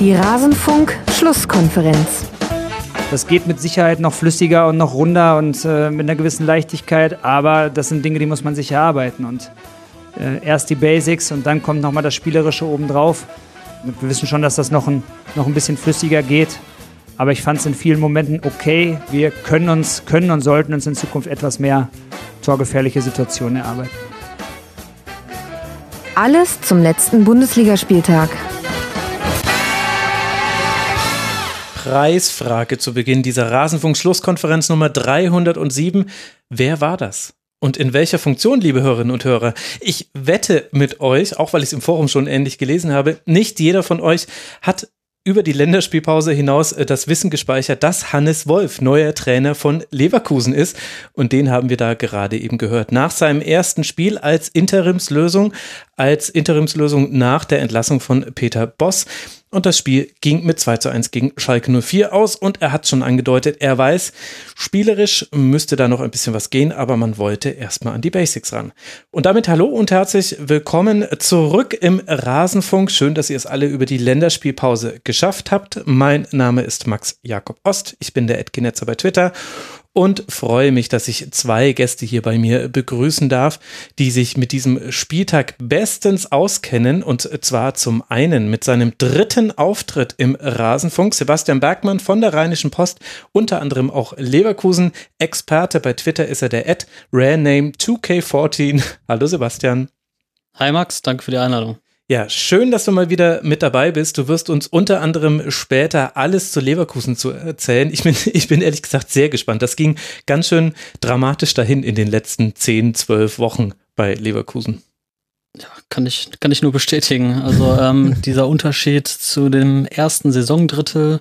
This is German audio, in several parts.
Die Rasenfunk-Schlusskonferenz. Das geht mit Sicherheit noch flüssiger und noch runder und äh, mit einer gewissen Leichtigkeit, aber das sind Dinge, die muss man sich erarbeiten. Und äh, erst die Basics und dann kommt nochmal das Spielerische obendrauf. Wir wissen schon, dass das noch ein, noch ein bisschen flüssiger geht, aber ich fand es in vielen Momenten okay. Wir können uns, können und sollten uns in Zukunft etwas mehr torgefährliche Situationen erarbeiten. Alles zum letzten Bundesligaspieltag. Preisfrage zu Beginn dieser Rasenfunk-Schlusskonferenz Nummer 307. Wer war das? Und in welcher Funktion, liebe Hörerinnen und Hörer? Ich wette mit euch, auch weil ich es im Forum schon ähnlich gelesen habe, nicht jeder von euch hat über die Länderspielpause hinaus äh, das Wissen gespeichert, dass Hannes Wolf neuer Trainer von Leverkusen ist. Und den haben wir da gerade eben gehört. Nach seinem ersten Spiel als Interimslösung, als Interimslösung nach der Entlassung von Peter Boss. Und das Spiel ging mit 2 zu 1 gegen Schalke 04 aus und er hat schon angedeutet, er weiß, spielerisch müsste da noch ein bisschen was gehen, aber man wollte erstmal an die Basics ran. Und damit hallo und herzlich willkommen zurück im Rasenfunk. Schön, dass ihr es alle über die Länderspielpause geschafft habt. Mein Name ist Max Jakob Ost. Ich bin der Edgenetzer bei Twitter und freue mich, dass ich zwei Gäste hier bei mir begrüßen darf, die sich mit diesem Spieltag bestens auskennen und zwar zum einen mit seinem dritten Auftritt im Rasenfunk Sebastian Bergmann von der Rheinischen Post, unter anderem auch Leverkusen Experte bei Twitter ist er der Ad Rarename 2K14. Hallo Sebastian. Hi Max, danke für die Einladung. Ja, schön, dass du mal wieder mit dabei bist. Du wirst uns unter anderem später alles zu Leverkusen zu erzählen. Ich bin, ich bin ehrlich gesagt sehr gespannt. Das ging ganz schön dramatisch dahin in den letzten 10, 12 Wochen bei Leverkusen. Ja, kann ich, kann ich nur bestätigen. Also ähm, dieser Unterschied zu dem ersten Saisondrittel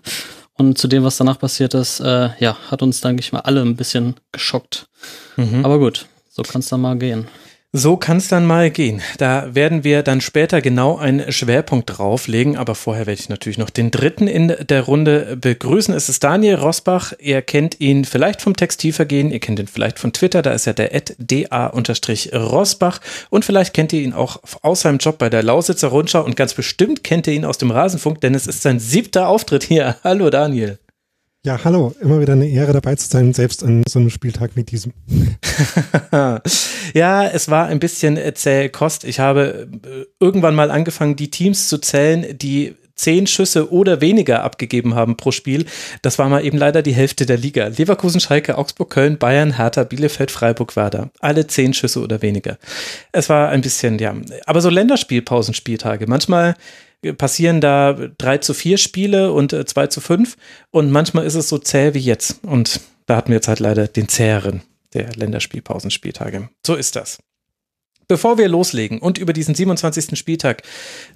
und zu dem, was danach passiert ist, äh, ja, hat uns, denke ich mal, alle ein bisschen geschockt. Mhm. Aber gut, so kann es dann mal gehen. So kann es dann mal gehen. Da werden wir dann später genau einen Schwerpunkt drauflegen, aber vorher werde ich natürlich noch den dritten in der Runde begrüßen. Es ist Daniel Rosbach. Ihr kennt ihn vielleicht vom Textilvergehen, ihr kennt ihn vielleicht von Twitter, da ist er der da-rosbach und vielleicht kennt ihr ihn auch aus seinem Job bei der Lausitzer Rundschau und ganz bestimmt kennt ihr ihn aus dem Rasenfunk, denn es ist sein siebter Auftritt hier. Hallo Daniel. Ja, hallo. Immer wieder eine Ehre dabei zu sein, selbst an so einem Spieltag wie diesem. ja, es war ein bisschen zäh Kost. Ich habe äh, irgendwann mal angefangen, die Teams zu zählen, die zehn Schüsse oder weniger abgegeben haben pro Spiel. Das war mal eben leider die Hälfte der Liga. Leverkusen, Schalke, Augsburg, Köln, Bayern, Hertha, Bielefeld, Freiburg, Werder. Alle zehn Schüsse oder weniger. Es war ein bisschen, ja, aber so Länderspielpausenspieltage. Manchmal passieren da drei zu vier Spiele und äh, zwei zu fünf und manchmal ist es so zäh wie jetzt. Und da hatten wir jetzt halt leider den zäheren der Länderspielpausenspieltage. So ist das. Bevor wir loslegen und über diesen 27. Spieltag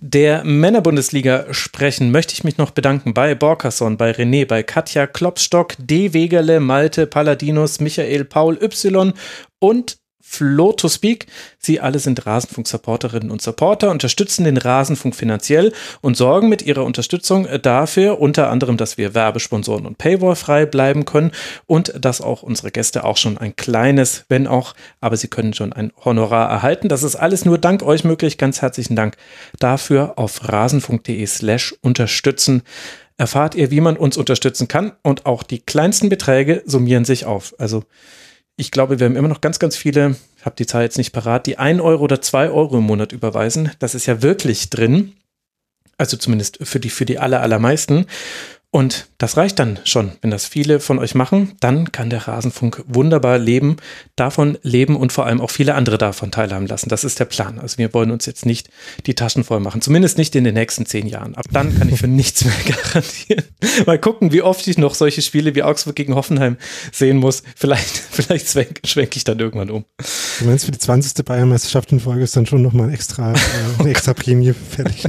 der Männerbundesliga sprechen, möchte ich mich noch bedanken bei Borkasson, bei René, bei Katja Klopstock, D. Wegerle, Malte, Palladinus, Michael, Paul, Y und Flow to Speak. Sie alle sind Rasenfunk-Supporterinnen und Supporter, unterstützen den Rasenfunk finanziell und sorgen mit ihrer Unterstützung dafür unter anderem, dass wir Werbesponsoren und Paywall frei bleiben können und dass auch unsere Gäste auch schon ein kleines, wenn auch, aber sie können schon ein Honorar erhalten. Das ist alles nur dank euch möglich. Ganz herzlichen Dank dafür auf rasenfunk.de slash unterstützen erfahrt ihr, wie man uns unterstützen kann und auch die kleinsten Beträge summieren sich auf. Also ich glaube, wir haben immer noch ganz, ganz viele, ich habe die Zahl jetzt nicht parat, die ein Euro oder zwei Euro im Monat überweisen. Das ist ja wirklich drin. Also zumindest für die, für die aller, allermeisten. Und das reicht dann schon. Wenn das viele von euch machen, dann kann der Rasenfunk wunderbar leben, davon leben und vor allem auch viele andere davon teilhaben lassen. Das ist der Plan. Also wir wollen uns jetzt nicht die Taschen voll machen. Zumindest nicht in den nächsten zehn Jahren. Ab dann kann ich für nichts mehr garantieren. Mal gucken, wie oft ich noch solche Spiele wie Augsburg gegen Hoffenheim sehen muss. Vielleicht, vielleicht schwenke schwenk ich dann irgendwann um. Du meinst, für die 20. Bayernmeisterschaft in Folge ist dann schon nochmal ein extra, äh, eine extra Prämie fertig?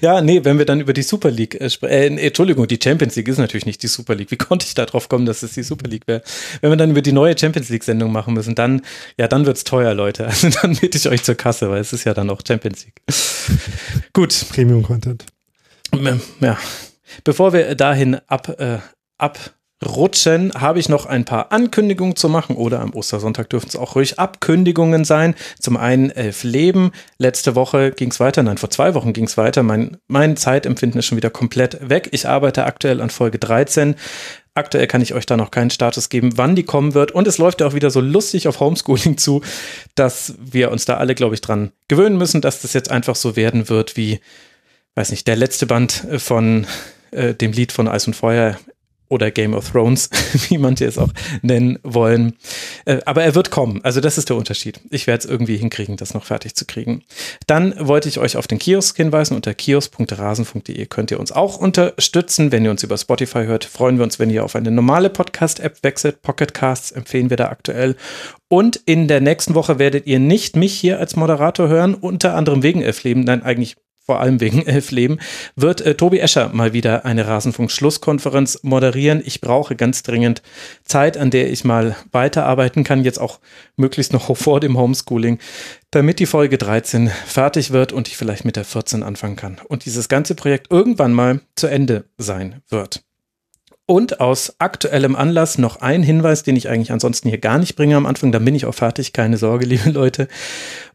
ja, nee, wenn wir dann über die Super League äh, sprechen. Äh, Entschuldigung, die Champions League ist natürlich nicht die Super League. Wie konnte ich da drauf kommen, dass es die Super League wäre? Wenn wir dann über die neue Champions League-Sendung machen müssen, dann, ja, dann wird's teuer, Leute. Also dann bitte ich euch zur Kasse, weil es ist ja dann auch Champions League. Gut. Premium-Content. Ja. Bevor wir dahin ab, äh, ab rutschen, habe ich noch ein paar Ankündigungen zu machen oder am Ostersonntag dürfen es auch ruhig Abkündigungen sein. Zum einen Elf Leben. Letzte Woche ging es weiter, nein, vor zwei Wochen ging es weiter. Mein, mein Zeitempfinden ist schon wieder komplett weg. Ich arbeite aktuell an Folge 13. Aktuell kann ich euch da noch keinen Status geben, wann die kommen wird. Und es läuft ja auch wieder so lustig auf Homeschooling zu, dass wir uns da alle, glaube ich, dran gewöhnen müssen, dass das jetzt einfach so werden wird wie, weiß nicht, der letzte Band von äh, dem Lied von Eis und Feuer oder Game of Thrones, wie manche es auch nennen wollen. Äh, aber er wird kommen. Also das ist der Unterschied. Ich werde es irgendwie hinkriegen, das noch fertig zu kriegen. Dann wollte ich euch auf den Kiosk hinweisen. Unter kiosk.rasen.de könnt ihr uns auch unterstützen. Wenn ihr uns über Spotify hört, freuen wir uns, wenn ihr auf eine normale Podcast-App wechselt. Pocket Casts empfehlen wir da aktuell. Und in der nächsten Woche werdet ihr nicht mich hier als Moderator hören, unter anderem wegen Elfleben, nein, eigentlich vor allem wegen Elf Leben, wird äh, Tobi Escher mal wieder eine Rasenfunk-Schlusskonferenz moderieren. Ich brauche ganz dringend Zeit, an der ich mal weiterarbeiten kann, jetzt auch möglichst noch vor dem Homeschooling, damit die Folge 13 fertig wird und ich vielleicht mit der 14 anfangen kann und dieses ganze Projekt irgendwann mal zu Ende sein wird. Und aus aktuellem Anlass noch ein Hinweis, den ich eigentlich ansonsten hier gar nicht bringe am Anfang. Dann bin ich auch fertig, keine Sorge, liebe Leute.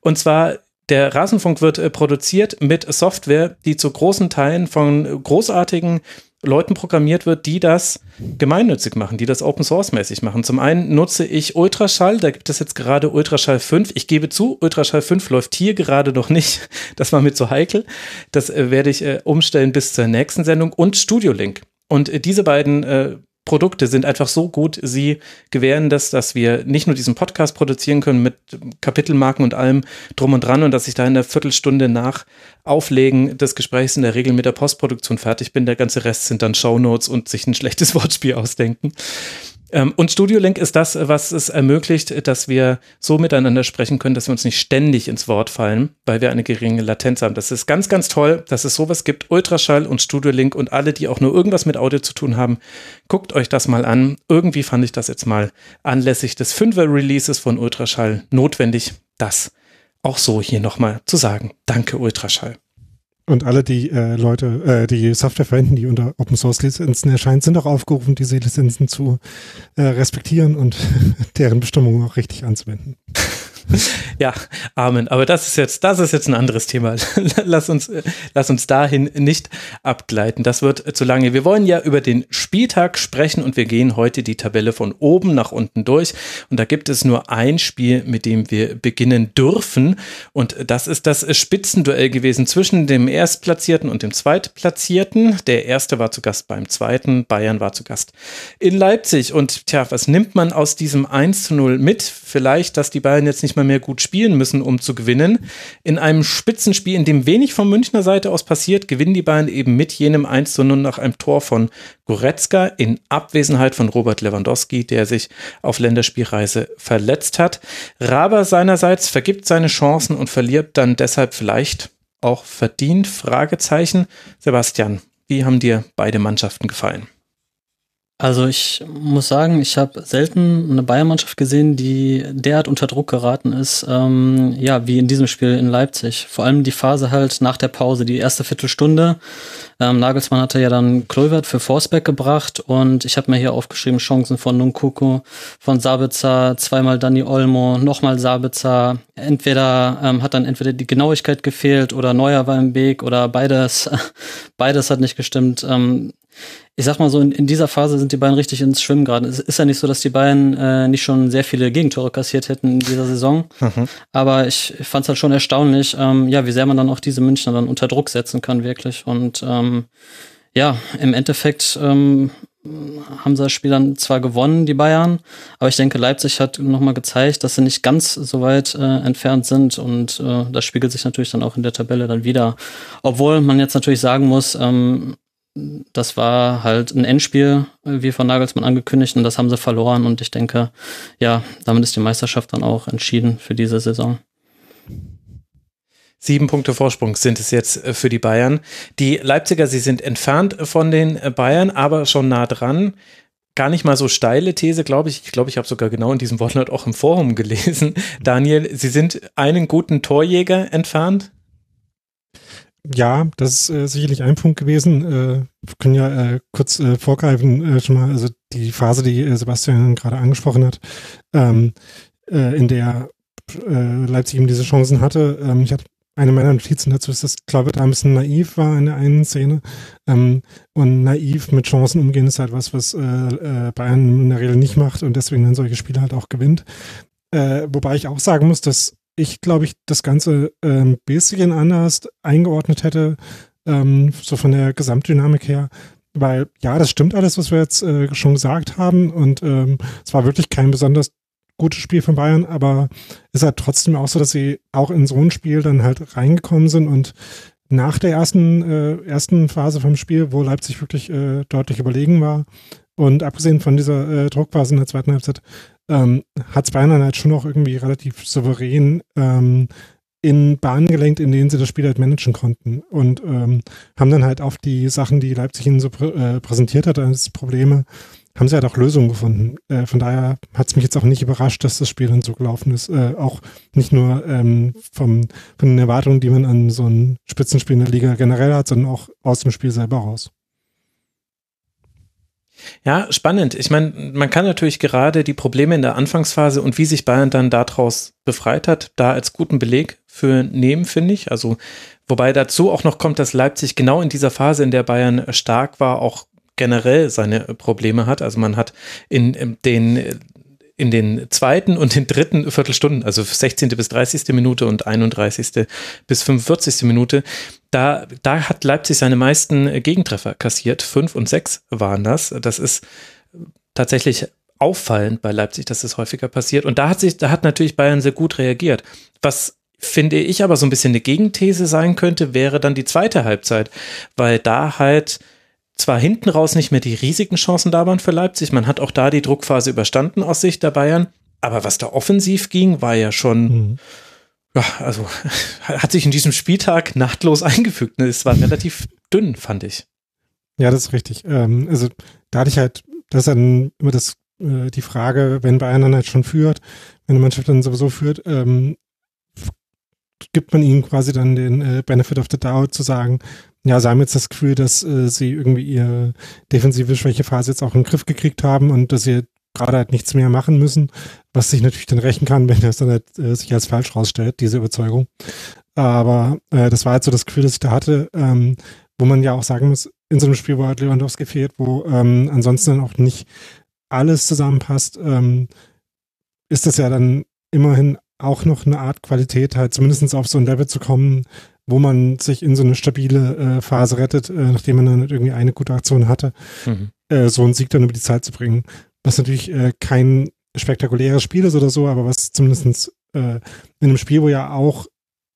Und zwar der Rasenfunk wird äh, produziert mit Software, die zu großen Teilen von großartigen Leuten programmiert wird, die das gemeinnützig machen, die das Open Source mäßig machen. Zum einen nutze ich Ultraschall, da gibt es jetzt gerade Ultraschall 5. Ich gebe zu, Ultraschall 5 läuft hier gerade noch nicht. Das war mir zu heikel. Das äh, werde ich äh, umstellen bis zur nächsten Sendung und Studio Link. Und diese beiden äh, Produkte sind einfach so gut. Sie gewähren das, dass wir nicht nur diesen Podcast produzieren können mit Kapitelmarken und allem drum und dran und dass ich da in der Viertelstunde nach Auflegen des Gesprächs in der Regel mit der Postproduktion fertig bin. Der ganze Rest sind dann Shownotes und sich ein schlechtes Wortspiel ausdenken. Ähm, und Studio Link ist das, was es ermöglicht, dass wir so miteinander sprechen können, dass wir uns nicht ständig ins Wort fallen, weil wir eine geringe Latenz haben. Das ist ganz, ganz toll, dass es sowas gibt. Ultraschall und Studio Link und alle, die auch nur irgendwas mit Audio zu tun haben, guckt euch das mal an. Irgendwie fand ich das jetzt mal anlässlich des Fünfer-Releases von Ultraschall notwendig, das auch so hier nochmal zu sagen. Danke, Ultraschall. Und alle die äh, Leute, äh, die Software verwenden, die unter Open Source Lizenzen erscheinen, sind auch aufgerufen, diese Lizenzen zu äh, respektieren und deren Bestimmungen auch richtig anzuwenden. ja, Amen. Aber das ist jetzt, das ist jetzt ein anderes Thema. lass uns, lass uns dahin nicht abgleiten. Das wird zu lange. Wir wollen ja über den Spieltag sprechen und wir gehen heute die Tabelle von oben nach unten durch. Und da gibt es nur ein Spiel, mit dem wir beginnen dürfen. Und das ist das Spitzenduell gewesen zwischen dem Erstplatzierten und dem Zweitplatzierten. Der erste war zu Gast beim zweiten. Bayern war zu Gast in Leipzig. Und tja, was nimmt man aus diesem 1 zu 0 mit? Vielleicht, dass die Bayern jetzt nicht mal mehr gut spielen müssen, um zu gewinnen. In einem Spitzenspiel, in dem wenig von Münchner Seite aus passiert, gewinnen die Bayern eben mit jenem 1 zu 0 nach einem Tor von Goretzka in Abwesenheit von Robert Lewandowski, der sich auf Länderspielreise verletzt hat. Raber seinerseits vergibt seine Chancen und verliert dann deshalb vielleicht auch verdient? Fragezeichen. Sebastian, wie haben dir beide Mannschaften gefallen? Also ich muss sagen, ich habe selten eine Bayern-Mannschaft gesehen, die derart unter Druck geraten ist, ähm, ja, wie in diesem Spiel in Leipzig. Vor allem die Phase halt nach der Pause, die erste Viertelstunde. Ähm, Nagelsmann hatte ja dann Kluivert für Forsberg gebracht und ich habe mir hier aufgeschrieben, Chancen von Nunkuku, von Sabitzer, zweimal Dani Olmo, nochmal Sabitzer. Entweder ähm, hat dann entweder die Genauigkeit gefehlt oder Neuer war im Weg oder beides, beides hat nicht gestimmt. Ähm, ich sag mal so, in, in, dieser Phase sind die Bayern richtig ins Schwimmen gerade. Es ist ja nicht so, dass die Bayern äh, nicht schon sehr viele Gegentore kassiert hätten in dieser Saison. Mhm. Aber ich, ich fand es halt schon erstaunlich, ähm, ja, wie sehr man dann auch diese Münchner dann unter Druck setzen kann, wirklich. Und ähm, ja, im Endeffekt ähm, haben sie das Spiel dann zwar gewonnen, die Bayern, aber ich denke, Leipzig hat nochmal gezeigt, dass sie nicht ganz so weit äh, entfernt sind und äh, das spiegelt sich natürlich dann auch in der Tabelle dann wieder. Obwohl man jetzt natürlich sagen muss, ähm, das war halt ein Endspiel, wie von Nagelsmann angekündigt, und das haben sie verloren. Und ich denke, ja, damit ist die Meisterschaft dann auch entschieden für diese Saison. Sieben Punkte Vorsprung sind es jetzt äh, für die Bayern. Die Leipziger, sie sind entfernt von den äh, Bayern, aber schon nah dran. Gar nicht mal so steile These, glaube ich. Ich glaube, ich habe sogar genau in diesem Wortlaut auch im Forum gelesen. Daniel, Sie sind einen guten Torjäger entfernt ja, das ist äh, sicherlich ein Punkt gewesen. Äh, wir können ja äh, kurz äh, vorgreifen, äh, schon mal, also die Phase, die äh, Sebastian gerade angesprochen hat, ähm, äh, in der äh, Leipzig eben diese Chancen hatte. Ähm, ich hatte eine meiner Notizen dazu ist, dass glaube da ein bisschen naiv war in der einen Szene. Ähm, und naiv mit Chancen umgehen ist halt was, was äh, äh, Bayern in der Regel nicht macht und deswegen dann solche Spiele halt auch gewinnt. Äh, wobei ich auch sagen muss, dass ich, glaube ich, das Ganze ein bisschen anders eingeordnet hätte, ähm, so von der Gesamtdynamik her. Weil ja, das stimmt alles, was wir jetzt äh, schon gesagt haben. Und ähm, es war wirklich kein besonders gutes Spiel von Bayern, aber es ist halt trotzdem auch so, dass sie auch in so ein Spiel dann halt reingekommen sind und nach der ersten, äh, ersten Phase vom Spiel, wo Leipzig wirklich äh, deutlich überlegen war und abgesehen von dieser äh, Druckphase in der zweiten Halbzeit, ähm, hat Bayern dann halt schon auch irgendwie relativ souverän ähm, in Bahnen gelenkt, in denen sie das Spiel halt managen konnten und ähm, haben dann halt auf die Sachen, die Leipzig ihnen so prä äh, präsentiert hat als Probleme, haben sie halt auch Lösungen gefunden. Äh, von daher hat es mich jetzt auch nicht überrascht, dass das Spiel dann so gelaufen ist. Äh, auch nicht nur ähm, vom, von den Erwartungen, die man an so ein Spitzenspiel in der Liga generell hat, sondern auch aus dem Spiel selber raus. Ja, spannend. Ich meine, man kann natürlich gerade die Probleme in der Anfangsphase und wie sich Bayern dann daraus befreit hat, da als guten Beleg für nehmen, finde ich. Also, wobei dazu auch noch kommt, dass Leipzig genau in dieser Phase, in der Bayern stark war, auch generell seine Probleme hat. Also man hat in den in den zweiten und den dritten Viertelstunden, also 16. bis 30. Minute und 31. bis 45. Minute, da, da hat Leipzig seine meisten Gegentreffer kassiert. Fünf und sechs waren das. Das ist tatsächlich auffallend bei Leipzig, dass das häufiger passiert. Und da hat sich, da hat natürlich Bayern sehr gut reagiert. Was finde ich aber so ein bisschen eine Gegenthese sein könnte, wäre dann die zweite Halbzeit, weil da halt zwar hinten raus nicht mehr die riesigen Chancen da waren für Leipzig, man hat auch da die Druckphase überstanden aus Sicht der Bayern, aber was da offensiv ging, war ja schon, mhm. ja, also hat sich in diesem Spieltag nachtlos eingefügt. Ne? Es war relativ dünn, fand ich. Ja, das ist richtig. Ähm, also da hatte ich halt, das ist dann immer das, äh, die Frage, wenn Bayern dann halt schon führt, wenn eine Mannschaft dann sowieso führt, ähm, gibt man ihnen quasi dann den äh, Benefit of the Doubt zu sagen, ja, sie haben jetzt das Gefühl, dass äh, sie irgendwie ihre defensive Schwächephase jetzt auch in den Griff gekriegt haben und dass sie gerade halt nichts mehr machen müssen, was sich natürlich dann rächen kann, wenn das dann halt äh, sich als falsch rausstellt, diese Überzeugung. Aber äh, das war halt so das Gefühl, das ich da hatte, ähm, wo man ja auch sagen muss, in so einem Spiel, wo halt Lewandowski fehlt, wo ähm, ansonsten dann auch nicht alles zusammenpasst, ähm, ist das ja dann immerhin auch noch eine Art Qualität, halt zumindest auf so ein Level zu kommen, wo man sich in so eine stabile äh, Phase rettet, äh, nachdem man dann irgendwie eine gute Aktion hatte, mhm. äh, so einen Sieg dann über die Zeit zu bringen. Was natürlich äh, kein spektakuläres Spiel ist oder so, aber was zumindest äh, in einem Spiel, wo ja auch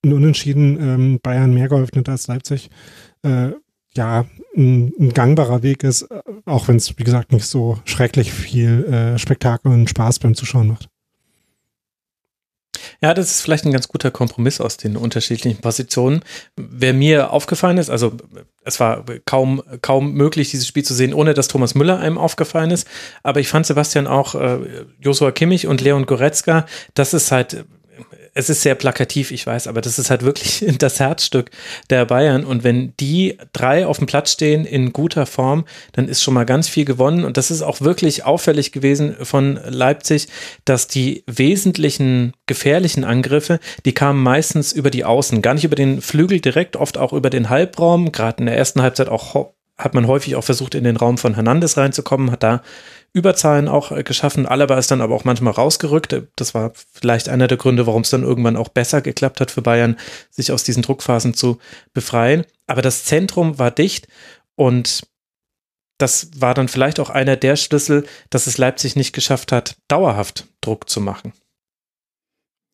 ein Unentschieden ähm, Bayern mehr geholfen hat als Leipzig, äh, ja, ein, ein, gangbarer Weg ist, auch wenn es, wie gesagt, nicht so schrecklich viel Spektakel und Spaß beim Zuschauen macht. Ja, das ist vielleicht ein ganz guter Kompromiss aus den unterschiedlichen Positionen. Wer mir aufgefallen ist, also es war kaum, kaum möglich, dieses Spiel zu sehen, ohne dass Thomas Müller einem aufgefallen ist. Aber ich fand Sebastian auch, äh, Joshua Kimmich und Leon Goretzka, das ist halt es ist sehr plakativ, ich weiß, aber das ist halt wirklich das Herzstück der Bayern. Und wenn die drei auf dem Platz stehen in guter Form, dann ist schon mal ganz viel gewonnen. Und das ist auch wirklich auffällig gewesen von Leipzig, dass die wesentlichen gefährlichen Angriffe, die kamen meistens über die Außen, gar nicht über den Flügel direkt, oft auch über den Halbraum. Gerade in der ersten Halbzeit auch hat man häufig auch versucht, in den Raum von Hernandez reinzukommen, hat da Überzahlen auch äh, geschaffen. Alaba ist dann aber auch manchmal rausgerückt. Das war vielleicht einer der Gründe, warum es dann irgendwann auch besser geklappt hat für Bayern, sich aus diesen Druckphasen zu befreien. Aber das Zentrum war dicht und das war dann vielleicht auch einer der Schlüssel, dass es Leipzig nicht geschafft hat, dauerhaft Druck zu machen.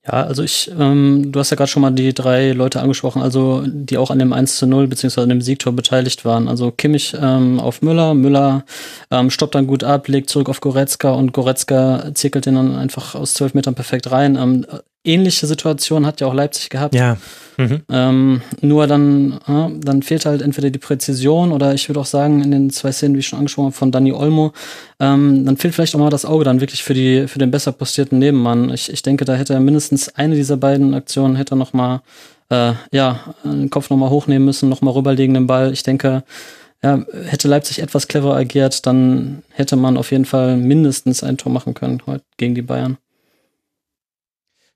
Ja, also ich, ähm, du hast ja gerade schon mal die drei Leute angesprochen, also die auch an dem 1 zu 0 beziehungsweise an dem Siegtor beteiligt waren. Also Kimmich ähm, auf Müller, Müller ähm, stoppt dann gut ab, legt zurück auf Goretzka und Goretzka zirkelt den dann einfach aus zwölf Metern perfekt rein. Ähm, ähnliche Situation hat ja auch Leipzig gehabt. Ja. Mhm. Ähm, nur dann, ja, dann fehlt halt entweder die Präzision oder ich würde auch sagen, in den zwei Szenen, wie ich schon angesprochen habe, von Dani Olmo, ähm, dann fehlt vielleicht auch mal das Auge dann wirklich für die, für den besser postierten Nebenmann. Ich, ich denke, da hätte er mindestens eine dieser beiden Aktionen hätte er noch mal, äh, ja, den Kopf noch mal hochnehmen müssen, noch mal rüberlegen den Ball. Ich denke, ja, hätte Leipzig etwas clever agiert, dann hätte man auf jeden Fall mindestens ein Tor machen können heute gegen die Bayern.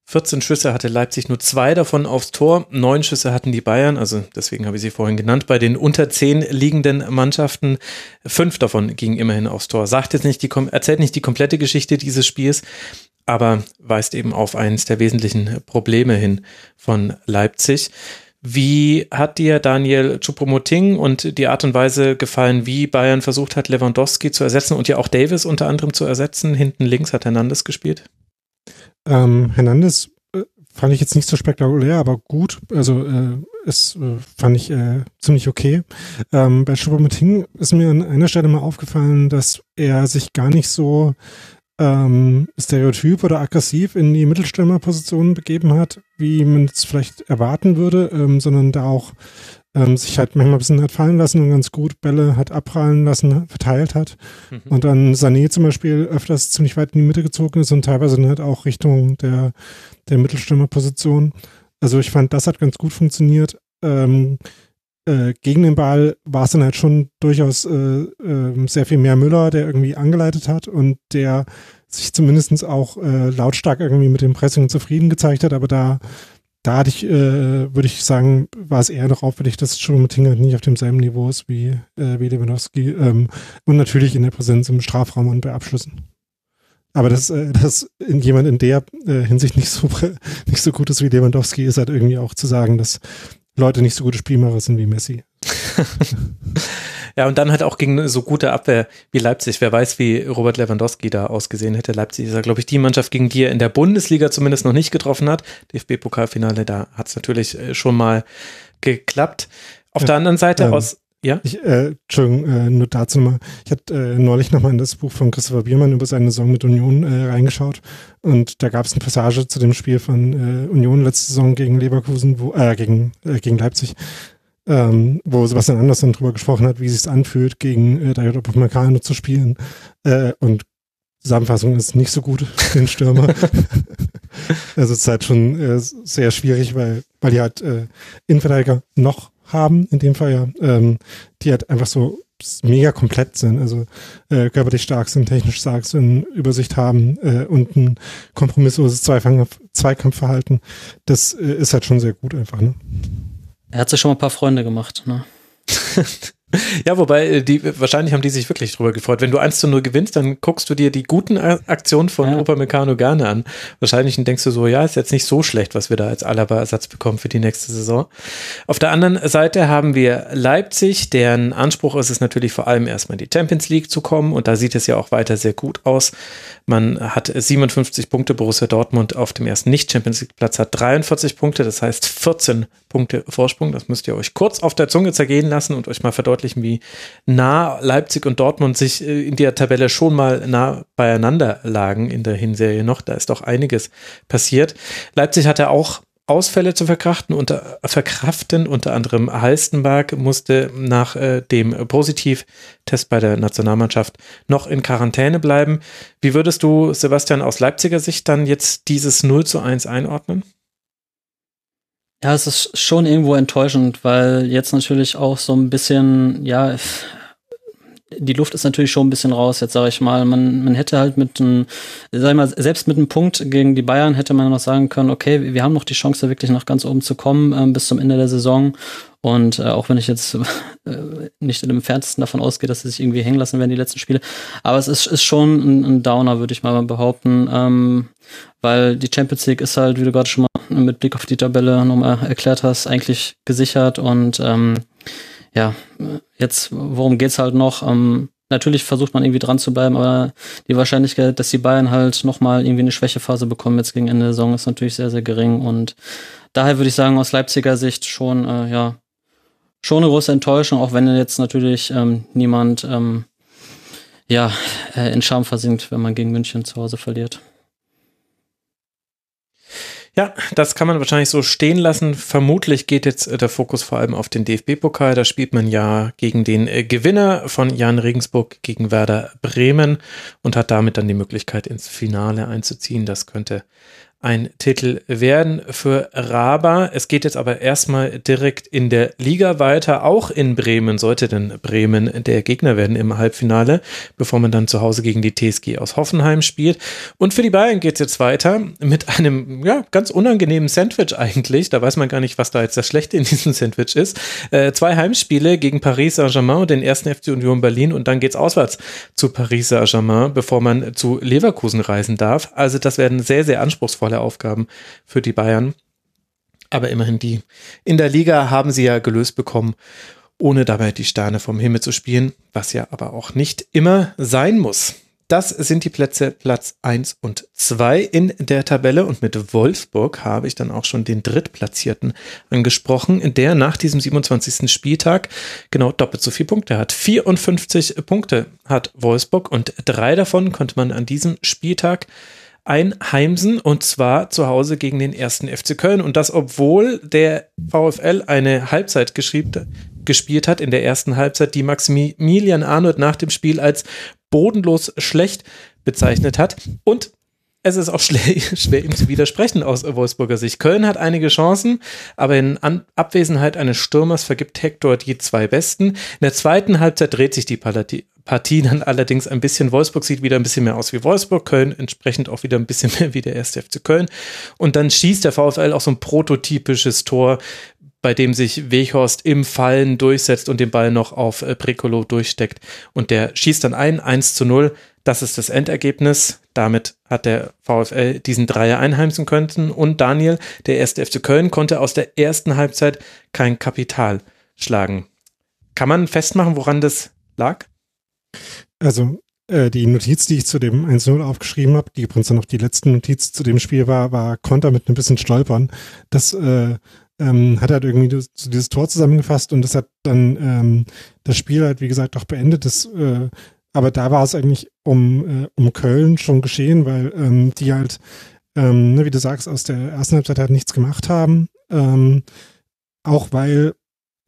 14 Schüsse hatte Leipzig, nur zwei davon aufs Tor. Neun Schüsse hatten die Bayern, also deswegen habe ich sie vorhin genannt. Bei den unter zehn liegenden Mannschaften, fünf davon gingen immerhin aufs Tor. Sagt jetzt nicht die, erzählt nicht die komplette Geschichte dieses Spiels, aber weist eben auf eines der wesentlichen Probleme hin von Leipzig. Wie hat dir Daniel Choupo-Moting und die Art und Weise gefallen, wie Bayern versucht hat, Lewandowski zu ersetzen und ja auch Davis unter anderem zu ersetzen? Hinten links hat Hernandez gespielt. Ähm, Hernandez äh, fand ich jetzt nicht so spektakulär, aber gut. Also äh, ist, äh, fand ich äh, ziemlich okay. Ähm, bei Choupo-Moting ist mir an einer Stelle mal aufgefallen, dass er sich gar nicht so ähm, stereotyp oder aggressiv in die Mittelstürmerposition begeben hat, wie man es vielleicht erwarten würde, ähm, sondern da auch ähm, sich halt manchmal ein bisschen hat fallen lassen und ganz gut Bälle hat abprallen lassen, verteilt hat. Mhm. Und dann Sané zum Beispiel öfters ziemlich weit in die Mitte gezogen ist und teilweise dann halt auch Richtung der, der Mittelstürmerposition. Also ich fand, das hat ganz gut funktioniert. Ähm, äh, gegen den Ball war es dann halt schon durchaus äh, äh, sehr viel mehr Müller, der irgendwie angeleitet hat und der sich zumindest auch äh, lautstark irgendwie mit dem Pressing zufrieden gezeigt hat, aber da da hatte ich, äh, würde ich sagen, war es eher noch auffällig, dass halt nicht auf demselben Niveau ist wie, äh, wie Lewandowski ähm, und natürlich in der Präsenz im Strafraum und bei Abschlüssen. Aber dass, äh, dass jemand in der äh, Hinsicht nicht so, nicht so gut ist wie Lewandowski, ist halt irgendwie auch zu sagen, dass Leute nicht so gute Spielmacher sind wie Messi. ja, und dann halt auch gegen so gute Abwehr wie Leipzig. Wer weiß, wie Robert Lewandowski da ausgesehen hätte. Leipzig ist ja, glaube ich, die Mannschaft, gegen die er in der Bundesliga zumindest noch nicht getroffen hat. DFB-Pokalfinale, da hat es natürlich äh, schon mal geklappt. Auf ja, der anderen Seite ähm, aus ja? Ich, äh, Entschuldigung, äh, nur dazu mal. Ich hatte äh, neulich nochmal in das Buch von Christopher Biermann über seine Saison mit Union äh, reingeschaut und da gab es eine Passage zu dem Spiel von äh, Union letzte Saison gegen Leverkusen, wo, äh, gegen, äh, gegen Leipzig, ähm, wo Sebastian Andersson drüber gesprochen hat, wie es sich anfühlt, gegen äh, David Upamecano zu spielen. Äh, und Zusammenfassung ist nicht so gut, den Stürmer. also es ist halt schon äh, sehr schwierig, weil, weil die halt äh, Innenverteidiger noch haben, in dem Fall ja, ähm, die halt einfach so mega komplett sind, also äh, körperlich stark sind, technisch stark sind, Übersicht haben äh, und ein kompromissloses Zweikampf Zweikampfverhalten, das äh, ist halt schon sehr gut einfach. Ne? Er hat sich schon mal ein paar Freunde gemacht, ne? Ja, wobei, äh, die, wahrscheinlich haben die sich wirklich drüber gefreut. Wenn du 1 zu 0 gewinnst, dann guckst du dir die guten Aktionen von ja. Opa Meccano gerne an. Wahrscheinlich denkst du so, ja, ist jetzt nicht so schlecht, was wir da als Alaba-Ersatz bekommen für die nächste Saison. Auf der anderen Seite haben wir Leipzig, deren Anspruch ist es natürlich vor allem erstmal in die Champions League zu kommen und da sieht es ja auch weiter sehr gut aus. Man hat 57 Punkte, Borussia Dortmund auf dem ersten Nicht-Champions League-Platz hat 43 Punkte, das heißt 14 Punkte Vorsprung. Das müsst ihr euch kurz auf der Zunge zergehen lassen und euch mal verdeutlichen, wie nah Leipzig und Dortmund sich äh, in der Tabelle schon mal nah beieinander lagen in der Hinserie noch. Da ist doch einiges passiert. Leipzig hatte auch Ausfälle zu verkraften, unter, verkraften. Unter anderem Halstenberg musste nach äh, dem Positivtest bei der Nationalmannschaft noch in Quarantäne bleiben. Wie würdest du, Sebastian, aus Leipziger Sicht dann jetzt dieses 0 zu 1 einordnen? Ja, es ist schon irgendwo enttäuschend, weil jetzt natürlich auch so ein bisschen, ja, die Luft ist natürlich schon ein bisschen raus, jetzt sage ich mal. Man, man hätte halt mit einem, sag ich mal, selbst mit einem Punkt gegen die Bayern hätte man noch sagen können, okay, wir haben noch die Chance, wirklich nach ganz oben zu kommen ähm, bis zum Ende der Saison. Und äh, auch wenn ich jetzt äh, nicht in dem Fernsten davon ausgehe, dass sie sich irgendwie hängen lassen werden, die letzten Spiele. Aber es ist, ist schon ein, ein Downer, würde ich mal behaupten. Ähm, weil die Champions League ist halt, wie du gerade schon mal mit Blick auf die Tabelle nochmal erklärt hast, eigentlich gesichert. Und ähm, ja, jetzt, worum geht's halt noch? Ähm, natürlich versucht man irgendwie dran zu bleiben, aber die Wahrscheinlichkeit, dass die Bayern halt nochmal irgendwie eine Schwächephase bekommen jetzt gegen Ende der Saison, ist natürlich sehr, sehr gering. Und daher würde ich sagen, aus Leipziger Sicht schon, äh, ja, schon eine große Enttäuschung, auch wenn jetzt natürlich ähm, niemand ähm, ja, äh, in Scham versinkt, wenn man gegen München zu Hause verliert. Ja, das kann man wahrscheinlich so stehen lassen. Vermutlich geht jetzt äh, der Fokus vor allem auf den DFB-Pokal. Da spielt man ja gegen den äh, Gewinner von Jan Regensburg gegen Werder Bremen und hat damit dann die Möglichkeit ins Finale einzuziehen. Das könnte ein Titel werden für Raba. Es geht jetzt aber erstmal direkt in der Liga weiter, auch in Bremen, sollte denn Bremen der Gegner werden im Halbfinale, bevor man dann zu Hause gegen die TSG aus Hoffenheim spielt. Und für die Bayern geht es jetzt weiter mit einem ja, ganz unangenehmen Sandwich eigentlich. Da weiß man gar nicht, was da jetzt das Schlechte in diesem Sandwich ist. Äh, zwei Heimspiele gegen Paris Saint-Germain und den ersten FC Union Berlin und dann geht es auswärts zu Paris Saint-Germain, bevor man zu Leverkusen reisen darf. Also das werden sehr, sehr anspruchsvoll anspruchsvolle Aufgaben für die Bayern. Aber immerhin die in der Liga haben sie ja gelöst bekommen, ohne dabei die Sterne vom Himmel zu spielen, was ja aber auch nicht immer sein muss. Das sind die Plätze Platz 1 und 2 in der Tabelle und mit Wolfsburg habe ich dann auch schon den Drittplatzierten angesprochen, der nach diesem 27. Spieltag genau doppelt so viele Punkte hat. 54 Punkte hat Wolfsburg und drei davon konnte man an diesem Spieltag einheimsen und zwar zu Hause gegen den ersten FC Köln. Und das, obwohl der VfL eine Halbzeit gespielt hat in der ersten Halbzeit, die Maximilian Arnold nach dem Spiel als bodenlos schlecht bezeichnet hat. Und es ist auch schwer, ihm zu widersprechen aus Wolfsburger Sicht. Köln hat einige Chancen, aber in An Abwesenheit eines Stürmers vergibt Hector die zwei besten. In der zweiten Halbzeit dreht sich die Partie dann allerdings ein bisschen. Wolfsburg sieht wieder ein bisschen mehr aus wie Wolfsburg, Köln entsprechend auch wieder ein bisschen mehr wie der erste FC Köln. Und dann schießt der VfL auch so ein prototypisches Tor, bei dem sich Weghorst im Fallen durchsetzt und den Ball noch auf äh, Precolo durchsteckt. Und der schießt dann ein, 1 zu 0. Das ist das Endergebnis. Damit hat der VfL diesen Dreier einheimsen können. Und Daniel, der erste FC Köln, konnte aus der ersten Halbzeit kein Kapital schlagen. Kann man festmachen, woran das lag? Also äh, die Notiz, die ich zu dem 1-0 aufgeschrieben habe, die übrigens dann auch die letzte Notiz zu dem Spiel war, war Konter mit ein bisschen Stolpern. Das äh, ähm, hat halt irgendwie das, dieses Tor zusammengefasst und das hat dann ähm, das Spiel halt, wie gesagt, auch beendet. Das, äh, aber da war es eigentlich um, äh, um Köln schon geschehen, weil ähm, die halt, ähm, ne, wie du sagst, aus der ersten Halbzeit halt nichts gemacht haben. Ähm, auch weil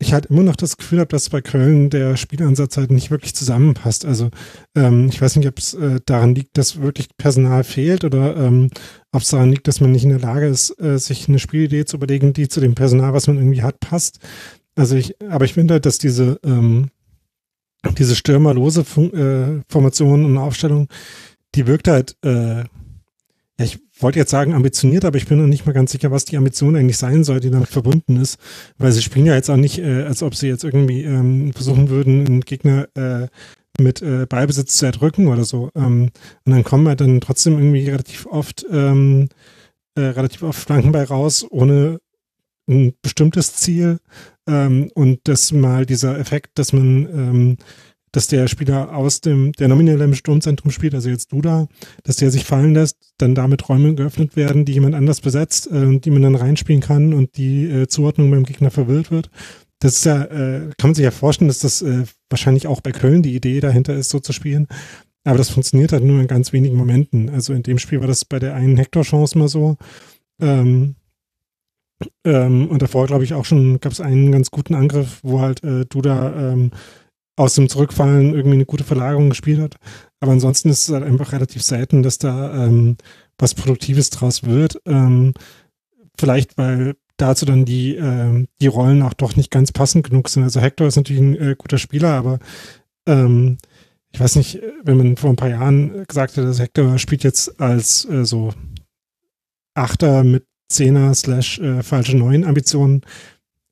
ich halt immer noch das Gefühl habe, dass bei Köln der Spielansatz halt nicht wirklich zusammenpasst. Also ähm, ich weiß nicht, ob es äh, daran liegt, dass wirklich Personal fehlt oder ähm, ob es daran liegt, dass man nicht in der Lage ist, äh, sich eine Spielidee zu überlegen, die zu dem Personal, was man irgendwie hat, passt. Also ich, aber ich finde halt, dass diese ähm, diese stürmerlose Fun äh, Formation und Aufstellung, die wirkt halt äh, ja, ich wollte jetzt sagen ambitioniert, aber ich bin noch nicht mal ganz sicher, was die Ambition eigentlich sein soll, die damit verbunden ist. Weil sie spielen ja jetzt auch nicht, äh, als ob sie jetzt irgendwie ähm, versuchen würden, einen Gegner äh, mit äh, Ballbesitz zu erdrücken oder so. Ähm, und dann kommen wir dann trotzdem irgendwie relativ oft ähm, äh, relativ oft Flanken bei raus, ohne ein bestimmtes Ziel. Ähm, und das mal dieser Effekt, dass man ähm, dass der Spieler aus dem, der nominell im Sturmzentrum spielt, also jetzt Duda, dass der sich fallen lässt, dann damit Räume geöffnet werden, die jemand anders besetzt äh, die man dann reinspielen kann und die äh, Zuordnung beim Gegner verwirrt wird. Das ist ja, äh, kann man sich ja vorstellen, dass das äh, wahrscheinlich auch bei Köln die Idee dahinter ist, so zu spielen. Aber das funktioniert halt nur in ganz wenigen Momenten. Also in dem Spiel war das bei der einen Hector-Chance mal so. Ähm, ähm, und davor, glaube ich, auch schon gab es einen ganz guten Angriff, wo halt äh, Duda ähm, aus dem Zurückfallen irgendwie eine gute Verlagerung gespielt hat. Aber ansonsten ist es halt einfach relativ selten, dass da ähm, was Produktives draus wird. Ähm, vielleicht, weil dazu dann die, äh, die Rollen auch doch nicht ganz passend genug sind. Also Hector ist natürlich ein äh, guter Spieler, aber ähm, ich weiß nicht, wenn man vor ein paar Jahren gesagt hätte, dass Hector spielt jetzt als äh, so Achter mit Zehner slash äh, falsche Neun Ambitionen,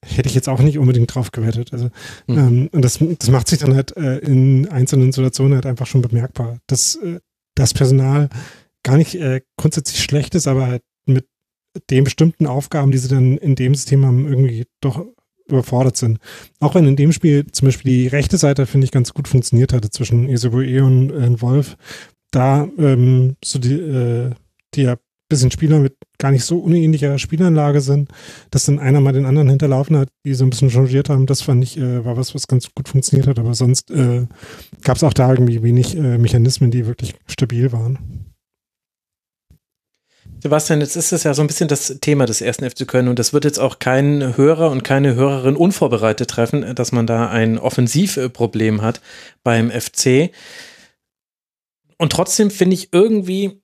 hätte ich jetzt auch nicht unbedingt drauf gewettet. Also, mhm. ähm, und das, das macht sich dann halt äh, in einzelnen Situationen halt einfach schon bemerkbar, dass äh, das Personal gar nicht äh, grundsätzlich schlecht ist, aber halt mit den bestimmten Aufgaben, die sie dann in dem System haben, irgendwie doch überfordert sind. Auch wenn in dem Spiel zum Beispiel die rechte Seite, finde ich, ganz gut funktioniert hatte zwischen Esoboe und äh, Wolf. Da ähm, so die, äh, die bisschen Spieler mit gar nicht so unähnlicher Spielanlage sind, dass dann einer mal den anderen hinterlaufen hat, die so ein bisschen changiert haben. Das fand ich, äh, war was, was ganz gut funktioniert hat. Aber sonst äh, gab es auch da irgendwie wenig äh, Mechanismen, die wirklich stabil waren. Sebastian, jetzt ist es ja so ein bisschen das Thema des ersten FC Köln und das wird jetzt auch kein Hörer und keine Hörerin unvorbereitet treffen, dass man da ein Offensivproblem hat beim FC. Und trotzdem finde ich irgendwie,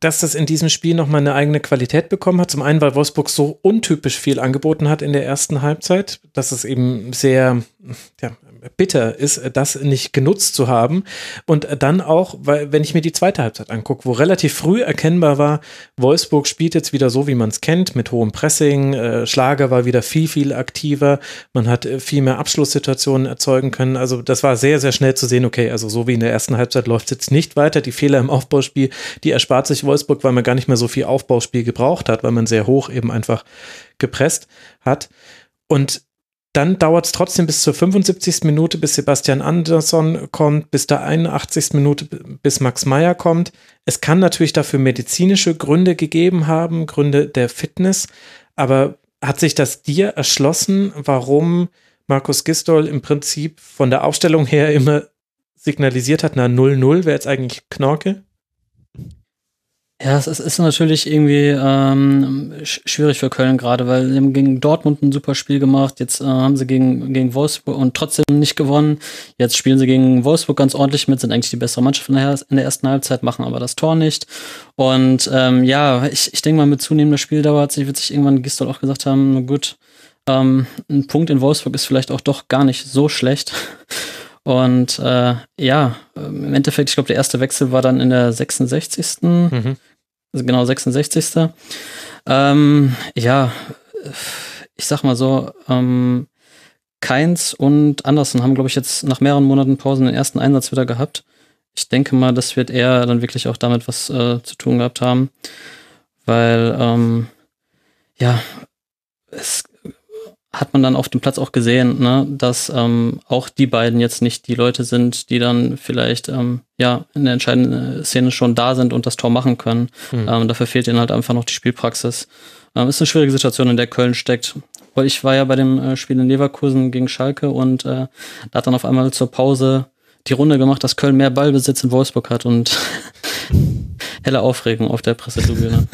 dass das in diesem Spiel nochmal eine eigene Qualität bekommen hat. Zum einen, weil Wolfsburg so untypisch viel angeboten hat in der ersten Halbzeit, dass es eben sehr ja, bitter ist, das nicht genutzt zu haben. Und dann auch, weil, wenn ich mir die zweite Halbzeit angucke, wo relativ früh erkennbar war, Wolfsburg spielt jetzt wieder so, wie man es kennt, mit hohem Pressing, äh, Schlager war wieder viel, viel aktiver, man hat äh, viel mehr Abschlusssituationen erzeugen können. Also das war sehr, sehr schnell zu sehen, okay, also so wie in der ersten Halbzeit läuft es jetzt nicht weiter. Die Fehler im Aufbauspiel, die erspart sich Wolfsburg, weil man gar nicht mehr so viel Aufbauspiel gebraucht hat, weil man sehr hoch eben einfach gepresst hat. Und dann dauert es trotzdem bis zur 75. Minute, bis Sebastian Andersson kommt, bis der 81. Minute, bis Max Meyer kommt. Es kann natürlich dafür medizinische Gründe gegeben haben, Gründe der Fitness, aber hat sich das dir erschlossen, warum Markus Gistol im Prinzip von der Aufstellung her immer signalisiert hat, na 0-0 wäre jetzt eigentlich Knorke? Ja, es ist, natürlich irgendwie ähm, schwierig für Köln gerade, weil sie haben gegen Dortmund ein super Spiel gemacht. Jetzt äh, haben sie gegen, gegen Wolfsburg und trotzdem nicht gewonnen. Jetzt spielen sie gegen Wolfsburg ganz ordentlich mit, sind eigentlich die bessere Mannschaft in der, in der ersten Halbzeit, machen aber das Tor nicht. Und ähm, ja, ich, ich denke mal, mit zunehmender Spieldauer hat sich, wird sich irgendwann Gistol auch gesagt haben, na gut, ähm, ein Punkt in Wolfsburg ist vielleicht auch doch gar nicht so schlecht. Und äh, ja, im Endeffekt, ich glaube, der erste Wechsel war dann in der 66. Mhm. Also genau, 66. Ähm, ja, ich sag mal so, ähm, Keins und Andersen haben, glaube ich, jetzt nach mehreren Monaten Pausen den ersten Einsatz wieder gehabt. Ich denke mal, das wird eher dann wirklich auch damit was äh, zu tun gehabt haben. Weil, ähm, ja, es hat man dann auf dem Platz auch gesehen, ne, dass ähm, auch die beiden jetzt nicht die Leute sind, die dann vielleicht ähm, ja in der entscheidenden Szene schon da sind und das Tor machen können. Mhm. Ähm, dafür fehlt ihnen halt einfach noch die Spielpraxis. Ähm, ist eine schwierige Situation, in der Köln steckt. Weil ich war ja bei dem äh, Spiel in Leverkusen gegen Schalke und äh, da hat dann auf einmal zur Pause die Runde gemacht, dass Köln mehr Ballbesitz in Wolfsburg hat und helle Aufregung auf der Pressetribüne.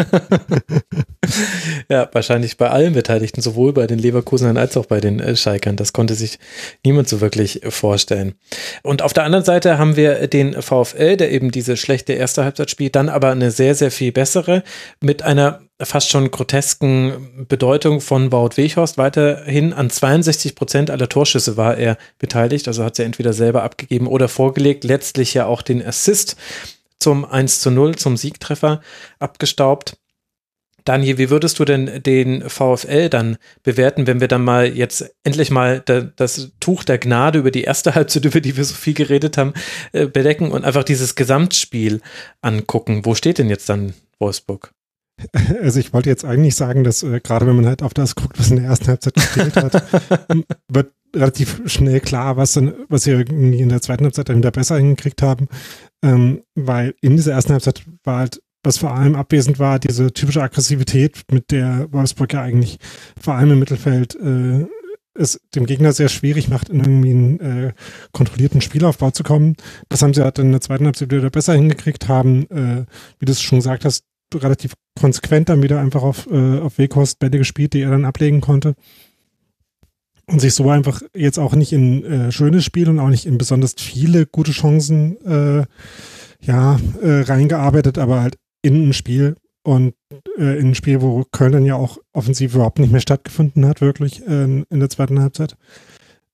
ja, wahrscheinlich bei allen Beteiligten, sowohl bei den Leverkusenern als auch bei den äh, Schalkern. Das konnte sich niemand so wirklich vorstellen. Und auf der anderen Seite haben wir den VfL, der eben diese schlechte erste Halbzeit spielt, dann aber eine sehr, sehr viel bessere mit einer fast schon grotesken Bedeutung von Wout Weghorst. Weiterhin an 62 Prozent aller Torschüsse war er beteiligt, also hat er entweder selber abgegeben oder vorgelegt. Letztlich ja auch den Assist zum 1 zu 0, zum Siegtreffer abgestaubt. Daniel, wie würdest du denn den VfL dann bewerten, wenn wir dann mal jetzt endlich mal das Tuch der Gnade über die erste Halbzeit, über die wir so viel geredet haben, äh, bedecken und einfach dieses Gesamtspiel angucken? Wo steht denn jetzt dann Wolfsburg? Also ich wollte jetzt eigentlich sagen, dass äh, gerade wenn man halt auf das guckt, was in der ersten Halbzeit gespielt hat, wird relativ schnell klar, was dann, was sie irgendwie in der zweiten Halbzeit dann wieder besser hingekriegt haben. Ähm, weil in dieser ersten Halbzeit war halt, was vor allem abwesend war, diese typische Aggressivität, mit der Wolfsburg ja eigentlich vor allem im Mittelfeld äh, es dem Gegner sehr schwierig macht, in irgendwie einen äh, kontrollierten Spielaufbau zu kommen. Das haben sie halt in der zweiten Halbzeit wieder besser hingekriegt, haben, äh, wie du es schon gesagt hast, relativ konsequent dann wieder einfach auf, äh, auf Weghorst Bälle gespielt, die er dann ablegen konnte und sich so einfach jetzt auch nicht in äh, schönes Spiel und auch nicht in besonders viele gute Chancen äh, ja äh, reingearbeitet, aber halt in ein Spiel und äh, in ein Spiel, wo Köln dann ja auch offensiv überhaupt nicht mehr stattgefunden hat, wirklich äh, in der zweiten Halbzeit.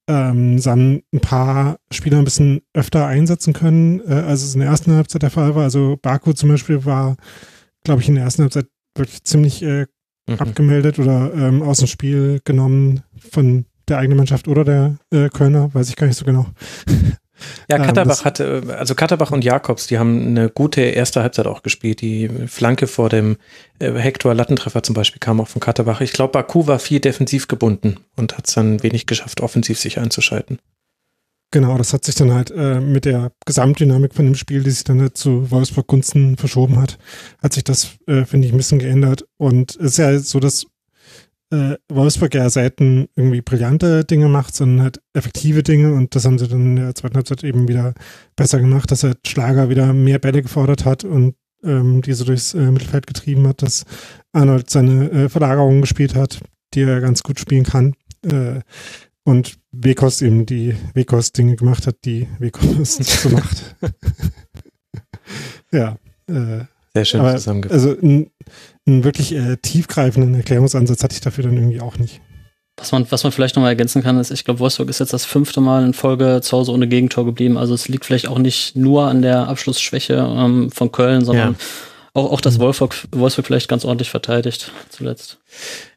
Ähm, dann ein paar Spieler ein bisschen öfter einsetzen können, äh, als es in der ersten Halbzeit der Fall war. Also Baku zum Beispiel war, glaube ich, in der ersten Halbzeit wirklich ziemlich äh, mhm. abgemeldet oder ähm, aus dem Spiel genommen von der eigenen Mannschaft oder der äh, Kölner, weiß ich gar nicht so genau. Ja, ähm, Katterbach hatte, also Katterbach und Jakobs, die haben eine gute erste Halbzeit auch gespielt. Die Flanke vor dem äh, Hector Lattentreffer zum Beispiel kam auch von Katterbach. Ich glaube, Baku war viel defensiv gebunden und hat es dann wenig geschafft, offensiv sich einzuschalten. Genau, das hat sich dann halt äh, mit der Gesamtdynamik von dem Spiel, die sich dann halt zu Wolfsburg Gunsten verschoben hat, hat sich das, äh, finde ich, ein bisschen geändert. Und es ist ja so, dass äh, Wolfsburg ja selten irgendwie brillante Dinge macht, sondern halt effektive Dinge und das haben sie dann in der zweiten Halbzeit eben wieder besser gemacht, dass er Schlager wieder mehr Bälle gefordert hat und ähm, diese durchs äh, Mittelfeld getrieben hat, dass Arnold seine äh, Verlagerungen gespielt hat, die er ganz gut spielen kann. Äh, und Wekos eben die Wekos-Dinge gemacht hat, die Wekos so macht. ja. Äh, Sehr schön zusammengefasst. Also einen, wirklich äh, tiefgreifenden Erklärungsansatz hatte ich dafür dann irgendwie auch nicht. Was man, was man vielleicht nochmal ergänzen kann, ist, ich glaube, Wolfsburg ist jetzt das fünfte Mal in Folge zu Hause ohne Gegentor geblieben. Also es liegt vielleicht auch nicht nur an der Abschlussschwäche ähm, von Köln, sondern Ja. auch, auch, dass Wolfsburg, Wolfsburg vielleicht ganz ordentlich verteidigt zuletzt.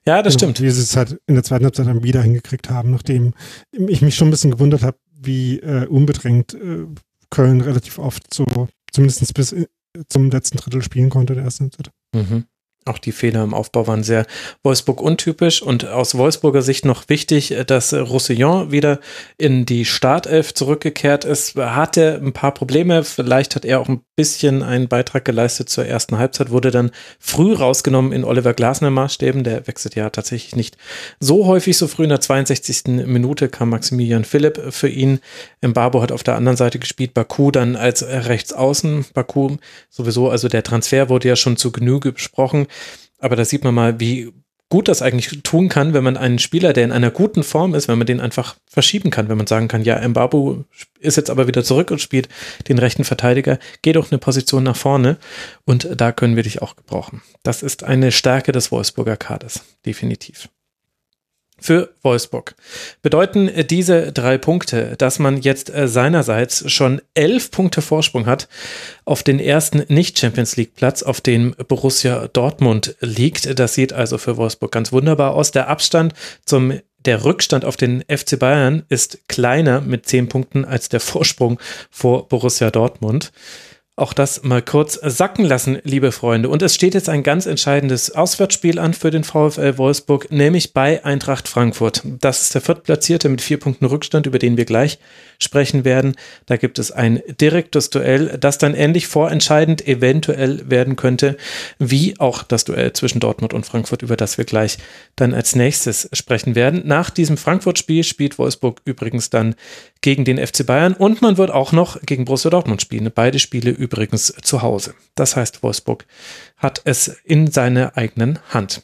ja, das Genau, stimmt. Wie sie es halt in der zweiten Halbzeit dann wieder hingekriegt haben, nachdem ich mich schon ein bisschen gewundert habe, wie äh, unbedrängt äh, Köln relativ oft so, zumindest bis äh, zum letzten Drittel spielen konnte der ersten Halbzeit. Mhm. Auch die Fehler im Aufbau waren sehr Wolfsburg untypisch und aus Wolfsburger Sicht noch wichtig, dass Roussillon wieder in die Startelf zurückgekehrt ist. Hatte ein paar Probleme, vielleicht hat er auch ein bisschen einen Beitrag geleistet zur ersten Halbzeit, wurde dann früh rausgenommen in Oliver Glasner Maßstäben, der wechselt ja tatsächlich nicht so häufig, so früh in der 62. Minute kam Maximilian Philipp für ihn. Mbabo hat auf der anderen Seite gespielt, Baku dann als Rechtsaußen, Baku sowieso, also der Transfer wurde ja schon zu Genüge besprochen, aber da sieht man mal, wie gut das eigentlich tun kann, wenn man einen Spieler, der in einer guten Form ist, wenn man den einfach verschieben kann, wenn man sagen kann, ja, Mbabu ist jetzt aber wieder zurück und spielt den rechten Verteidiger, geh doch eine Position nach vorne und da können wir dich auch gebrauchen. Das ist eine Stärke des Wolfsburger Kaders, definitiv für Wolfsburg. Bedeuten diese drei Punkte, dass man jetzt äh, seinerseits schon elf Punkte Vorsprung hat auf den ersten Nicht-Champions League-Platz, auf dem Borussia Dortmund liegt. Das sieht also für Wolfsburg ganz wunderbar aus. Der Abstand zum der Rückstand auf den FC Bayern ist kleiner mit zehn Punkten als der Vorsprung vor Borussia Dortmund. Auch das mal kurz sacken lassen, liebe Freunde. Und es steht jetzt ein ganz entscheidendes Auswärtsspiel an für den VfL Wolfsburg, nämlich bei Eintracht Frankfurt. Das ist der Viertplatzierte mit vier Punkten Rückstand, über den wir gleich sprechen werden. Da gibt es ein direktes Duell, das dann ähnlich vorentscheidend eventuell werden könnte, wie auch das Duell zwischen Dortmund und Frankfurt, über das wir gleich dann als nächstes sprechen werden. Nach diesem Frankfurt-Spiel spielt Wolfsburg übrigens dann gegen den FC Bayern und man wird auch noch gegen Borussia Dortmund spielen. Beide Spiele übrigens zu Hause. Das heißt, Wolfsburg hat es in seiner eigenen Hand.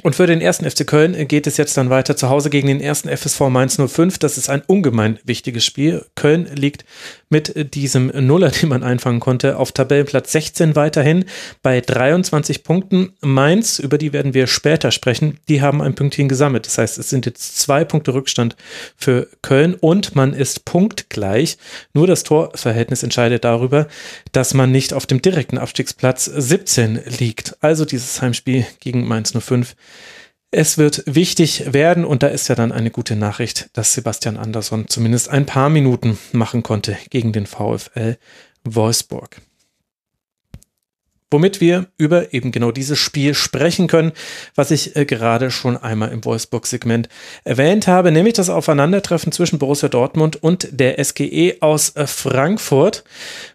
Und für den ersten FC Köln geht es jetzt dann weiter zu Hause gegen den ersten FSV Mainz 05. Das ist ein ungemein wichtiges Spiel. Köln liegt mit diesem Nuller, den man einfangen konnte, auf Tabellenplatz 16 weiterhin bei 23 Punkten. Mainz, über die werden wir später sprechen, die haben ein Pünktchen gesammelt. Das heißt, es sind jetzt zwei Punkte Rückstand für Köln und man ist punktgleich. Nur das Torverhältnis entscheidet darüber, dass man nicht auf dem direkten Abstiegsplatz 17 liegt. Also dieses Heimspiel gegen Mainz 05 es wird wichtig werden und da ist ja dann eine gute Nachricht, dass Sebastian Andersson zumindest ein paar Minuten machen konnte gegen den VfL Wolfsburg. Womit wir über eben genau dieses Spiel sprechen können, was ich äh, gerade schon einmal im Wolfsburg-Segment erwähnt habe, nämlich das Aufeinandertreffen zwischen Borussia Dortmund und der SGE aus äh, Frankfurt.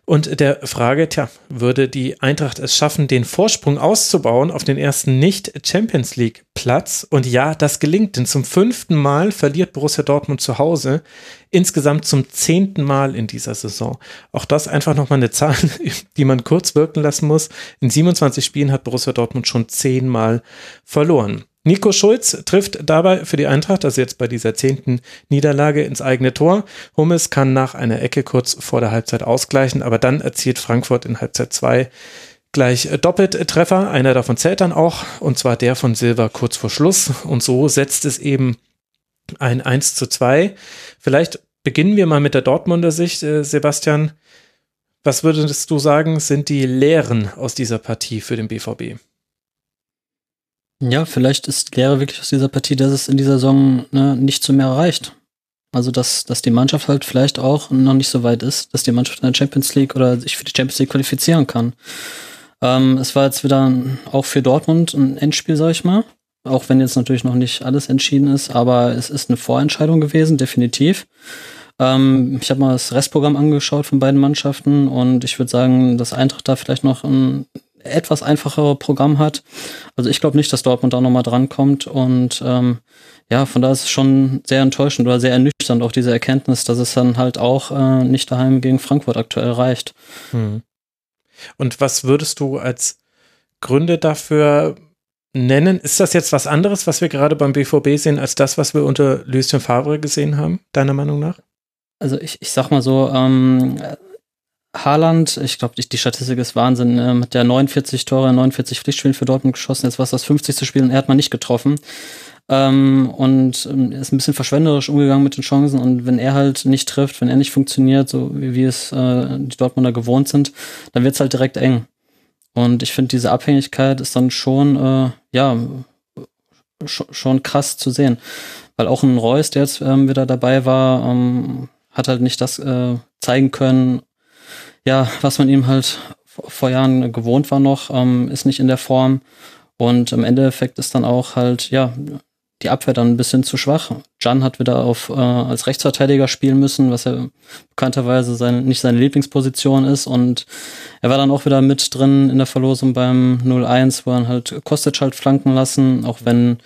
Und der Frage, tja, würde die Eintracht es schaffen, den Vorsprung auszubauen auf den ersten Nicht-Champions League-Platz? Und ja, das gelingt, denn zum fünften Mal verliert Borussia Dortmund zu Hause, insgesamt zum zehnten Mal in dieser Saison. Auch das einfach nochmal eine Zahl, die man kurz wirken lassen muss. In 27 Spielen hat Borussia Dortmund schon zehnmal verloren. Nico Schulz trifft dabei für die Eintracht, also jetzt bei dieser zehnten Niederlage, ins eigene Tor. Hummels kann nach einer Ecke kurz vor der Halbzeit ausgleichen, aber dann erzielt Frankfurt in Halbzeit 2 gleich doppelt Treffer. Einer davon zählt dann auch, und zwar der von Silva kurz vor Schluss. Und so setzt es eben ein 1 zu 2. Vielleicht beginnen wir mal mit der Dortmunder Sicht, äh, Sebastian. Was würdest du sagen, sind die Lehren aus dieser Partie für den BVB? Ja, vielleicht ist die Lehre wirklich aus dieser Partie, dass es in dieser Saison ne, nicht zu mehr reicht. Also, dass, dass die Mannschaft halt vielleicht auch noch nicht so weit ist, dass die Mannschaft in der Champions League oder sich für die Champions League qualifizieren kann. Ähm, es war jetzt wieder auch für Dortmund ein Endspiel, sag ich mal. Auch wenn jetzt natürlich noch nicht alles entschieden ist, aber es ist eine Vorentscheidung gewesen, definitiv. Ähm, ich habe mal das Restprogramm angeschaut von beiden Mannschaften und ich würde sagen, dass Eintracht da vielleicht noch ein etwas einfachere Programm hat. Also ich glaube nicht, dass Dortmund da nochmal drankommt und ähm, ja, von da ist es schon sehr enttäuschend oder sehr ernüchternd auch diese Erkenntnis, dass es dann halt auch äh, nicht daheim gegen Frankfurt aktuell reicht. Hm. Und was würdest du als Gründe dafür nennen? Ist das jetzt was anderes, was wir gerade beim BVB sehen, als das, was wir unter Lucien Favre gesehen haben, deiner Meinung nach? Also ich, ich sag mal so, ähm, Haaland, ich glaube, die, Statistik ist Wahnsinn, ähm, hat ja 49 Tore, 49 Pflichtspielen für Dortmund geschossen, jetzt war es das 50. Spiel und er hat mal nicht getroffen. Ähm, und ähm, ist ein bisschen verschwenderisch umgegangen mit den Chancen und wenn er halt nicht trifft, wenn er nicht funktioniert, so wie, wie es äh, die Dortmunder gewohnt sind, dann wird's halt direkt eng. Und ich finde, diese Abhängigkeit ist dann schon, äh, ja, sch schon krass zu sehen. Weil auch ein Reus, der jetzt ähm, wieder dabei war, ähm, hat halt nicht das äh, zeigen können, ja, was man ihm halt vor Jahren gewohnt war noch, ähm, ist nicht in der Form. Und im Endeffekt ist dann auch halt, ja, die Abwehr dann ein bisschen zu schwach. Jan hat wieder auf äh, als Rechtsverteidiger spielen müssen, was ja bekannterweise sein, nicht seine Lieblingsposition ist. Und er war dann auch wieder mit drin in der Verlosung beim 0-1, wo er halt Kostic halt flanken lassen, auch wenn,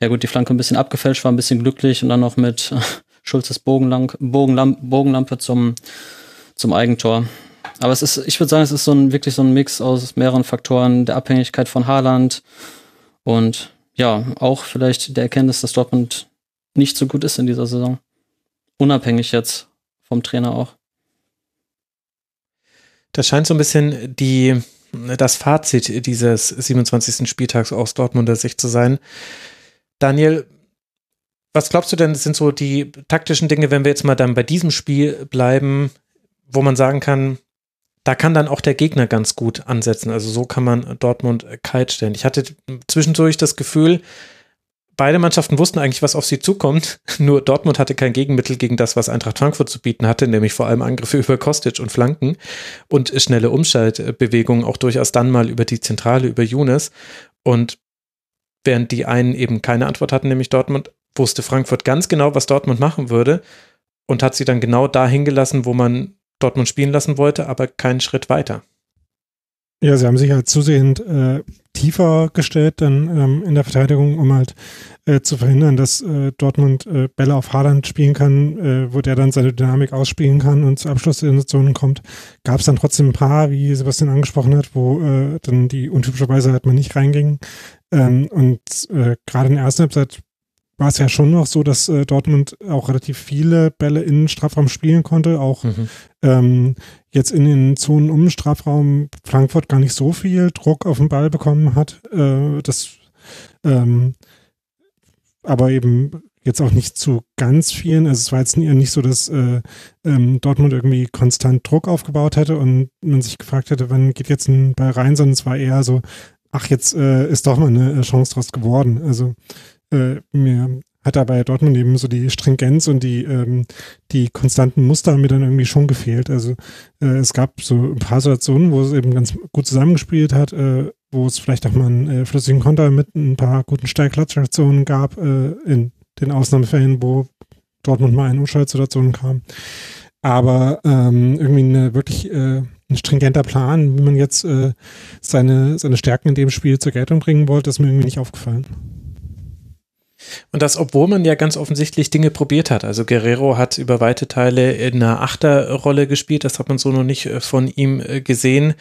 ja gut, die Flanke ein bisschen abgefälscht war, ein bisschen glücklich und dann noch mit äh, Schulzes Bogenlamp Bogenlamp Bogenlampe zum, zum Eigentor. Aber es ist, ich würde sagen, es ist so ein, wirklich so ein Mix aus mehreren Faktoren, der Abhängigkeit von Haaland und ja, auch vielleicht der Erkenntnis, dass Dortmund nicht so gut ist in dieser Saison. Unabhängig jetzt vom Trainer auch. Das scheint so ein bisschen die, das Fazit dieses 27. Spieltags aus Dortmunder Sicht zu sein. Daniel, was glaubst du denn, sind so die taktischen Dinge, wenn wir jetzt mal dann bei diesem Spiel bleiben, wo man sagen kann, da kann dann auch der Gegner ganz gut ansetzen. Also so kann man Dortmund kalt stellen. Ich hatte zwischendurch das Gefühl, beide Mannschaften wussten eigentlich, was auf sie zukommt. Nur Dortmund hatte kein Gegenmittel gegen das, was Eintracht Frankfurt zu bieten hatte, nämlich vor allem Angriffe über Kostic und Flanken und schnelle Umschaltbewegungen auch durchaus dann mal über die Zentrale, über Younes. Und während die einen eben keine Antwort hatten, nämlich Dortmund, wusste Frankfurt ganz genau, was Dortmund machen würde und hat sie dann genau dahin gelassen, wo man Dortmund spielen lassen wollte, aber keinen Schritt weiter. Ja, sie haben sich halt zusehend äh, tiefer gestellt dann ähm, in der Verteidigung, um halt äh, zu verhindern, dass äh, Dortmund äh, Bälle auf Haaland spielen kann, äh, wo der dann seine Dynamik ausspielen kann und zu Abschlusssituationen kommt. Gab es dann trotzdem ein paar, wie Sebastian angesprochen hat, wo äh, dann die untypischerweise halt mal nicht reingingen. Ähm, und gerade in der ersten Halbzeit war es ja schon noch so, dass äh, Dortmund auch relativ viele Bälle in den Strafraum spielen konnte, auch mhm. ähm, jetzt in den Zonen um den Strafraum Frankfurt gar nicht so viel Druck auf den Ball bekommen hat. Äh, das ähm, aber eben jetzt auch nicht zu ganz vielen. Also es war jetzt nicht so, dass äh, ähm, Dortmund irgendwie konstant Druck aufgebaut hätte und man sich gefragt hätte, wann geht jetzt ein Ball rein, sondern es war eher so, ach, jetzt äh, ist doch mal eine Chance draus geworden. Also äh, mir hat da bei Dortmund eben so die Stringenz und die, ähm, die konstanten Muster mir dann irgendwie schon gefehlt. Also äh, es gab so ein paar Situationen, wo es eben ganz gut zusammengespielt hat, äh, wo es vielleicht auch mal einen äh, flüssigen Konter mit ein paar guten Steilklatschaktionen gab, äh, in den Ausnahmefällen, wo Dortmund mal in Umschaltsituationen kam. Aber ähm, irgendwie eine wirklich äh, ein stringenter Plan, wie man jetzt äh, seine, seine Stärken in dem Spiel zur Geltung bringen wollte, ist mir irgendwie nicht aufgefallen. Und das, obwohl man ja ganz offensichtlich Dinge probiert hat. Also Guerrero hat über weite Teile in einer Achterrolle gespielt, das hat man so noch nicht äh, von ihm äh, gesehen.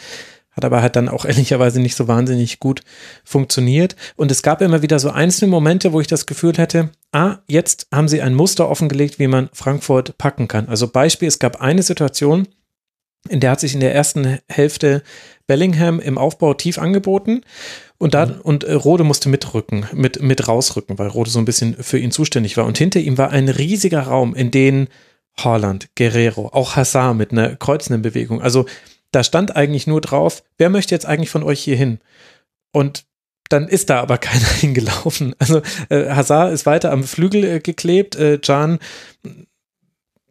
Hat aber halt dann auch ehrlicherweise nicht so wahnsinnig gut funktioniert. Und es gab immer wieder so einzelne Momente, wo ich das Gefühl hätte, ah, jetzt haben sie ein Muster offengelegt, wie man Frankfurt packen kann. Also Beispiel, es gab eine Situation, in der hat sich in der ersten Hälfte Bellingham im Aufbau tief angeboten und dann, mhm. und äh, Rode musste mitrücken, mit, mit rausrücken, weil Rode so ein bisschen für ihn zuständig war. Und hinter ihm war ein riesiger Raum, in den Haaland, Guerrero, auch Hazard mit einer kreuzenden Bewegung. Also da stand eigentlich nur drauf, wer möchte jetzt eigentlich von euch hier hin? Und dann ist da aber keiner hingelaufen. Also äh, Hazard ist weiter am Flügel äh, geklebt, äh, Can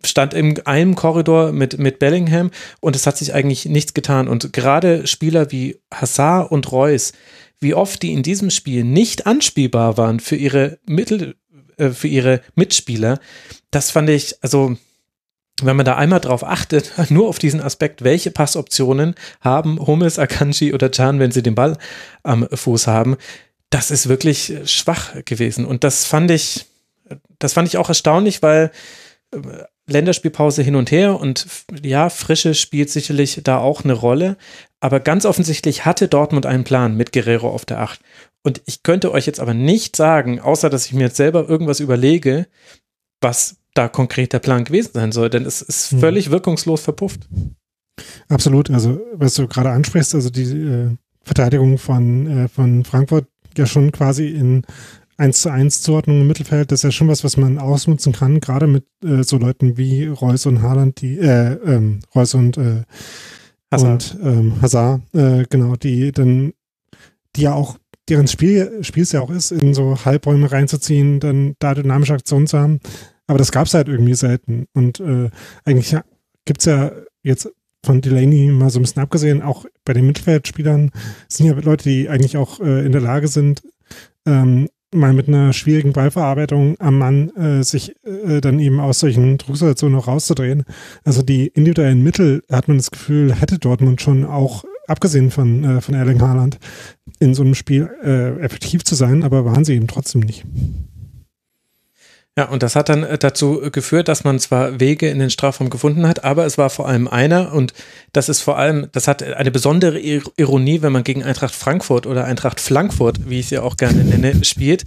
stand in einem Korridor mit, mit Bellingham und es hat sich eigentlich nichts getan. Und gerade Spieler wie Hazard und Reus, wie oft die in diesem Spiel nicht anspielbar waren für ihre Mittel, äh, für ihre Mitspieler, das fand ich, also wenn man da einmal drauf achtet, nur auf diesen Aspekt, welche Passoptionen haben Hummels, Akanji oder Can, wenn sie den Ball am Fuß haben, das ist wirklich schwach gewesen. Und das fand ich, das fand ich auch erstaunlich, weil äh, Länderspielpause hin und her und ja, Frische spielt sicherlich da auch eine Rolle. Aber ganz offensichtlich hatte Dortmund einen Plan mit Guerrero auf der Acht. Und ich könnte euch jetzt aber nicht sagen, außer dass ich mir jetzt selber irgendwas überlege, was da konkret der Plan gewesen sein soll, denn es ist hm. völlig wirkungslos verpufft. Absolut, also was du gerade ansprichst, also die äh, Verteidigung von, äh, von Frankfurt ja schon quasi in 1 zu 1 Zuordnung im Mittelfeld, das ist ja schon was, was man ausnutzen kann, gerade mit äh, so Leuten wie Reus und Haaland, die, äh, ähm, Reus und, äh, Hazard. und ähm, Hazard, äh, genau, die dann, die ja auch, deren Spiel, Spiels ja auch ist, in so Halbräume reinzuziehen, dann da dynamische Aktionen zu haben. Aber das gab es halt irgendwie selten. Und äh, eigentlich gibt es ja jetzt von Delaney mal so ein bisschen abgesehen, auch bei den Mittelfeldspielern sind ja Leute, die eigentlich auch äh, in der Lage sind, ähm, mal mit einer schwierigen Ballverarbeitung am Mann äh, sich äh, dann eben aus solchen Drucksituationen noch rauszudrehen. Also die individuellen Mittel, hat man das Gefühl, hätte Dortmund schon auch, abgesehen von, äh, von Erling Haaland, in so einem Spiel äh, effektiv zu sein, aber waren sie eben trotzdem nicht. Ja, und das hat dann äh, dazu geführt, dass man zwar Wege in den Strafraum gefunden hat, aber es war vor allem einer und das ist vor allem, das hat eine besondere Ironie, wenn man gegen Eintracht Frankfurt oder Eintracht Flankfurt, wie ich sie auch gerne nenne, spielt.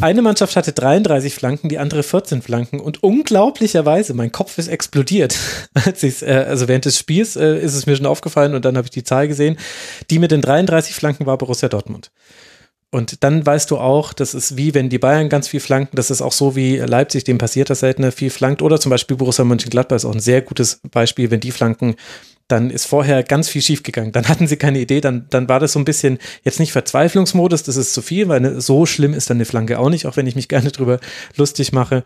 Eine Mannschaft hatte 33 Flanken, die andere 14 Flanken und unglaublicherweise, mein Kopf ist explodiert. Als ich's, äh, also während des Spiels äh, ist es mir schon aufgefallen und dann habe ich die Zahl gesehen. Die mit den 33 Flanken war Borussia Dortmund. Und dann weißt du auch, das ist wie wenn die Bayern ganz viel flanken, das ist auch so wie Leipzig, dem passiert das seltener viel flankt. Oder zum Beispiel Borussia Mönchengladbach ist auch ein sehr gutes Beispiel, wenn die flanken, dann ist vorher ganz viel schiefgegangen. Dann hatten sie keine Idee, dann, dann war das so ein bisschen jetzt nicht Verzweiflungsmodus, das ist zu viel, weil ne, so schlimm ist dann eine Flanke auch nicht, auch wenn ich mich gerne drüber lustig mache.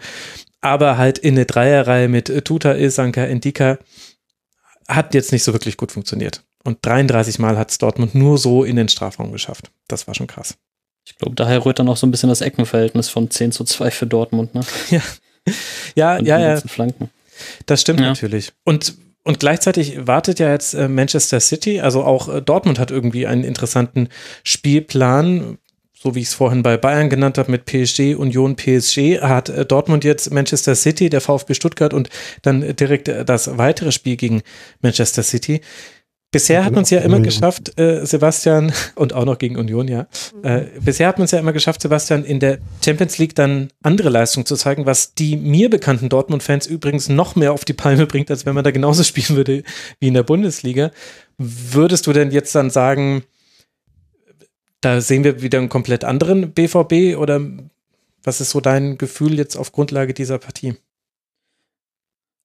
Aber halt in eine Dreierreihe mit Tuta, Ilsanka, Endika hat jetzt nicht so wirklich gut funktioniert. Und 33 Mal hat es Dortmund nur so in den Strafraum geschafft. Das war schon krass. Ich glaube, daher rührt dann auch so ein bisschen das Eckenverhältnis von 10 zu 2 für Dortmund, ne? Ja. Ja, Und ja, die ja. ganzen Flanken. Das stimmt Ja. natürlich. Und, und gleichzeitig wartet ja jetzt äh, Manchester City, also auch äh, Dortmund hat irgendwie einen interessanten Spielplan. So wie ich es vorhin bei Bayern genannt habe mit PSG, Union, PSG, hat äh, Dortmund jetzt Manchester City, der VfB Stuttgart und dann direkt das weitere Spiel gegen Manchester City. Bisher hat man es ja immer geschafft, äh, Sebastian, und auch noch gegen Union, ja. Äh, bisher hat man es ja immer geschafft, Sebastian, in der Champions League dann andere Leistungen zu zeigen, was die mir bekannten Dortmund-Fans übrigens noch mehr auf die Palme bringt, als wenn man da genauso spielen würde wie in der Bundesliga. Würdest du denn jetzt dann sagen, da sehen wir wieder einen komplett anderen BVB oder was ist so dein Gefühl jetzt auf Grundlage dieser Partie?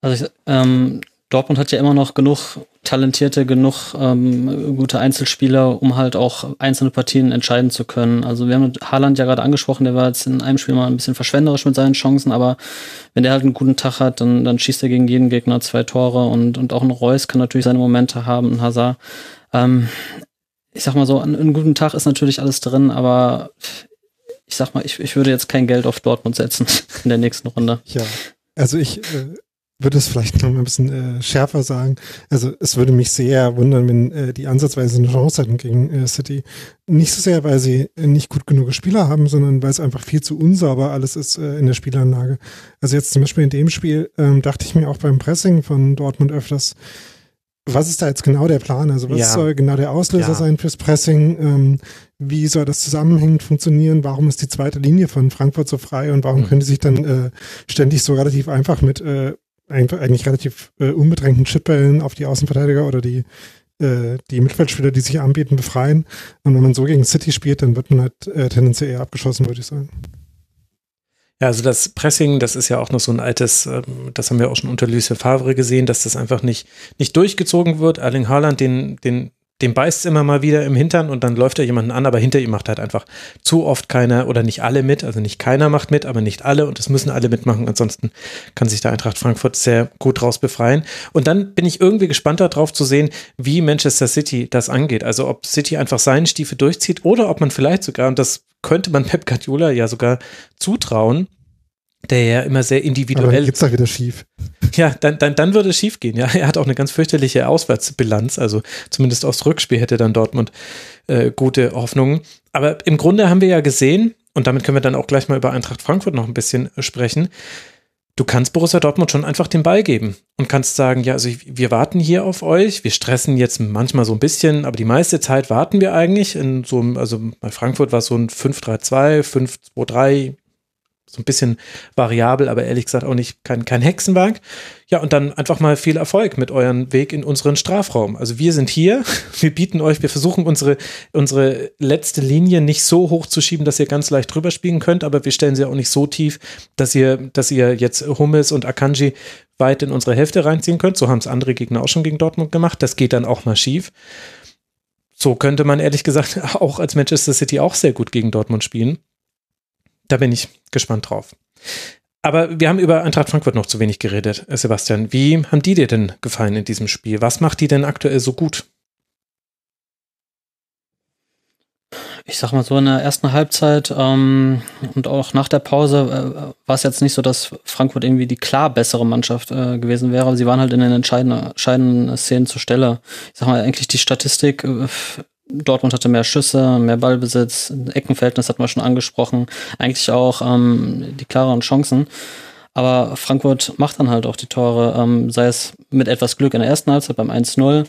Also ich, ähm, Dortmund hat ja immer noch genug talentierte, genug ähm, gute Einzelspieler, um halt auch einzelne Partien entscheiden zu können. Also wir haben Haaland ja gerade angesprochen, der war jetzt in einem Spiel mal ein bisschen verschwenderisch mit seinen Chancen, aber wenn der halt einen guten Tag hat, dann, dann schießt er gegen jeden Gegner zwei Tore und, und auch ein Reus kann natürlich seine Momente haben, ein Hazard. Ähm, ich sag mal so, an einem guten Tag ist natürlich alles drin, aber ich sag mal, ich, ich würde jetzt kein Geld auf Dortmund setzen in der nächsten Runde. Ja, also ich äh, würde es vielleicht noch mal ein bisschen äh, schärfer sagen. Also es würde mich sehr wundern, wenn äh, die ansatzweise eine Chance hätten gegen äh, City. Nicht so sehr, weil sie nicht gut genug Spieler haben, sondern weil es einfach viel zu unsauber alles ist äh, in der Spielanlage. Also jetzt zum Beispiel in dem Spiel ähm, dachte ich mir auch beim Pressing von Dortmund öfters, was ist da jetzt genau der Plan? Also was Ja. soll genau der Auslöser Ja. sein fürs Pressing? Ähm, wie soll das zusammenhängend funktionieren? Warum ist die zweite Linie von Frankfurt so frei und warum Mhm. können die sich dann äh, ständig so relativ einfach mit äh, eigentlich relativ äh, unbedrängten Chipbällen auf die Außenverteidiger oder die äh, die Mittelfeldspieler, die sich anbieten, befreien? Und wenn man so gegen City spielt, dann wird man halt äh, tendenziell eher abgeschossen, würde ich sagen. Ja, also das Pressing, das ist ja auch noch so ein altes, ähm, das haben wir auch schon unter Lucien Favre gesehen, dass das einfach nicht, nicht durchgezogen wird. Erling Haaland, den, den, dem beißt immer mal wieder im Hintern und dann läuft er jemanden an, aber hinter ihm macht halt einfach zu oft keiner oder nicht alle mit. Also nicht keiner macht mit, aber nicht alle und es müssen alle mitmachen. Ansonsten kann sich der Eintracht Frankfurt sehr gut draus befreien. Und dann bin ich irgendwie gespannt darauf zu sehen, wie Manchester City das angeht. Also ob City einfach seinen Stiefel durchzieht oder ob man vielleicht sogar, und das könnte man Pep Guardiola ja sogar zutrauen, der ja immer sehr Aber dann individuell geht's da wieder schief. ja, dann, dann, dann würde es schief gehen. Ja, er hat auch eine ganz fürchterliche Auswärtsbilanz. Also zumindest aufs Rückspiel hätte dann Dortmund äh, gute Hoffnungen. Aber im Grunde haben wir ja gesehen, und damit können wir dann auch gleich mal über Eintracht Frankfurt noch ein bisschen äh, sprechen. Du kannst Borussia Dortmund schon einfach den Ball geben und kannst sagen, ja, also wir warten hier auf euch. Wir stressen jetzt manchmal so ein bisschen, aber die meiste Zeit warten wir eigentlich in so einem, also bei Frankfurt war es so ein 5-3-2, 5-2-3, so ein bisschen variabel, aber ehrlich gesagt auch nicht kein, kein Hexenwerk. Ja, und dann einfach mal viel Erfolg mit euren Weg in unseren Strafraum. Also wir sind hier, wir bieten euch, wir versuchen unsere, unsere letzte Linie nicht so hoch zu schieben, dass ihr ganz leicht drüber spielen könnt, aber wir stellen sie auch nicht so tief, dass ihr, dass ihr jetzt Hummels und Akanji weit in unsere Hälfte reinziehen könnt. So haben es andere Gegner auch schon gegen Dortmund gemacht. Das geht dann auch mal schief. So könnte man ehrlich gesagt auch als Manchester City auch sehr gut gegen Dortmund spielen. Da bin ich gespannt drauf. Aber wir haben über Eintracht Frankfurt noch zu wenig geredet, Sebastian. Wie haben die dir denn gefallen in diesem Spiel? Was macht die denn aktuell so gut? Ich sag mal so, in der ersten Halbzeit ähm, und auch nach der Pause äh, war es jetzt nicht so, dass Frankfurt irgendwie die klar bessere Mannschaft äh, gewesen wäre, sie waren halt in den entscheidenden, entscheidenden Szenen zur Stelle. Ich sag mal, eigentlich die Statistik, äh, Dortmund hatte mehr Schüsse, mehr Ballbesitz, Eckenverhältnis hat man schon angesprochen, eigentlich auch ähm, die klareren Chancen. Aber Frankfurt macht dann halt auch die Tore, ähm, sei es mit etwas Glück in der ersten Halbzeit beim 1-0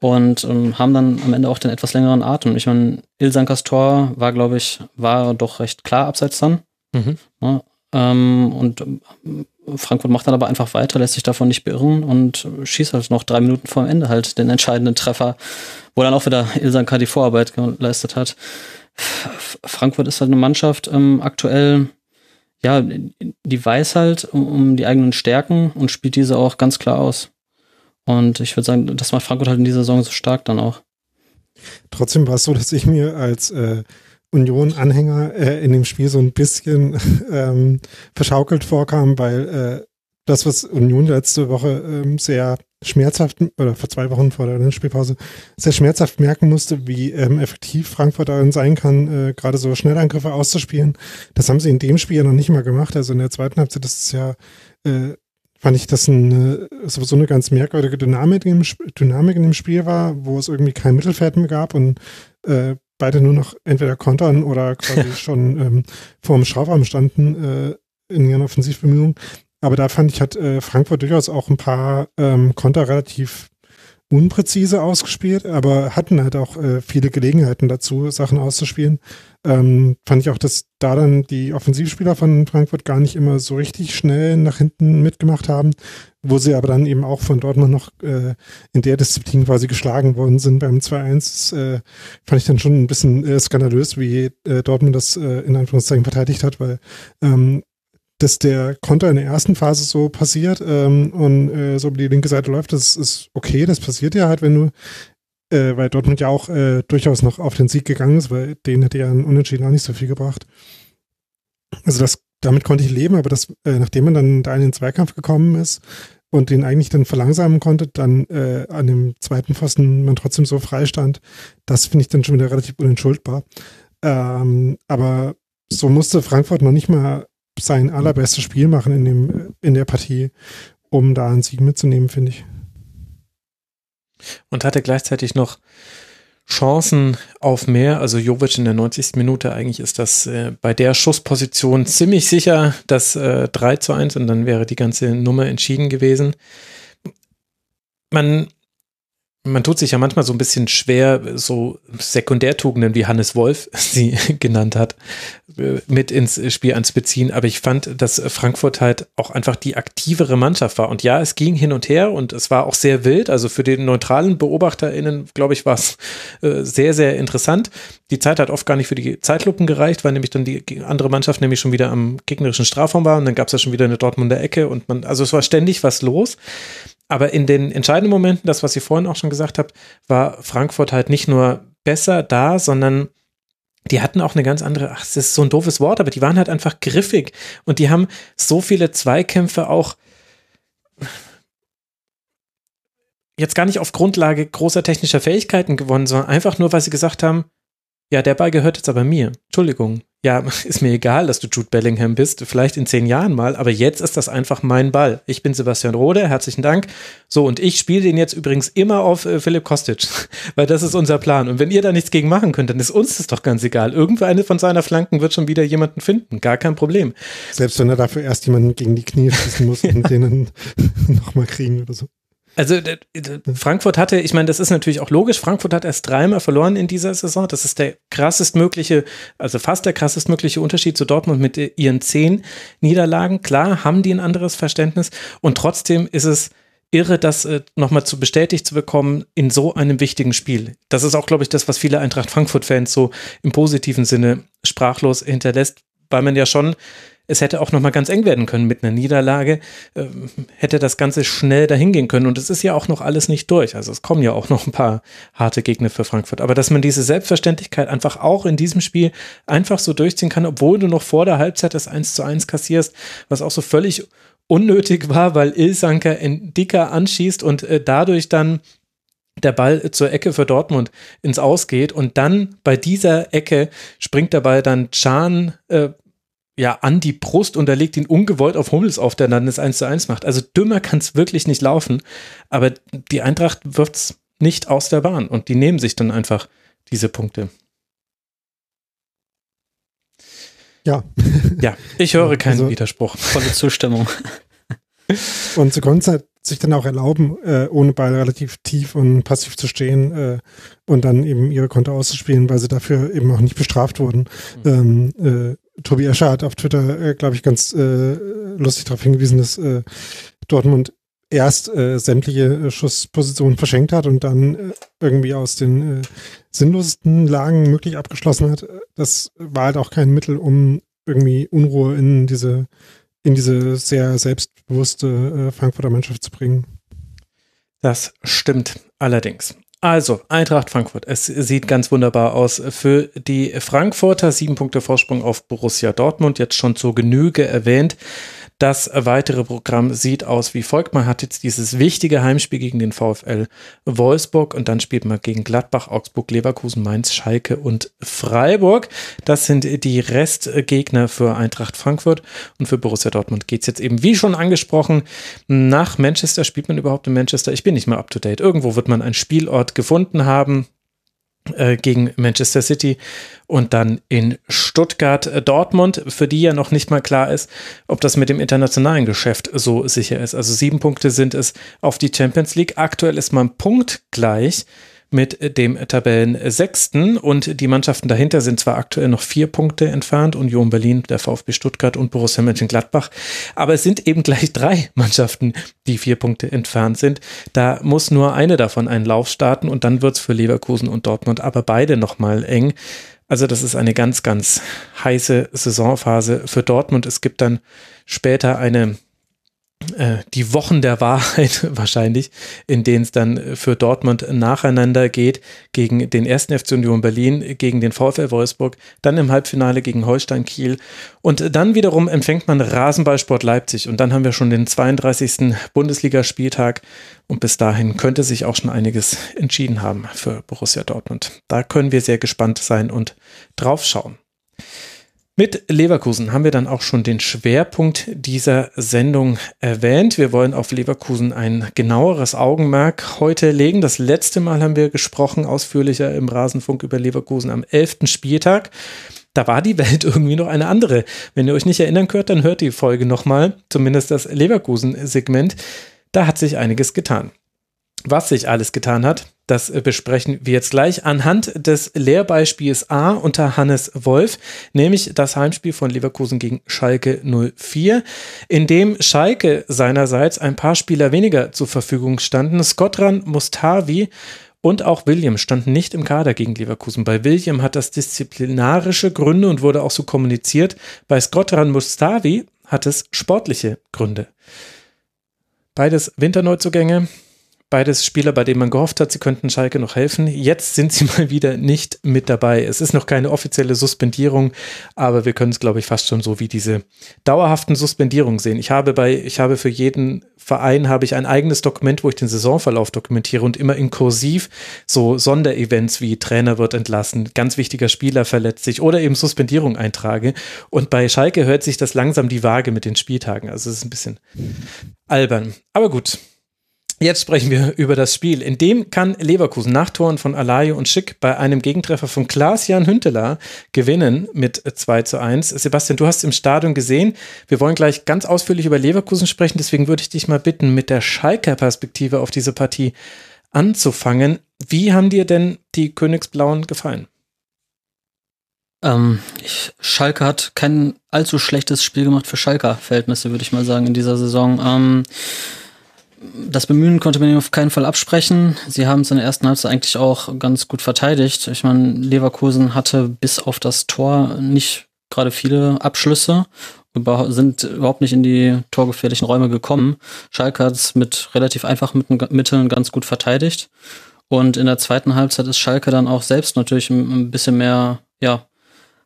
und ähm, haben dann am Ende auch den etwas längeren Atem. Ich meine, Ilsankas Tor war, glaube ich, war doch recht klar abseits dann. Mhm. Ja, ähm, und Frankfurt macht dann aber einfach weiter, lässt sich davon nicht beirren und schießt halt noch drei Minuten vor dem Ende halt den entscheidenden Treffer, wo dann auch wieder Ilsanka die Vorarbeit geleistet hat. Frankfurt ist halt eine Mannschaft ähm, aktuell, ja, die weiß halt um, um die eigenen Stärken und spielt diese auch ganz klar aus. Und ich würde sagen, das macht Frankfurt halt in dieser Saison so stark dann auch. Trotzdem war es so, dass ich mir als äh, Union-Anhänger äh, in dem Spiel so ein bisschen ähm, verschaukelt vorkam, weil äh, das, was Union letzte Woche ähm, sehr schmerzhaft, oder vor zwei Wochen vor der Spielpause, sehr schmerzhaft merken musste, wie ähm, effektiv Frankfurt darin sein kann, äh, gerade so Schnellangriffe auszuspielen. Das haben sie in dem Spiel ja noch nicht mal gemacht. Also in der zweiten Halbzeit das ist ja äh, fand ich, dass eine, sowieso eine ganz merkwürdige Dynamik in, dem, Dynamik in dem Spiel war, wo es irgendwie kein Mittelfeld mehr gab und äh, beide nur noch entweder kontern oder quasi schon ähm, vor dem Strafraum standen äh, in ihren Offensivbemühungen. Aber da fand ich, hat äh, Frankfurt durchaus auch ein paar ähm, Konter relativ unpräzise ausgespielt, aber hatten halt auch äh, viele Gelegenheiten dazu, Sachen auszuspielen. Ähm, fand ich auch, dass da dann die Offensivspieler von Frankfurt gar nicht immer so richtig schnell nach hinten mitgemacht haben, wo sie aber dann eben auch von Dortmund noch äh, in der Disziplin quasi geschlagen worden sind beim 2-1. Äh, fand ich dann schon ein bisschen äh, skandalös, wie äh, Dortmund das äh, in Anführungszeichen verteidigt hat, weil ähm, dass der Konter in der ersten Phase so passiert ähm, und äh, so über die linke Seite läuft, das ist okay, das passiert ja halt, wenn du, äh, weil Dortmund ja auch äh, durchaus noch auf den Sieg gegangen ist, weil denen hätte ja ein Unentschieden auch nicht so viel gebracht. Also das, damit konnte ich leben, aber das, äh, nachdem man dann da in den Zweikampf gekommen ist und den eigentlich dann verlangsamen konnte, dann äh, an dem zweiten Pfosten man trotzdem so frei stand, das finde ich dann schon wieder relativ unentschuldbar. Ähm, aber so musste Frankfurt noch nicht mal sein allerbestes Spiel machen in, dem, in der Partie, um da einen Sieg mitzunehmen, finde ich. Und hatte gleichzeitig noch Chancen auf mehr. Also Jovic in der 90. Minute, eigentlich ist das äh, bei der Schussposition ziemlich sicher das äh, 3 zu 1 und dann wäre die ganze Nummer entschieden gewesen. Man man tut sich ja manchmal so ein bisschen schwer, so Sekundärtugenden, wie Hannes Wolf sie genannt hat, mit ins Spiel anzubeziehen. Aber ich fand, dass Frankfurt halt auch einfach die aktivere Mannschaft war. Und ja, es ging hin und her und es war auch sehr wild. Also für den neutralen BeobachterInnen, glaube ich, war es äh, sehr, sehr interessant. Die Zeit hat oft gar nicht für die Zeitlupen gereicht, weil nämlich dann die andere Mannschaft nämlich schon wieder am gegnerischen Strafraum war und dann gab es ja schon wieder eine Dortmunder Ecke und man, also es war ständig was los. Aber in den entscheidenden Momenten, das, was ihr vorhin auch schon gesagt habt, war Frankfurt halt nicht nur besser da, sondern die hatten auch eine ganz andere, ach, das ist so ein doofes Wort, aber die waren halt einfach griffig und die haben so viele Zweikämpfe auch jetzt gar nicht auf Grundlage großer technischer Fähigkeiten gewonnen, sondern einfach nur, weil sie gesagt haben, ja, der Ball gehört jetzt aber mir. Entschuldigung. Ja, ist mir egal, dass du Jude Bellingham bist. Vielleicht in zehn Jahren mal, aber jetzt ist das einfach mein Ball. Ich bin Sebastian Rode, herzlichen Dank. So, und ich spiele den jetzt übrigens immer auf äh, Philipp Kostic, weil das ist unser Plan. Und wenn ihr da nichts gegen machen könnt, dann ist uns das doch ganz egal. Irgendeine von seiner Flanken wird schon wieder jemanden finden. Gar kein Problem. Selbst wenn er dafür erst jemanden gegen die Knie schießen muss und den dann nochmal kriegen oder so. Also Frankfurt hatte, ich meine, das ist natürlich auch logisch, Frankfurt hat erst dreimal verloren in dieser Saison. Das ist der krassestmögliche, also fast der krassestmögliche Unterschied zu Dortmund mit ihren zehn Niederlagen. Klar haben die ein anderes Verständnis und trotzdem ist es irre, das äh, nochmal zu bestätigt zu bekommen in so einem wichtigen Spiel. Das ist auch, glaube ich, das, was viele Eintracht Frankfurt-Fans so im positiven Sinne sprachlos hinterlässt, weil man ja schon es hätte auch nochmal ganz eng werden können mit einer Niederlage, äh, hätte das Ganze schnell dahin gehen können. Und es ist ja auch noch alles nicht durch. Also es kommen ja auch noch ein paar harte Gegner für Frankfurt. Aber dass man diese Selbstverständlichkeit einfach auch in diesem Spiel einfach so durchziehen kann, obwohl du noch vor der Halbzeit das 1 zu 1 kassierst, was auch so völlig unnötig war, weil Ilsanker Dicker anschießt und äh, dadurch dann der Ball zur Ecke für Dortmund ins Ausgeht und dann bei dieser Ecke springt Ball dann Can äh, ja, an die Brust und er legt ihn ungewollt auf Hummels auf, der dann das 1 zu 1 macht. Also dümmer kann es wirklich nicht laufen. Aber die Eintracht wird es nicht aus der Bahn und die nehmen sich dann einfach diese Punkte. Ja. Ja, ich höre keinen also, Widerspruch. Volle Zustimmung. Und sie konnten halt sich dann auch erlauben, äh, ohne Ball relativ tief und passiv zu stehen äh, und dann eben ihre Konto auszuspielen, weil sie dafür eben auch nicht bestraft wurden. Mhm. Ähm, äh, Tobi Escher hat auf Twitter, äh, glaube ich, ganz äh, lustig darauf hingewiesen, dass äh, Dortmund erst äh, sämtliche äh, Schusspositionen verschenkt hat und dann äh, irgendwie aus den äh, sinnlosesten Lagen möglich abgeschlossen hat. Das war halt auch kein Mittel, um irgendwie Unruhe in diese, in diese sehr selbstbewusste äh, Frankfurter Mannschaft zu bringen. Das stimmt allerdings. Also, Eintracht Frankfurt. Es sieht ganz wunderbar aus für die Frankfurter. Sieben Punkte Vorsprung auf Borussia Dortmund. Jetzt schon zur Genüge erwähnt. Das weitere Programm sieht aus wie folgt. Man hat jetzt dieses wichtige Heimspiel gegen den VfL Wolfsburg und dann spielt man gegen Gladbach, Augsburg, Leverkusen, Mainz, Schalke und Freiburg. Das sind die Restgegner für Eintracht Frankfurt und für Borussia Dortmund geht es jetzt eben, wie schon angesprochen, nach Manchester. Spielt man überhaupt in Manchester? Ich bin nicht mehr up to date. Irgendwo wird man einen Spielort gefunden haben. Äh, gegen Manchester City und dann in Stuttgart äh, Dortmund, für die ja noch nicht mal klar ist, ob das mit dem internationalen Geschäft so sicher ist. Also sieben Punkte sind es auf die Champions League. Aktuell ist man punktgleich mit dem Tabellensechsten und die Mannschaften dahinter sind zwar aktuell noch vier Punkte entfernt, Union Berlin, der VfB Stuttgart und Borussia Mönchengladbach, aber es sind eben gleich drei Mannschaften, die vier Punkte entfernt sind. Da muss nur eine davon einen Lauf starten und dann wird es für Leverkusen und Dortmund aber beide nochmal eng. Also das ist eine ganz, ganz heiße Saisonphase für Dortmund. Es gibt dann später eine äh, die Wochen der Wahrheit wahrscheinlich, in denen es dann für Dortmund nacheinander geht, gegen den ersten FC Union Berlin, gegen den VfL Wolfsburg, dann im Halbfinale gegen Holstein Kiel und dann wiederum empfängt man Rasenballsport Leipzig und dann haben wir schon den 32. Bundesligaspieltag und bis dahin könnte sich auch schon einiges entschieden haben für Borussia Dortmund. Da können wir sehr gespannt sein und drauf schauen. Mit Leverkusen haben wir dann auch schon den Schwerpunkt dieser Sendung erwähnt. Wir wollen auf Leverkusen ein genaueres Augenmerk heute legen. Das letzte Mal haben wir gesprochen, ausführlicher im Rasenfunk über Leverkusen am 11. Spieltag. Da war die Welt irgendwie noch eine andere. Wenn ihr euch nicht erinnern könnt, dann hört die Folge nochmal, zumindest das Leverkusen-Segment. Da hat sich einiges getan. Was sich alles getan hat, das äh, besprechen wir jetzt gleich anhand des Lehrbeispiels A unter Hannes Wolf, nämlich das Heimspiel von Leverkusen gegen Schalke 04, in dem Schalke seinerseits ein paar Spieler weniger zur Verfügung standen. Skotran Mustavi und auch William standen nicht im Kader gegen Leverkusen. Bei William hat das disziplinarische Gründe und wurde auch so kommuniziert. Bei Skotran Mustavi hat es sportliche Gründe. Beides Winterneuzugänge. Beides Spieler, bei denen man gehofft hat, sie könnten Schalke noch helfen. Jetzt sind sie mal wieder nicht mit dabei. Es ist noch keine offizielle Suspendierung, aber wir können es, glaube ich, fast schon so wie diese dauerhaften Suspendierungen sehen. Ich habe bei, ich habe für jeden Verein habe ich ein eigenes Dokument, wo ich den Saisonverlauf dokumentiere und immer in Kursiv so Sonderevents wie Trainer wird entlassen, ganz wichtiger Spieler verletzt sich oder eben Suspendierung eintrage. Und bei Schalke hört sich das langsam die Waage mit den Spieltagen. Also es ist ein bisschen albern. Aber gut, Jetzt sprechen wir über das Spiel. In dem kann Leverkusen nach Toren von Alayo und Schick bei einem Gegentreffer von Klaas-Jan Hünteler gewinnen mit 2 zu 1. Sebastian, du hast im Stadion gesehen. Wir wollen gleich ganz ausführlich über Leverkusen sprechen. Deswegen würde ich dich mal bitten, mit der Schalker Perspektive auf diese Partie anzufangen. Wie haben dir denn die Königsblauen gefallen? Ähm, ich, Schalke hat kein allzu schlechtes Spiel gemacht für Schalker Verhältnisse, würde ich mal sagen, in dieser Saison. Ähm, das Bemühen konnte man ihm auf keinen Fall absprechen. Sie haben es in der ersten Halbzeit eigentlich auch ganz gut verteidigt. Ich meine, Leverkusen hatte bis auf das Tor nicht gerade viele Abschlüsse, sind überhaupt nicht in die torgefährlichen Räume gekommen. Schalke hat es mit relativ einfachen Mitteln ganz gut verteidigt. Und in der zweiten Halbzeit ist Schalke dann auch selbst natürlich ein bisschen mehr, ja,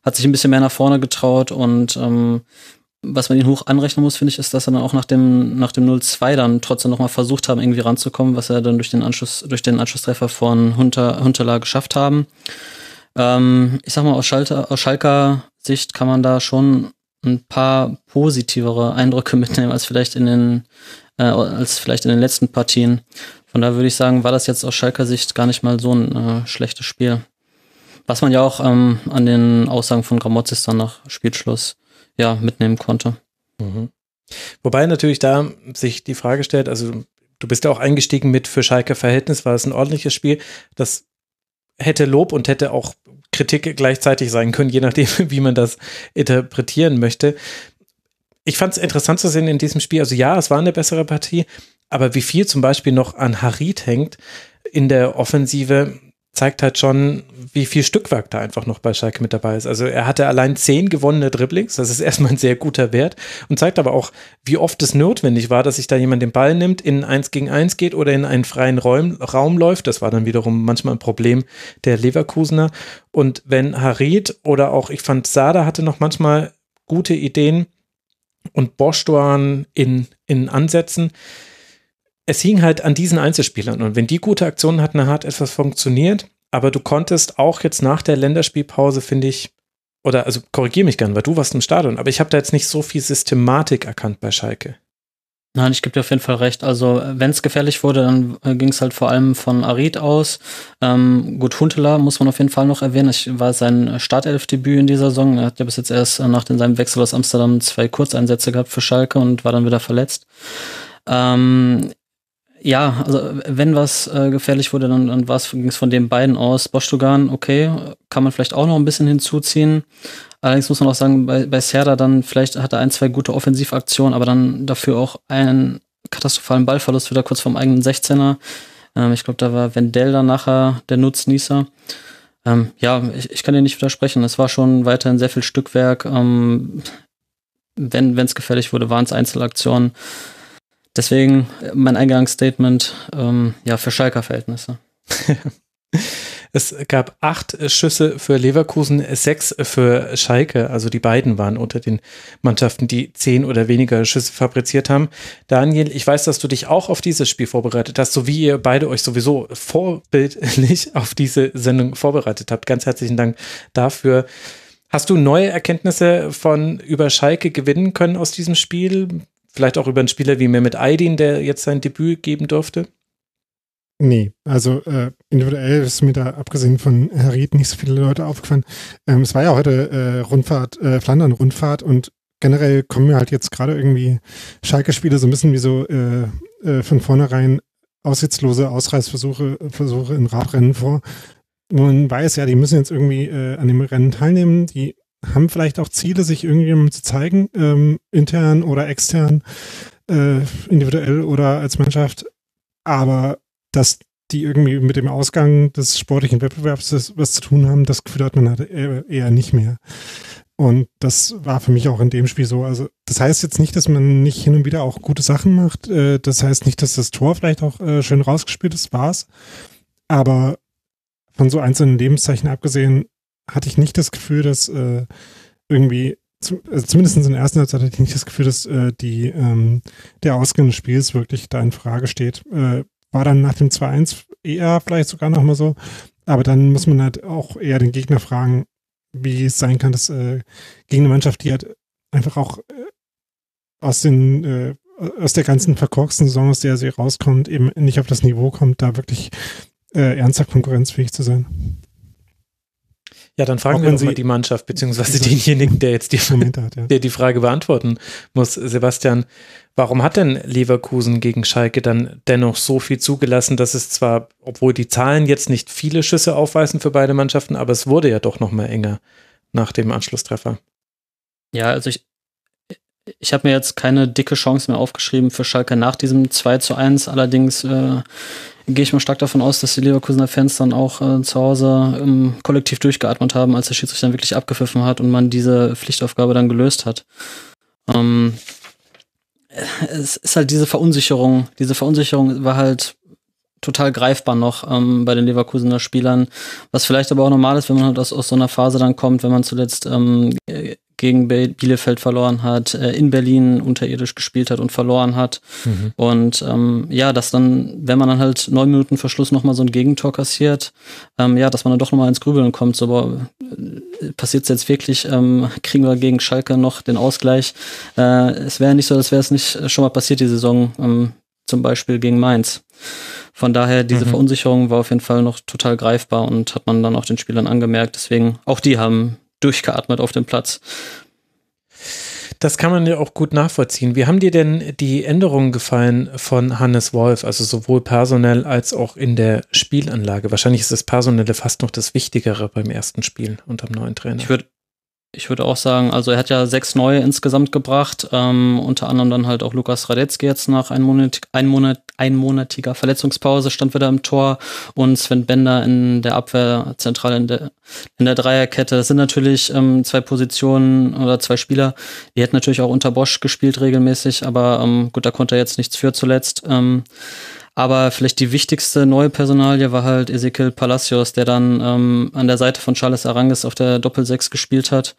hat sich ein bisschen mehr nach vorne getraut und ähm, was man ihn hoch anrechnen muss, finde ich, ist, dass er dann auch nach dem, nach dem 0-2 dann trotzdem nochmal versucht haben, irgendwie ranzukommen, was er dann durch den Anschluss, durch den Anschlusstreffer von Hunter, Hunterla geschafft haben. Ähm, ich sag mal, aus, Schalter, aus Schalker Sicht kann man da schon ein paar positivere Eindrücke mitnehmen als vielleicht in den, äh, als vielleicht in den letzten Partien. Von da würde ich sagen, war das jetzt aus Schalker Sicht gar nicht mal so ein äh, schlechtes Spiel. Was man ja auch ähm, an den Aussagen von Gramozis dann nach Spielschluss ja, mitnehmen konnte. Mhm. Wobei natürlich da sich die Frage stellt, also du bist ja auch eingestiegen mit für Schalke Verhältnis, war es ein ordentliches Spiel. Das hätte Lob und hätte auch Kritik gleichzeitig sein können, je nachdem, wie man das interpretieren möchte. Ich fand es interessant zu sehen in diesem Spiel. Also ja, es war eine bessere Partie, aber wie viel zum Beispiel noch an Harit hängt in der Offensive, zeigt halt schon, wie viel Stückwerk da einfach noch bei Schalke mit dabei ist. Also er hatte allein zehn gewonnene Dribblings, das ist erstmal ein sehr guter Wert und zeigt aber auch, wie oft es notwendig war, dass sich da jemand den Ball nimmt, in eins gegen eins geht oder in einen freien Raum, Raum läuft. Das war dann wiederum manchmal ein Problem der Leverkusener. Und wenn Harid oder auch, ich fand, Sada hatte noch manchmal gute Ideen und Boschdoan in, in Ansätzen, es hing halt an diesen Einzelspielern. Und wenn die gute Aktionen hatten, hat etwas funktioniert. Aber du konntest auch jetzt nach der Länderspielpause, finde ich, oder also korrigiere mich gern, weil du warst im Stadion, aber ich habe da jetzt nicht so viel Systematik erkannt bei Schalke. Nein, ich gebe dir auf jeden Fall recht. Also, wenn es gefährlich wurde, dann äh, ging es halt vor allem von Arid aus. Ähm, gut, Huntela muss man auf jeden Fall noch erwähnen. Ich war sein Startelfdebüt in dieser Saison. Er hat ja bis jetzt erst äh, nach seinem Wechsel aus Amsterdam zwei Kurzeinsätze gehabt für Schalke und war dann wieder verletzt. Ähm, ja, also wenn was äh, gefährlich wurde, dann, dann ging es von den beiden aus. Bostogan, okay, kann man vielleicht auch noch ein bisschen hinzuziehen. Allerdings muss man auch sagen, bei, bei Serda dann vielleicht hat er ein, zwei gute Offensivaktionen, aber dann dafür auch einen katastrophalen Ballverlust wieder kurz vom eigenen 16er. Ähm, ich glaube, da war Wendell dann nachher der Nutznießer. Ähm, ja, ich, ich kann dir nicht widersprechen. Es war schon weiterhin sehr viel Stückwerk. Ähm, wenn es gefährlich wurde, waren es Einzelaktionen. Deswegen mein Eingangsstatement, ähm, ja, für Schalker Verhältnisse. Es gab acht Schüsse für Leverkusen, sechs für Schalke. Also die beiden waren unter den Mannschaften, die zehn oder weniger Schüsse fabriziert haben. Daniel, ich weiß, dass du dich auch auf dieses Spiel vorbereitet hast, so wie ihr beide euch sowieso vorbildlich auf diese Sendung vorbereitet habt. Ganz herzlichen Dank dafür. Hast du neue Erkenntnisse von über Schalke gewinnen können aus diesem Spiel? Vielleicht auch über einen Spieler wie Mehmet Aydin, der jetzt sein Debüt geben durfte? Nee, also äh, individuell ist mir da abgesehen von Harid nicht so viele Leute aufgefallen. Ähm, es war ja heute äh, Rundfahrt, äh, Flandern-Rundfahrt und generell kommen mir halt jetzt gerade irgendwie Schalke-Spiele so ein bisschen wie so äh, äh, von vornherein aussichtslose Ausreißversuche Versuche in Radrennen vor. Man weiß ja, die müssen jetzt irgendwie äh, an dem Rennen teilnehmen. Die haben vielleicht auch Ziele, sich irgendjemandem zu zeigen, ähm, intern oder extern, äh, individuell oder als Mannschaft. Aber dass die irgendwie mit dem Ausgang des sportlichen Wettbewerbs was zu tun haben, das Gefühl hat man halt eher nicht mehr. Und das war für mich auch in dem Spiel so. Also, das heißt jetzt nicht, dass man nicht hin und wieder auch gute Sachen macht. Äh, das heißt nicht, dass das Tor vielleicht auch äh, schön rausgespielt ist, war's. Aber von so einzelnen Lebenszeichen abgesehen, hatte ich nicht das Gefühl, dass äh, irgendwie, zu, also zumindest in der ersten Halbzeit hatte ich nicht das Gefühl, dass äh, die, ähm, der Ausgang des Spiels wirklich da in Frage steht. Äh, war dann nach dem 2-1 eher vielleicht sogar nochmal so. Aber dann muss man halt auch eher den Gegner fragen, wie es sein kann, dass äh, gegen eine Mannschaft, die halt einfach auch äh, aus den, äh, aus der ganzen verkorksten Saison, aus der sie rauskommt, eben nicht auf das Niveau kommt, da wirklich äh, ernsthaft konkurrenzfähig zu sein. Ja, dann fragen Auch wir doch mal sie- die Mannschaft, beziehungsweise denjenigen, der jetzt die, hat, ja. der die Frage beantworten muss. Sebastian, warum hat denn Leverkusen gegen Schalke dann dennoch so viel zugelassen, dass es zwar, obwohl die Zahlen jetzt nicht viele Schüsse aufweisen für beide Mannschaften, aber es wurde ja doch noch mal enger nach dem Anschlusstreffer. Ja, also ich, ich habe mir jetzt keine dicke Chance mehr aufgeschrieben für Schalke nach diesem 2 zu 1. Allerdings äh, gehe ich mal stark davon aus, dass die Leverkusener Fans dann auch äh, zu Hause ähm, kollektiv durchgeatmet haben, als der Schiedsrichter dann wirklich abgepfiffen hat und man diese Pflichtaufgabe dann gelöst hat. Ähm, es ist halt diese Verunsicherung. Diese Verunsicherung war halt total greifbar noch ähm, bei den Leverkusener Spielern, was vielleicht aber auch normal ist, wenn man halt aus, aus so einer Phase dann kommt, wenn man zuletzt ähm, äh, gegen Bielefeld verloren hat, äh, in Berlin unterirdisch gespielt hat und verloren hat. Und ähm, ja, dass dann, wenn man dann halt neun Minuten vor Schluss nochmal so ein Gegentor kassiert, ähm, ja, dass man dann doch nochmal ins Grübeln kommt, so, aber äh, passiert jetzt wirklich, ähm, kriegen wir gegen Schalke noch den Ausgleich. Äh, es wäre nicht so, als wäre es nicht schon mal passiert, die Saison, ähm, zum Beispiel gegen Mainz. Von daher, diese Mhm. Verunsicherung war auf jeden Fall noch total greifbar und hat man dann auch den Spielern angemerkt. Deswegen, auch die haben durchgeatmet auf dem Platz. Das kann man ja auch gut nachvollziehen. Wie haben dir denn die Änderungen gefallen von Hannes Wolf, also sowohl personell als auch in der Spielanlage? Wahrscheinlich ist das Personelle fast noch das Wichtigere beim ersten Spiel unter dem neuen Trainer. Ich würde ich würde auch sagen, also er hat ja sechs neue insgesamt gebracht, ähm, unter anderem dann halt auch Lukas Radetzky jetzt nach ein Monat, ein Monat, einmonatiger Verletzungspause stand wieder im Tor und Sven Bender in der Abwehr zentral in der, in der Dreierkette. Das sind natürlich ähm, zwei Positionen oder zwei Spieler, die hätten natürlich auch unter Bosch gespielt regelmäßig, aber ähm, gut, da konnte er jetzt nichts für zuletzt. Ähm, aber vielleicht die wichtigste neue Personalie war halt Ezekiel Palacios, der dann ähm, an der Seite von Charles Arangis auf der Doppelsechs gespielt hat.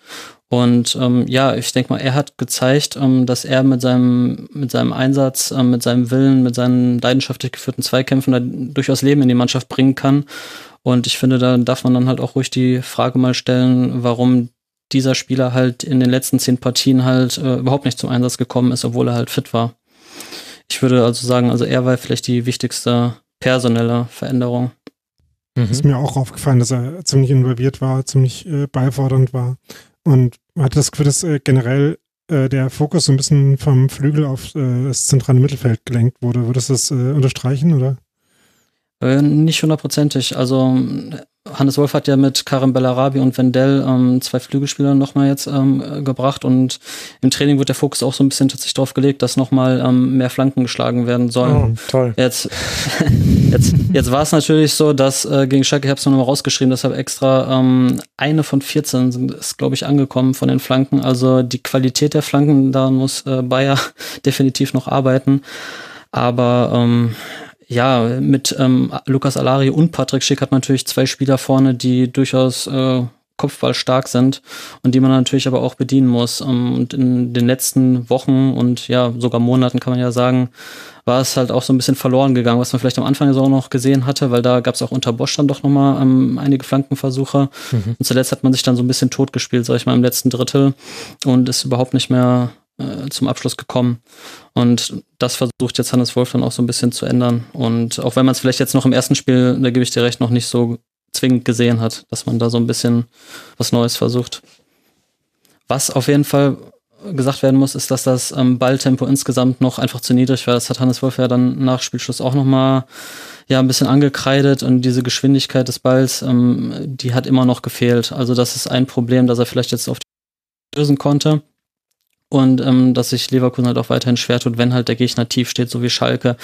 Und ähm, ja, ich denke mal, er hat gezeigt, ähm, dass er mit seinem, mit seinem Einsatz, ähm, mit seinem Willen, mit seinen leidenschaftlich geführten Zweikämpfen da durchaus Leben in die Mannschaft bringen kann. Und ich finde, da darf man dann halt auch ruhig die Frage mal stellen, warum dieser Spieler halt in den letzten zehn Partien halt äh, überhaupt nicht zum Einsatz gekommen ist, obwohl er halt fit war. Ich würde also sagen, also er war vielleicht die wichtigste personelle Veränderung. Mhm. Ist mir auch aufgefallen, dass er ziemlich involviert war, ziemlich äh, beifordernd war. Und man hatte das Gefühl, dass äh, generell äh, der Fokus so ein bisschen vom Flügel auf äh, das zentrale Mittelfeld gelenkt wurde. Würdest du das äh, unterstreichen, oder? Äh, nicht hundertprozentig. Also Hannes Wolf hat ja mit Karim Bellarabi und Wendell ähm, zwei Flügelspieler nochmal jetzt ähm, äh, gebracht und im Training wird der Fokus auch so ein bisschen tatsächlich drauf gelegt, dass nochmal ähm, mehr Flanken geschlagen werden sollen. Oh, toll. Jetzt, jetzt, jetzt war es natürlich so, dass äh, gegen Schalke, ich habe es nochmal rausgeschrieben, deshalb extra ähm, eine von 14 sind, ist, glaube ich, angekommen von den Flanken. Also die Qualität der Flanken, da muss äh, Bayer definitiv noch arbeiten. Aber ähm, ja, mit ähm, Lukas Alari und Patrick Schick hat man natürlich zwei Spieler vorne, die durchaus äh, Kopfball stark sind und die man natürlich aber auch bedienen muss. Ähm, Und in den letzten Wochen und ja, sogar Monaten kann man ja sagen, war es halt auch so ein bisschen verloren gegangen, was man vielleicht am Anfang der Saison noch gesehen hatte, weil da gab es auch unter Bosch dann doch nochmal ähm, einige Flankenversuche. Und zuletzt hat man sich dann so ein bisschen totgespielt, sag ich mal, im letzten Drittel und ist überhaupt nicht mehr äh, zum Abschluss gekommen. Und das versucht jetzt Hannes Wolf dann auch so ein bisschen zu ändern. Und auch wenn man es vielleicht jetzt noch im ersten Spiel, da gebe ich dir recht, noch nicht so zwingend gesehen hat, dass man da so ein bisschen was Neues versucht. Was auf jeden Fall gesagt werden muss, ist, dass das ähm, Balltempo insgesamt noch einfach zu niedrig war. Das hat Hannes Wolf ja dann nach Spielschluss auch nochmal ja, ein bisschen angekreidet und diese Geschwindigkeit des Balls, ähm, die hat immer noch gefehlt. Also das ist ein Problem, dass er vielleicht jetzt auf die lösen konnte. Und ähm, dass sich Leverkusen halt auch weiterhin schwer tut, wenn halt der Gegner tief steht, so wie Schalke.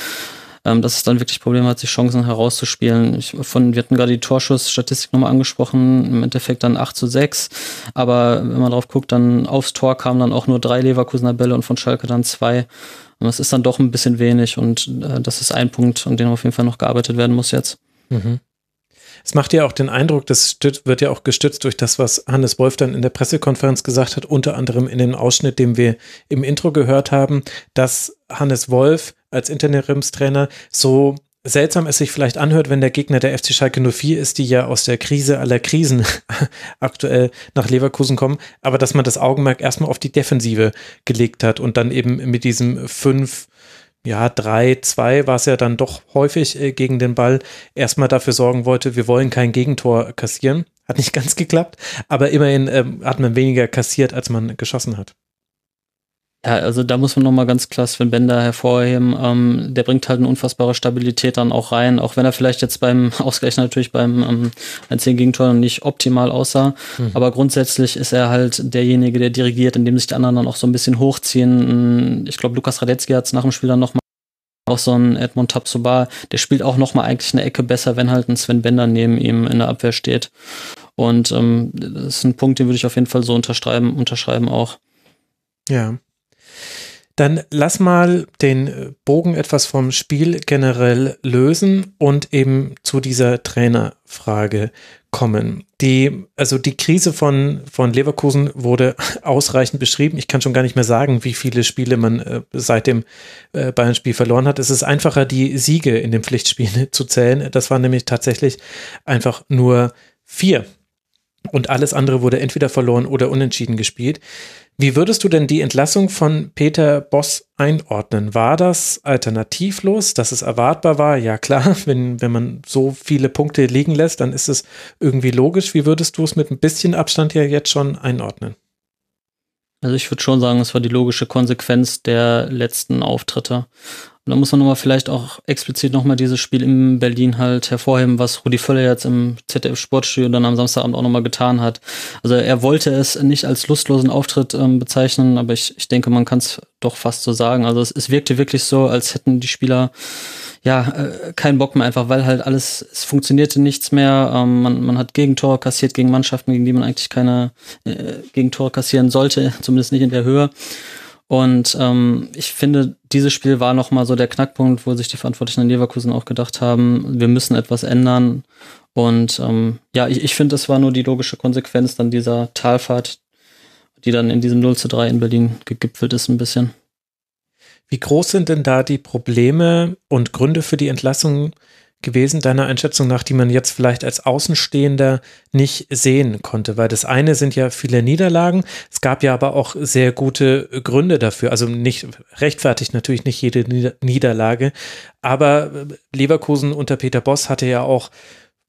Ähm, dass es dann wirklich Probleme hat, sich Chancen herauszuspielen. Ich, von, wir hatten gerade die Torschussstatistik nochmal angesprochen, im Endeffekt dann 8 zu 6. Aber wenn man drauf guckt, dann aufs Tor kamen dann auch nur drei Leverkusener Bälle und von Schalke dann zwei. Und das ist dann doch ein bisschen wenig und äh, das ist ein Punkt, an dem auf jeden Fall noch gearbeitet werden muss jetzt. Mhm. Es macht ja auch den Eindruck, das wird ja auch gestützt durch das, was Hannes Wolf dann in der Pressekonferenz gesagt hat, unter anderem in dem Ausschnitt, den wir im Intro gehört haben, dass Hannes Wolf als Interimstrainer so seltsam es sich vielleicht anhört, wenn der Gegner der FC Schalke 04 ist, die ja aus der Krise aller Krisen aktuell nach Leverkusen kommen, aber dass man das Augenmerk erstmal auf die Defensive gelegt hat und dann eben mit diesem 5, ja, 3, 2 war es ja dann doch häufig äh, gegen den Ball, erstmal dafür sorgen wollte, wir wollen kein Gegentor kassieren. Hat nicht ganz geklappt, aber immerhin ähm, hat man weniger kassiert, als man geschossen hat. Ja, also da muss man nochmal ganz klar Sven Bender hervorheben. Ähm, der bringt halt eine unfassbare Stabilität dann auch rein, auch wenn er vielleicht jetzt beim Ausgleich natürlich beim ähm, einzigen Gegentor nicht optimal aussah. Mhm. Aber grundsätzlich ist er halt derjenige, der dirigiert, indem sich die anderen dann auch so ein bisschen hochziehen. Ich glaube, Lukas Radetzky hat es nach dem Spiel dann nochmal auch so ein Edmund Tapsoba, der spielt auch nochmal eigentlich eine Ecke besser, wenn halt ein Sven Bender neben ihm in der Abwehr steht. Und ähm, das ist ein Punkt, den würde ich auf jeden Fall so unterschreiben, unterschreiben auch. Ja. Dann lass mal den Bogen etwas vom Spiel generell lösen und eben zu dieser Trainerfrage kommen. Die, also die Krise von, von Leverkusen wurde ausreichend beschrieben. Ich kann schon gar nicht mehr sagen, wie viele Spiele man äh, seit dem äh, Bayern-Spiel verloren hat. Es ist einfacher, die Siege in den Pflichtspielen zu zählen. Das waren nämlich tatsächlich einfach nur vier. Und alles andere wurde entweder verloren oder unentschieden gespielt. Wie würdest du denn die Entlassung von Peter Boss einordnen? War das alternativlos, dass es erwartbar war? Ja klar, wenn, wenn man so viele Punkte liegen lässt, dann ist es irgendwie logisch. Wie würdest du es mit ein bisschen Abstand ja jetzt schon einordnen? Also ich würde schon sagen, es war die logische Konsequenz der letzten Auftritte. Und da muss man nochmal vielleicht auch explizit nochmal dieses Spiel in Berlin halt hervorheben, was Rudi Völler jetzt im ZDF Sportstudio dann am Samstagabend auch nochmal getan hat. Also er wollte es nicht als lustlosen Auftritt ähm, bezeichnen, aber ich, ich denke, man kann es doch fast so sagen. Also es, es wirkte wirklich so, als hätten die Spieler ja, äh, keinen Bock mehr einfach, weil halt alles, es funktionierte nichts mehr. Ähm, man, man hat Gegentore kassiert gegen Mannschaften, gegen die man eigentlich keine äh, Gegentore kassieren sollte, zumindest nicht in der Höhe. Und ähm, ich finde, dieses Spiel war nochmal so der Knackpunkt, wo sich die Verantwortlichen in Leverkusen auch gedacht haben, wir müssen etwas ändern. Und ähm, ja, ich, ich finde, das war nur die logische Konsequenz dann dieser Talfahrt, die dann in diesem 0 zu 3 in Berlin gegipfelt ist ein bisschen. Wie groß sind denn da die Probleme und Gründe für die Entlassung gewesen, deiner Einschätzung nach, die man jetzt vielleicht als Außenstehender nicht sehen konnte? Weil das eine sind ja viele Niederlagen. Es gab ja aber auch sehr gute Gründe dafür. Also nicht rechtfertigt natürlich nicht jede Niederlage. Aber Leverkusen unter Peter Boss hatte ja auch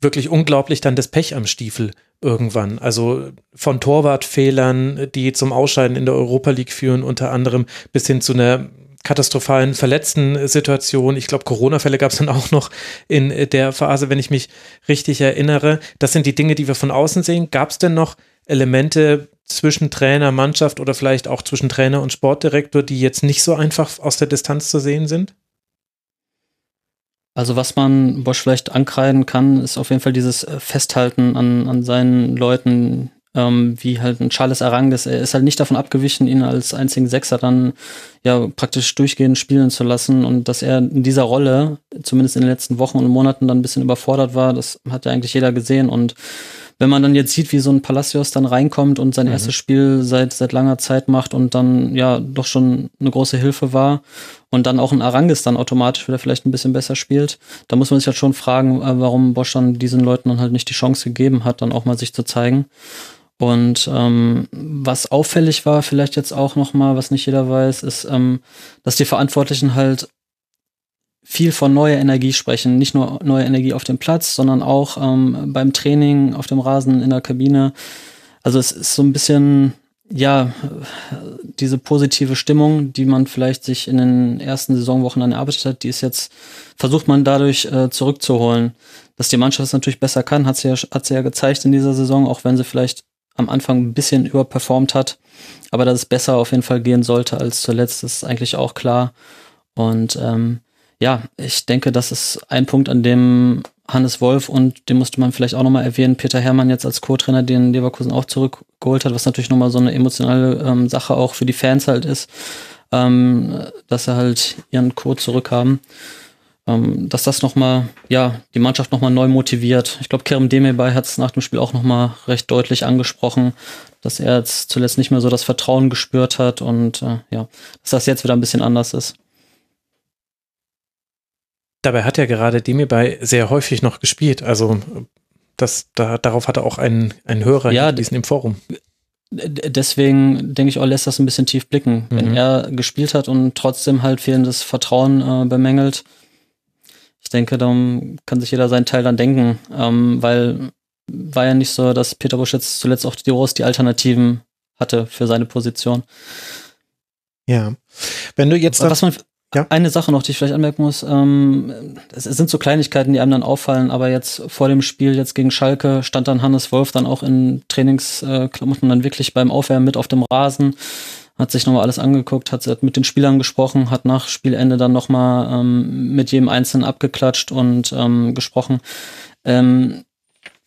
wirklich unglaublich dann das Pech am Stiefel irgendwann. Also von Torwartfehlern, die zum Ausscheiden in der Europa League führen, unter anderem bis hin zu einer katastrophalen verletzten Situation. Ich glaube, Corona-Fälle gab es dann auch noch in der Phase, wenn ich mich richtig erinnere. Das sind die Dinge, die wir von außen sehen. Gab es denn noch Elemente zwischen Trainer, Mannschaft oder vielleicht auch zwischen Trainer und Sportdirektor, die jetzt nicht so einfach aus der Distanz zu sehen sind? Also was man Bosch vielleicht ankreiden kann, ist auf jeden Fall dieses Festhalten an, an seinen Leuten, ähm, wie halt ein Charles Arangues. Er ist halt nicht davon abgewichen, ihn als einzigen Sechser dann ja praktisch durchgehend spielen zu lassen und dass er in dieser Rolle, zumindest in den letzten Wochen und Monaten, dann ein bisschen überfordert war, das hat ja eigentlich jeder gesehen und wenn man dann jetzt sieht, wie so ein Palacios dann reinkommt und sein mhm. erstes Spiel seit, seit langer Zeit macht und dann ja doch schon eine große Hilfe war und dann auch ein Arangis dann automatisch wieder vielleicht ein bisschen besser spielt, da muss man sich halt schon fragen, äh, warum Bosch dann diesen Leuten dann halt nicht die Chance gegeben hat, dann auch mal sich zu zeigen. Und ähm, was auffällig war, vielleicht jetzt auch nochmal, was nicht jeder weiß, ist, ähm, dass die Verantwortlichen halt viel von neuer Energie sprechen. Nicht nur neue Energie auf dem Platz, sondern auch ähm, beim Training, auf dem Rasen, in der Kabine. Also es ist so ein bisschen, ja, diese positive Stimmung, die man vielleicht sich in den ersten Saisonwochen dann erarbeitet hat, die ist jetzt, versucht man dadurch äh, zurückzuholen. Dass die Mannschaft es natürlich besser kann, hat sie, ja, hat sie ja gezeigt in dieser Saison, auch wenn sie vielleicht am Anfang ein bisschen überperformt hat. Aber dass es besser auf jeden Fall gehen sollte als zuletzt, ist eigentlich auch klar. Und ähm, ja, ich denke, das ist ein Punkt, an dem Hannes Wolf und den musste man vielleicht auch nochmal erwähnen, Peter Hermann jetzt als Co-Trainer, den Leverkusen auch zurückgeholt hat, was natürlich nochmal so eine emotionale ähm, Sache auch für die Fans halt ist, ähm, dass sie halt ihren Co zurückhaben ähm, dass das nochmal, ja, die Mannschaft nochmal neu motiviert. Ich glaube, Kerem Demirbay hat es nach dem Spiel auch nochmal recht deutlich angesprochen, dass er jetzt zuletzt nicht mehr so das Vertrauen gespürt hat und äh, ja, dass das jetzt wieder ein bisschen anders ist. dabei hat ja gerade Demirbay sehr häufig noch gespielt. Also das, da, darauf hatte auch ein, ein Hörer Ja, diesen im Forum. Deswegen denke ich auch, lässt das ein bisschen tief blicken. Wenn Mhm. er gespielt hat und trotzdem halt fehlendes Vertrauen äh, bemängelt, denke, da kann sich jeder seinen Teil dann denken, ähm, weil war ja nicht so, dass Peter Busch jetzt zuletzt auch die Groß die Alternativen hatte für seine Position. Ja. Wenn du jetzt Was man, Ja. eine Sache noch, die ich vielleicht anmerken muss, ähm, es, es sind so Kleinigkeiten, die einem dann auffallen, aber jetzt vor dem Spiel jetzt gegen Schalke stand dann Hannes Wolf dann auch in Trainingsklamotten dann wirklich beim Aufwärmen mit auf dem Rasen, hat sich nochmal alles angeguckt, hat, mit den Spielern gesprochen, hat nach Spielende dann nochmal ähm, mit jedem Einzelnen abgeklatscht und ähm, gesprochen. Ähm,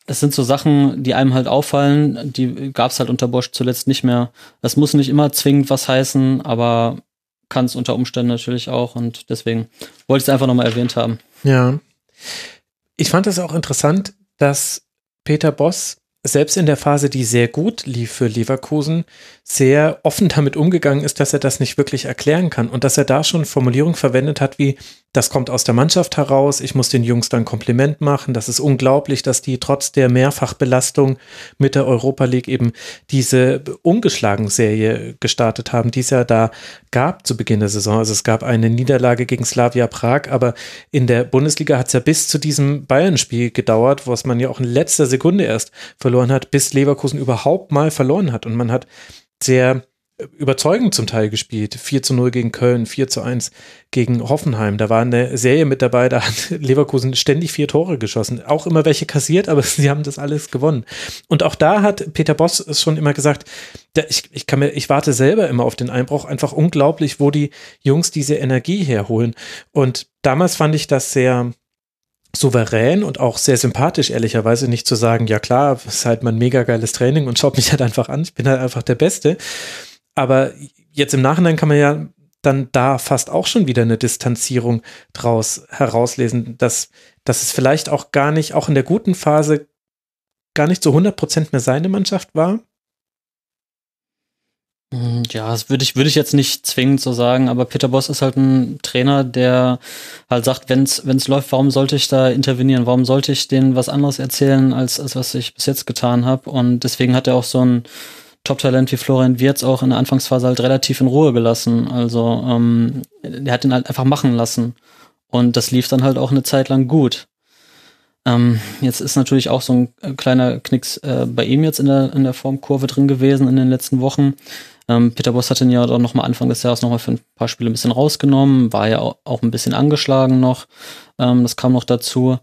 es sind so Sachen, die einem halt auffallen, die gab es halt unter Bosch zuletzt nicht mehr. Das muss nicht immer zwingend was heißen, aber kann es unter Umständen natürlich auch und deswegen wollte ich es einfach nochmal erwähnt haben. Ja. Ich fand es auch interessant, dass Peter Boss selbst in der Phase, die sehr gut lief für Leverkusen, sehr offen damit umgegangen ist, dass er das nicht wirklich erklären kann und dass er da schon Formulierungen verwendet hat wie, das kommt aus der Mannschaft heraus, ich muss den Jungs dann Kompliment machen, das ist unglaublich, dass die trotz der Mehrfachbelastung mit der Europa League eben diese ungeschlagen Serie gestartet haben, die es ja da gab zu Beginn der Saison. Also es gab eine Niederlage gegen Slavia Prag, aber in der Bundesliga hat es ja bis zu diesem Bayern-Spiel gedauert, was man ja auch in letzter Sekunde erst verloren hat, bis Leverkusen überhaupt mal verloren hat. Und man hat sehr überzeugend zum Teil gespielt. 4 zu 0 gegen Köln, 4 zu 1 gegen Hoffenheim. Da war eine Serie mit dabei, da hat Leverkusen ständig vier Tore geschossen. Auch immer welche kassiert, aber sie haben das alles gewonnen. Und auch da hat Peter Boss es schon immer gesagt, ich, ich, kann mir, ich warte selber immer auf den Einbruch. Einfach unglaublich, wo die Jungs diese Energie herholen. Und damals fand ich das sehr souverän und auch sehr sympathisch, ehrlicherweise, nicht zu sagen, ja klar, ist halt mein mega geiles Training und schaut mich halt einfach an, ich bin halt einfach der Beste. Aber jetzt im Nachhinein kann man ja dann da fast auch schon wieder eine Distanzierung draus herauslesen, dass, dass es vielleicht auch gar nicht, auch in der guten Phase, gar nicht so 100% mehr seine Mannschaft war. Mm, Ja, das würde ich, würde ich jetzt nicht zwingend so sagen, aber Peter Boss ist halt ein Trainer, der halt sagt, wenn es läuft, warum sollte ich da intervenieren? Warum sollte ich denen was anderes erzählen, als, als was ich bis jetzt getan habe? Und deswegen hat er auch so ein Top-Talent wie Florian Wirz auch in der Anfangsphase halt relativ in Ruhe gelassen. Also ähm, der hat ihn halt einfach machen lassen. Und das lief dann halt auch eine Zeit lang gut. Ähm, jetzt ist natürlich auch so ein äh, kleiner Knicks äh, bei ihm jetzt in der, in der Formkurve drin gewesen in den letzten Wochen. Ähm, Peter Boss hat ihn ja dann nochmal Anfang des Jahres nochmal für ein paar Spiele ein bisschen rausgenommen, war ja auch, auch ein bisschen angeschlagen noch. Ähm, das kam noch dazu.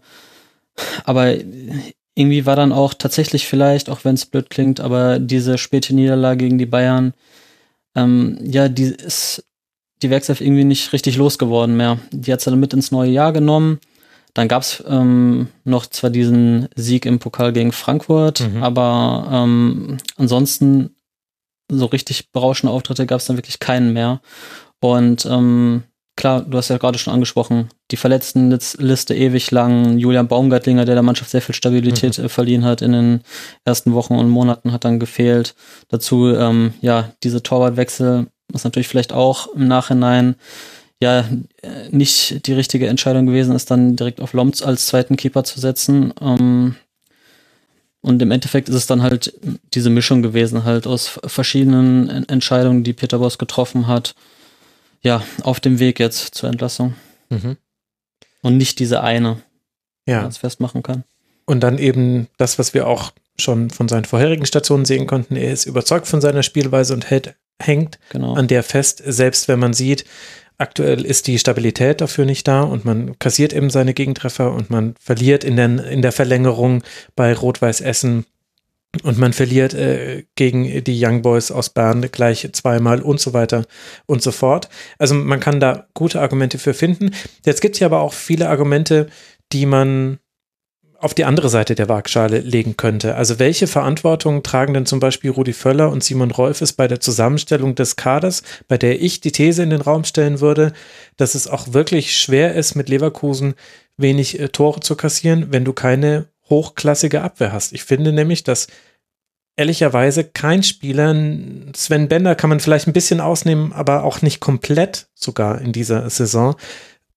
Aber irgendwie war dann auch tatsächlich vielleicht, auch wenn es blöd klingt, aber diese späte Niederlage gegen die Bayern, ähm, ja, die ist die Werkself irgendwie nicht richtig losgeworden mehr. Die hat sie dann mit ins neue Jahr genommen. Dann gab's ähm, noch zwar diesen Sieg im Pokal gegen Frankfurt, Mhm. aber ähm, ansonsten so richtig berauschende Auftritte gab's dann wirklich keinen mehr. Und ähm, klar, du hast ja gerade schon angesprochen, die Verletztenliste ewig lang. Julian Baumgartlinger, der der Mannschaft sehr viel Stabilität äh, verliehen hat in den ersten Wochen und Monaten, hat dann gefehlt. Dazu, ähm, ja, diese Torwartwechsel ist natürlich vielleicht auch im Nachhinein ja äh, nicht die richtige Entscheidung gewesen ist, dann direkt auf Lomz als zweiten Keeper zu setzen. Ähm, und im Endeffekt ist es dann halt diese Mischung gewesen, halt aus verschiedenen En- Entscheidungen, die Peter Boss getroffen hat. Ja, auf dem Weg jetzt zur Entlassung. Mhm. Und nicht diese eine, Ja. man es festmachen kann. Und dann eben das, was wir auch schon von seinen vorherigen Stationen sehen konnten. Er ist überzeugt von seiner Spielweise und hält, hängt Genau. an der fest, selbst wenn man sieht, aktuell ist die Stabilität dafür nicht da und man kassiert eben seine Gegentreffer und man verliert in, den, in der Verlängerung bei Rot-Weiß Essen und man verliert äh, gegen die Young Boys aus Bern gleich zweimal und so weiter und so fort. Also man kann da gute Argumente für finden. Jetzt gibt es ja aber auch viele Argumente, die man auf die andere Seite der Waagschale legen könnte. Also welche Verantwortung tragen denn zum Beispiel Rudi Völler und Simon Rolfes bei der Zusammenstellung des Kaders, bei der ich die These in den Raum stellen würde, dass es auch wirklich schwer ist, mit Leverkusen wenig äh, Tore zu kassieren, wenn du keine hochklassige Abwehr hast. Ich finde nämlich, dass ehrlicherweise kein Spieler, Sven Bender kann man vielleicht ein bisschen ausnehmen, aber auch nicht komplett sogar in dieser Saison,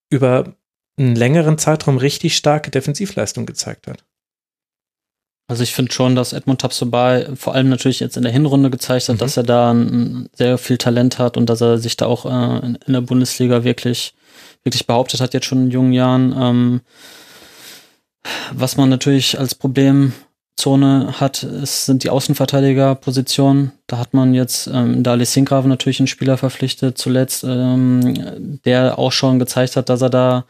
über einen längeren Zeitraum richtig starke Defensivleistung gezeigt hat. Also ich finde schon, dass Edmund Tapsoba vor allem natürlich jetzt in der Hinrunde gezeigt hat, mhm. dass er da ein, sehr viel Talent hat und dass er sich da auch äh, in, in, der Bundesliga wirklich, wirklich behauptet hat, jetzt schon in jungen Jahren. Ähm, was man natürlich als Problemzone hat, ist, sind die Außenverteidigerpositionen. Da hat man jetzt ähm, da Singrave natürlich einen Spieler verpflichtet, zuletzt, ähm, der auch schon gezeigt hat, dass er da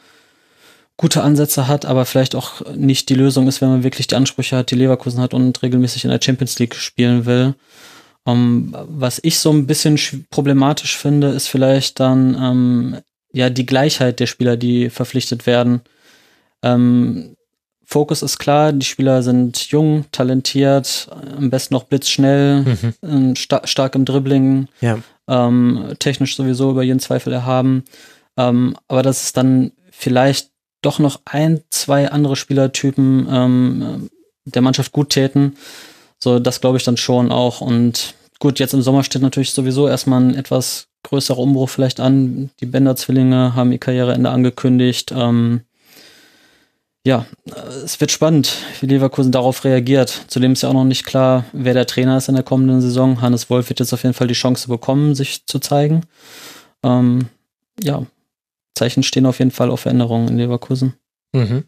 gute Ansätze hat, aber vielleicht auch nicht die Lösung ist, wenn man wirklich die Ansprüche hat, die Leverkusen hat und regelmäßig in der Champions League spielen will. Um, ähm, was ich so ein bisschen problematisch finde, ist vielleicht dann ähm, ja die Gleichheit der Spieler, die verpflichtet werden. Ähm, Fokus ist klar, die Spieler sind jung, talentiert, am besten noch blitzschnell, mhm. Ähm, sta stark im Dribbling, ja. ähm, technisch sowieso über jeden Zweifel erhaben. Ähm, aber dass es dann vielleicht doch noch ein, zwei andere Spielertypen ähm, der Mannschaft gut täten. So, das glaube ich dann schon auch. Und gut, jetzt im Sommer steht natürlich sowieso erstmal ein etwas größerer Umbruch vielleicht an. Die Bender-Zwillinge haben ihr Karriereende angekündigt. Ähm, ja, es wird spannend, wie Leverkusen darauf reagiert. Zudem ist ja auch noch nicht klar, wer der Trainer ist in der kommenden Saison. Hannes Wolf wird jetzt auf jeden Fall die Chance bekommen, sich zu zeigen. Ähm, ja, Zeichen stehen auf jeden Fall auf Veränderungen in Leverkusen. Mhm.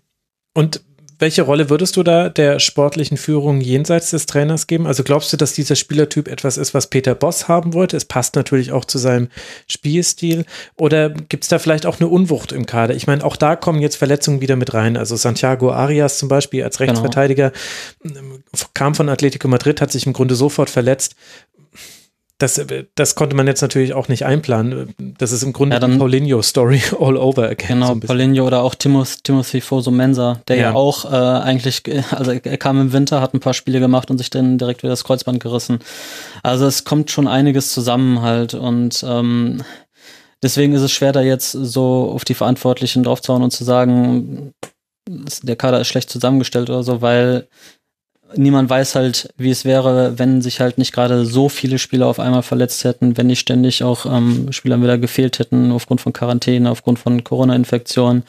Und welche Rolle würdest du da der sportlichen Führung jenseits des Trainers geben? Also glaubst du, dass dieser Spielertyp etwas ist, was Peter Boss haben wollte? Es passt natürlich auch zu seinem Spielstil. Oder gibt es da vielleicht auch eine Unwucht im Kader? Ich meine, auch da kommen jetzt Verletzungen wieder mit rein. Also Santiago Arias zum Beispiel als genau. Rechtsverteidiger genau. kam von Atletico Madrid, hat sich im Grunde sofort verletzt das, das konnte man jetzt natürlich auch nicht einplanen. Das ist im Grunde ja, dann, Paulinho-Story all over again. Genau, so Paulinho oder auch Timoth, Timothy Foso-Mensa, der ja, ja auch äh, eigentlich, also er kam im Winter, hat ein paar Spiele gemacht und sich dann direkt wieder das Kreuzband gerissen. Also es kommt schon einiges zusammen halt und ähm, deswegen ist es schwer, da jetzt so auf die Verantwortlichen draufzuhauen und zu sagen, der Kader ist schlecht zusammengestellt oder so, weil niemand weiß halt, wie es wäre, wenn sich halt nicht gerade so viele Spieler auf einmal verletzt hätten, wenn nicht ständig auch ähm, Spieler wieder gefehlt hätten aufgrund von Quarantäne, aufgrund von Corona-Infektionen.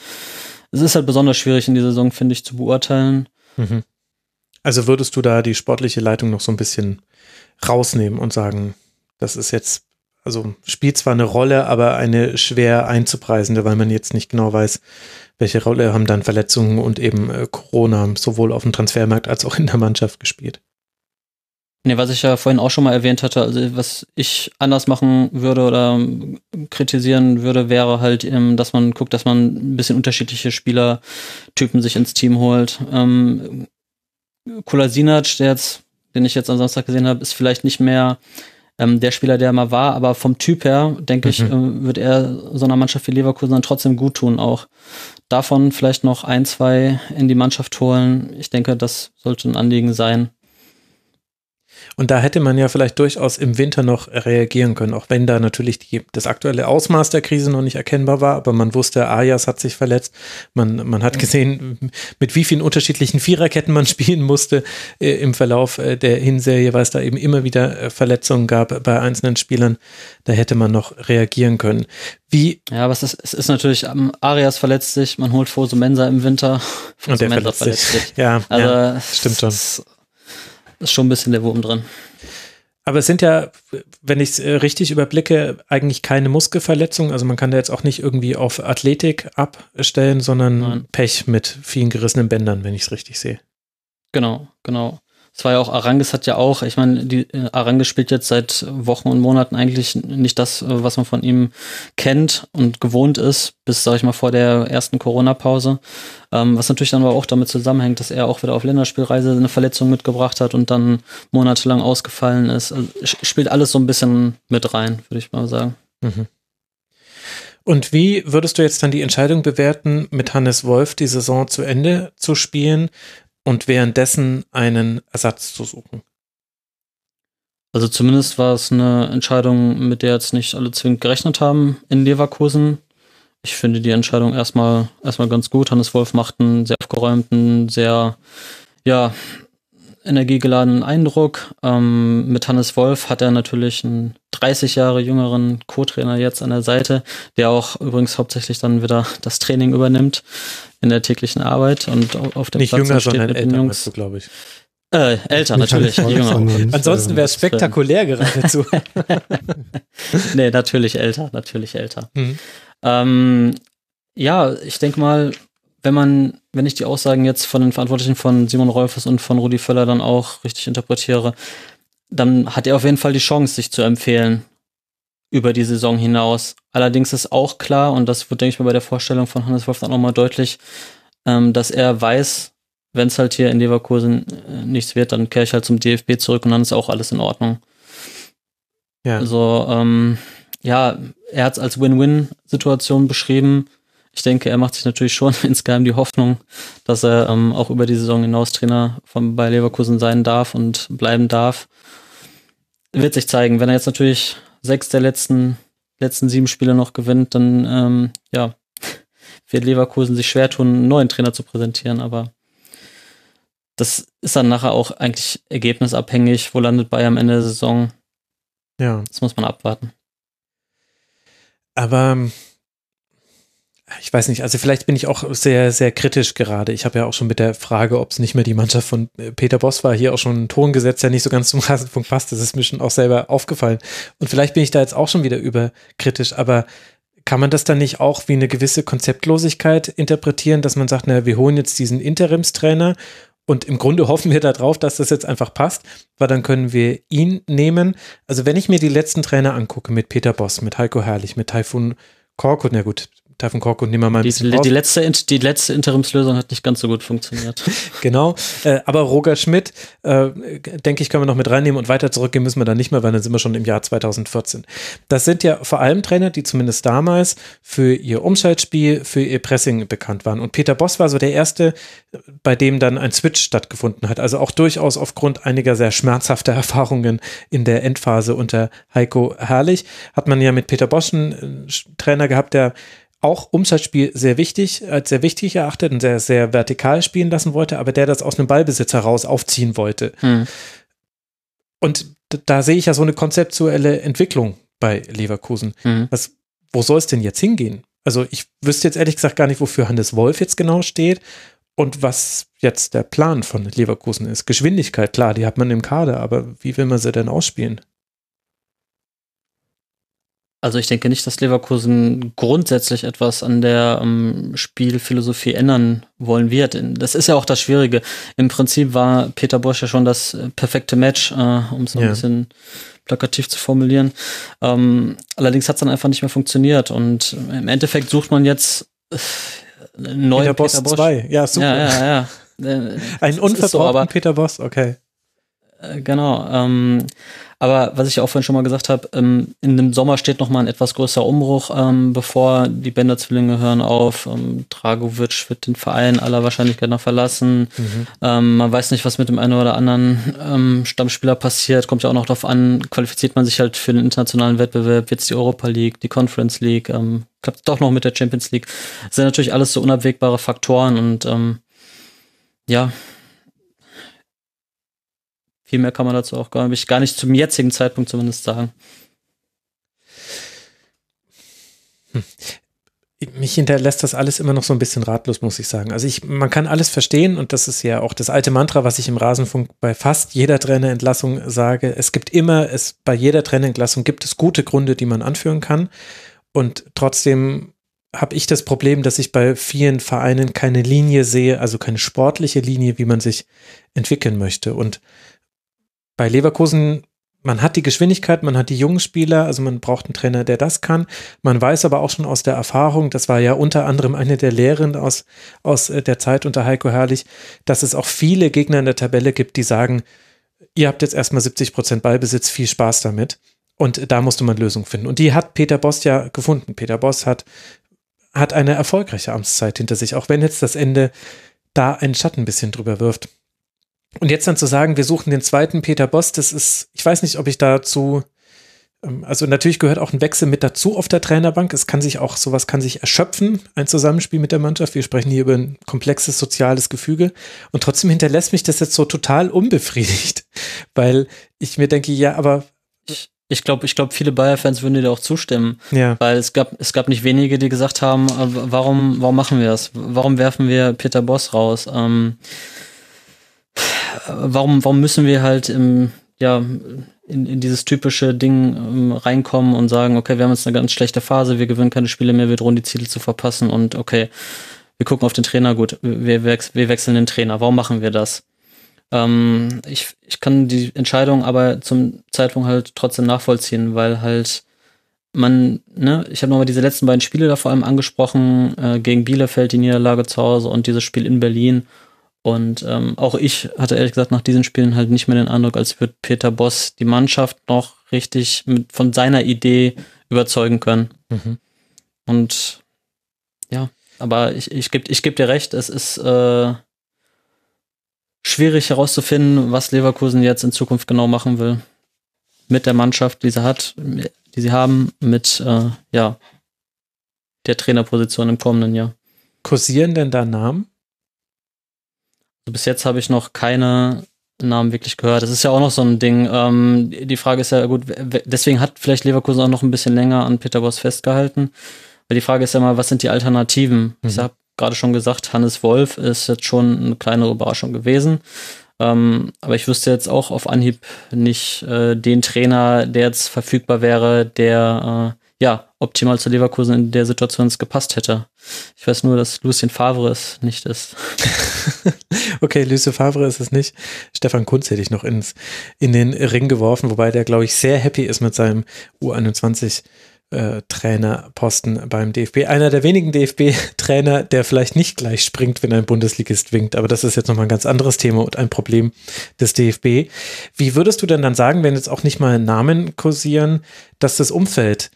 Es ist halt besonders schwierig in dieser Saison, finde ich, zu beurteilen. Mhm. Also würdest du da die sportliche Leitung noch so ein bisschen rausnehmen und sagen, das ist jetzt, also spielt zwar eine Rolle, aber eine schwer einzupreisende, weil man jetzt nicht genau weiß, welche Rolle haben dann Verletzungen und eben äh, Corona sowohl auf dem Transfermarkt als auch in der Mannschaft gespielt? Nee, was ich ja vorhin auch schon mal erwähnt hatte, also was ich anders machen würde oder ähm, kritisieren würde, wäre halt, ähm, dass man guckt, dass man ein bisschen unterschiedliche Spielertypen sich ins Team holt. Ähm, Kolasinac, der jetzt, den ich jetzt am Samstag gesehen habe, ist vielleicht nicht mehr ähm, der Spieler, der mal war, aber vom Typ her, denke mhm. ich, äh, wird er so einer Mannschaft wie Leverkusen dann trotzdem gut tun auch davon vielleicht noch ein, zwei in die Mannschaft holen. Ich denke, das sollte ein Anliegen sein. Und da hätte man ja vielleicht durchaus im Winter noch reagieren können, auch wenn da natürlich die, das aktuelle Ausmaß der Krise noch nicht erkennbar war, aber man wusste, Arias hat sich verletzt. Man, man hat gesehen, mit wie vielen unterschiedlichen Viererketten man spielen musste äh, im Verlauf äh, der Hinserie, weil es da eben immer wieder äh, Verletzungen gab bei einzelnen Spielern. Da hätte man noch reagieren können. Wie? Ja, aber es ist, es ist natürlich, um, Arias verletzt sich, man holt Fosu Mensa im Winter. Fosu Und der Mensa verletzt, verletzt sich. sich. Ja, also, ja, stimmt schon. Es, ist schon ein bisschen der Wurm drin. Aber es sind ja, wenn ich es äh, richtig überblicke, eigentlich keine Muskelverletzungen. Also man kann da jetzt auch nicht irgendwie auf Athletik abstellen, sondern Nein. Pech mit vielen gerissenen Bändern, wenn ich es richtig sehe. Genau, genau. Es war ja auch, Aranges hat ja auch, ich meine, die äh, Aranges spielt jetzt seit Wochen und Monaten eigentlich nicht das, äh, was man von ihm kennt und gewohnt ist, bis, sag ich mal, vor der ersten Corona-Pause. Ähm, was natürlich dann aber auch damit zusammenhängt, dass er auch wieder auf Länderspielreise eine Verletzung mitgebracht hat und dann monatelang ausgefallen ist. Also, spielt alles so ein bisschen mit rein, würde ich mal sagen. Mhm. Und wie würdest du jetzt dann die Entscheidung bewerten, mit Hannes Wolf die Saison zu Ende zu spielen? Und währenddessen einen Ersatz zu suchen. Also zumindest war es eine Entscheidung, mit der jetzt nicht alle zwingend gerechnet haben in Leverkusen. Ich finde die Entscheidung erstmal erstmal ganz gut. Hannes Wolf macht einen sehr aufgeräumten, sehr ja energiegeladenen Eindruck. Ähm, mit Hannes Wolf hat er natürlich einen 30 Jahre jüngeren Co-Trainer jetzt an der Seite, der auch übrigens hauptsächlich dann wieder das Training übernimmt in der täglichen Arbeit und auf dem Nicht Platz jünger, steht sondern mit den älter, Jungs. du, glaube ich. Äh, älter Nicht natürlich, jünger. Ansonsten wäre es spektakulär geradezu. nee, natürlich älter, natürlich älter. Mhm. Ähm, ja, ich denke mal, wenn man, wenn ich die Aussagen jetzt von den Verantwortlichen von Simon Rolfes und von Rudi Völler dann auch richtig interpretiere, dann hat er auf jeden Fall die Chance, sich zu empfehlen über die Saison hinaus. Allerdings ist auch klar, und das wird, denke ich mal, bei der Vorstellung von Hannes Wolf dann nochmal deutlich, ähm, dass er weiß, wenn es halt hier in Leverkusen äh, nichts wird, dann kehre ich halt zum DFB zurück und dann ist auch alles in Ordnung. Ja. Also, ähm, ja, er hat es als Win-Win-Situation beschrieben. Ich denke, er macht sich natürlich schon insgeheim die Hoffnung, dass er ähm, auch über die Saison hinaus Trainer von, bei Leverkusen sein darf und bleiben darf. Wird sich zeigen. Wenn er jetzt natürlich sechs der letzten, letzten sieben Spiele noch gewinnt, dann ähm, ja, wird Leverkusen sich schwer tun, einen neuen Trainer zu präsentieren, aber das ist dann nachher auch eigentlich ergebnisabhängig. Wo landet Bayern am Ende der Saison? Ja. Das muss man abwarten. Aber ähm, ich weiß nicht, also vielleicht bin ich auch sehr, sehr kritisch gerade. Ich habe ja auch schon mit der Frage, ob es nicht mehr die Mannschaft von äh, Peter Boss war, hier auch schon einen Ton gesetzt, der nicht so ganz zum Rasenfunk passt. Das ist mir schon auch selber aufgefallen. Und vielleicht bin ich da jetzt auch schon wieder überkritisch, aber kann man das dann nicht auch wie eine gewisse Konzeptlosigkeit interpretieren, dass man sagt, naja, wir holen jetzt diesen Interimstrainer und im Grunde hoffen wir darauf, dass das jetzt einfach passt, weil dann können wir ihn nehmen. Also wenn ich mir die letzten Trainer angucke mit Peter Boss, mit Heiko Herrlich, mit Taifun Korkut, na gut, Taifun Korkut nehmen wir mal ein Die, bisschen raus. die, letzte, die letzte Interimslösung hat nicht ganz so gut funktioniert. Genau, äh, aber Roger Schmidt, äh, denke ich, können wir noch mit reinnehmen und weiter zurückgehen müssen wir dann nicht mehr, weil dann sind wir schon im Jahr 2014. Das sind ja vor allem Trainer, die zumindest damals für ihr Umschaltspiel, für ihr Pressing bekannt waren. Und Peter Boss war so der erste, bei dem dann ein Switch stattgefunden hat. Also auch durchaus aufgrund einiger sehr schmerzhafter Erfahrungen in der Endphase unter Heiko Herrlich hat man ja mit Peter Bosch einen äh, Trainer gehabt, der auch Umschaltspiel sehr wichtig, als sehr wichtig erachtet und sehr, sehr vertikal spielen lassen wollte, aber der das aus einem Ballbesitz heraus aufziehen wollte. Hm. Und da sehe ich ja so eine konzeptuelle Entwicklung bei Leverkusen. Hm. Was, wo soll es denn jetzt hingehen? Also ich wüsste jetzt ehrlich gesagt gar nicht, wofür Hannes Wolf jetzt genau steht und was jetzt der Plan von Leverkusen ist. Geschwindigkeit, klar, die hat man im Kader, aber wie will man sie denn ausspielen? Also ich denke nicht, dass Leverkusen grundsätzlich etwas an der ähm, Spielphilosophie ändern wollen wird. Das ist ja auch das Schwierige. Im Prinzip war Peter Bosch ja schon das perfekte Match, äh, um es so ein bisschen plakativ zu formulieren. Ähm, allerdings hat es dann einfach nicht mehr funktioniert und im Endeffekt sucht man jetzt äh, einen neuen Peter Boss 2, ja, super. Ja, ja, ja. Äh, Ein so, unverbrauchten aber- Peter Boss, okay. Äh, Genau. Ähm, aber was ich auch vorhin schon mal gesagt habe, ähm, in dem Sommer steht noch mal ein etwas größerer Umbruch, ähm, bevor die Bender-Zwillinge hören auf. Ähm, Dragovic wird den Verein aller Wahrscheinlichkeit nach verlassen. Ähm, man weiß nicht, was mit dem einen oder anderen ähm, Stammspieler passiert. Kommt ja auch noch darauf an, qualifiziert man sich halt für den internationalen Wettbewerb, jetzt die Europa League, die Conference League, ähm, klappt doch noch mit der Champions League. Das sind natürlich alles so unabwegbare Faktoren und ja, viel mehr kann man dazu auch gar nicht, gar nicht zum jetzigen Zeitpunkt zumindest sagen. mich hinterlässt das alles immer noch so ein bisschen ratlos, muss ich sagen. Also ich, man kann alles verstehen und das ist ja auch das alte Mantra, was ich im Rasenfunk bei fast jeder Trainerentlassung sage. Es gibt immer, es bei jeder Trainerentlassung gibt es gute Gründe, die man anführen kann und trotzdem habe ich das Problem, dass ich bei vielen Vereinen keine Linie sehe, also keine sportliche Linie, wie man sich entwickeln möchte. Und bei Leverkusen man hat die Geschwindigkeit, man hat die jungen Spieler, also man braucht einen Trainer, der das kann. Man weiß aber auch schon aus der Erfahrung, das war ja unter anderem eine der Lehren aus, aus äh, der Zeit unter Heiko Herrlich, dass es auch viele Gegner in der Tabelle gibt, die sagen, ihr habt jetzt erstmal 70 Prozent Ballbesitz, viel Spaß damit. Und da musste man Lösungen finden. Und die hat Peter Boss ja gefunden. Peter Boss hat, hat eine erfolgreiche Amtszeit hinter sich, auch wenn jetzt das Ende da einen Schatten ein bisschen drüber wirft. Und jetzt dann zu sagen, wir suchen den zweiten Peter Boss, das ist, ich weiß nicht, ob ich dazu Ähm, also natürlich gehört auch ein Wechsel mit dazu auf der Trainerbank. Es kann sich auch, sowas kann sich erschöpfen, ein Zusammenspiel mit der Mannschaft. Wir sprechen hier über ein komplexes soziales Gefüge. Und trotzdem hinterlässt mich das jetzt so total unbefriedigt, weil ich mir denke, ja, aber ich glaube, ich glaube, viele Bayer-Fans würden dir auch zustimmen. Ja. Weil es gab, es gab nicht wenige, die gesagt haben, äh, warum, warum machen wir das? Warum werfen wir Peter Boss raus? Ähm, warum, warum müssen wir halt im, ja, in, in dieses typische Ding ähm, reinkommen und sagen, okay, wir haben jetzt eine ganz schlechte Phase, wir gewinnen keine Spiele mehr, wir drohen die Ziele zu verpassen und okay, wir gucken auf den Trainer, gut, wir, wir wechseln den Trainer. Warum machen wir das? Ähm, ich, ich kann die Entscheidung aber zum Zeitpunkt halt trotzdem nachvollziehen, weil halt man, ne, ich habe nochmal diese letzten beiden Spiele da vor allem angesprochen, äh, gegen Bielefeld die Niederlage zu Hause und dieses Spiel in Berlin. Und ähm, auch ich hatte ehrlich gesagt nach diesen Spielen halt nicht mehr den Eindruck, als würde Peter Boss die Mannschaft noch richtig mit, von seiner Idee überzeugen können. Mhm. Und ja, aber ich, ich gebe ich geb dir recht, es ist äh, schwierig herauszufinden, was Leverkusen jetzt in Zukunft genau machen will. Mit der Mannschaft, die sie hat, die sie haben, mit äh, ja, der Trainerposition im kommenden Jahr. Kursieren denn da Namen? Also bis jetzt habe ich noch keine Namen wirklich gehört. Das ist ja auch noch so ein Ding. Ähm, die Frage ist ja gut, deswegen hat vielleicht Leverkusen auch noch ein bisschen länger an Peter Boss festgehalten. Weil die Frage ist ja mal, was sind die Alternativen? Mhm. Ich habe gerade schon gesagt, Hannes Wolf ist jetzt schon eine kleine Überraschung gewesen. Ähm, aber ich wüsste jetzt auch auf Anhieb nicht äh, den Trainer, der jetzt verfügbar wäre, der äh, ja optimal zu Leverkusen in der Situation gepasst hätte. Ich weiß nur, dass Lucien Favre es nicht ist. okay, Lucien Favre ist es nicht. Stefan Kunz hätte ich noch ins, in den Ring geworfen, wobei der, glaube ich, sehr happy ist mit seinem U21 äh, Trainerposten beim DFB. Einer der wenigen DFB-Trainer, der vielleicht nicht gleich springt, wenn ein Bundesligist winkt. Aber das ist jetzt nochmal ein ganz anderes Thema und ein Problem des DFB. Wie würdest du denn dann sagen, wenn jetzt auch nicht mal Namen kursieren, dass das Umfeld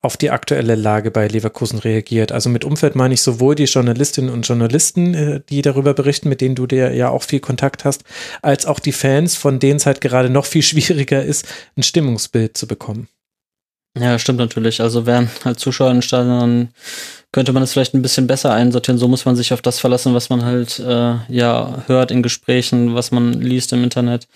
auf die aktuelle Lage bei Leverkusen reagiert. Also mit Umfeld meine ich sowohl die Journalistinnen und Journalisten, äh, die darüber berichten, mit denen du dir ja auch viel Kontakt hast, als auch die Fans, von denen es halt gerade noch viel schwieriger ist, ein Stimmungsbild zu bekommen. Ja, stimmt natürlich. Also wären halt Zuschauer in Stadion, dann könnte man es vielleicht ein bisschen besser einsortieren. So muss man sich auf das verlassen, was man halt äh, ja hört in Gesprächen, was man liest im Internet.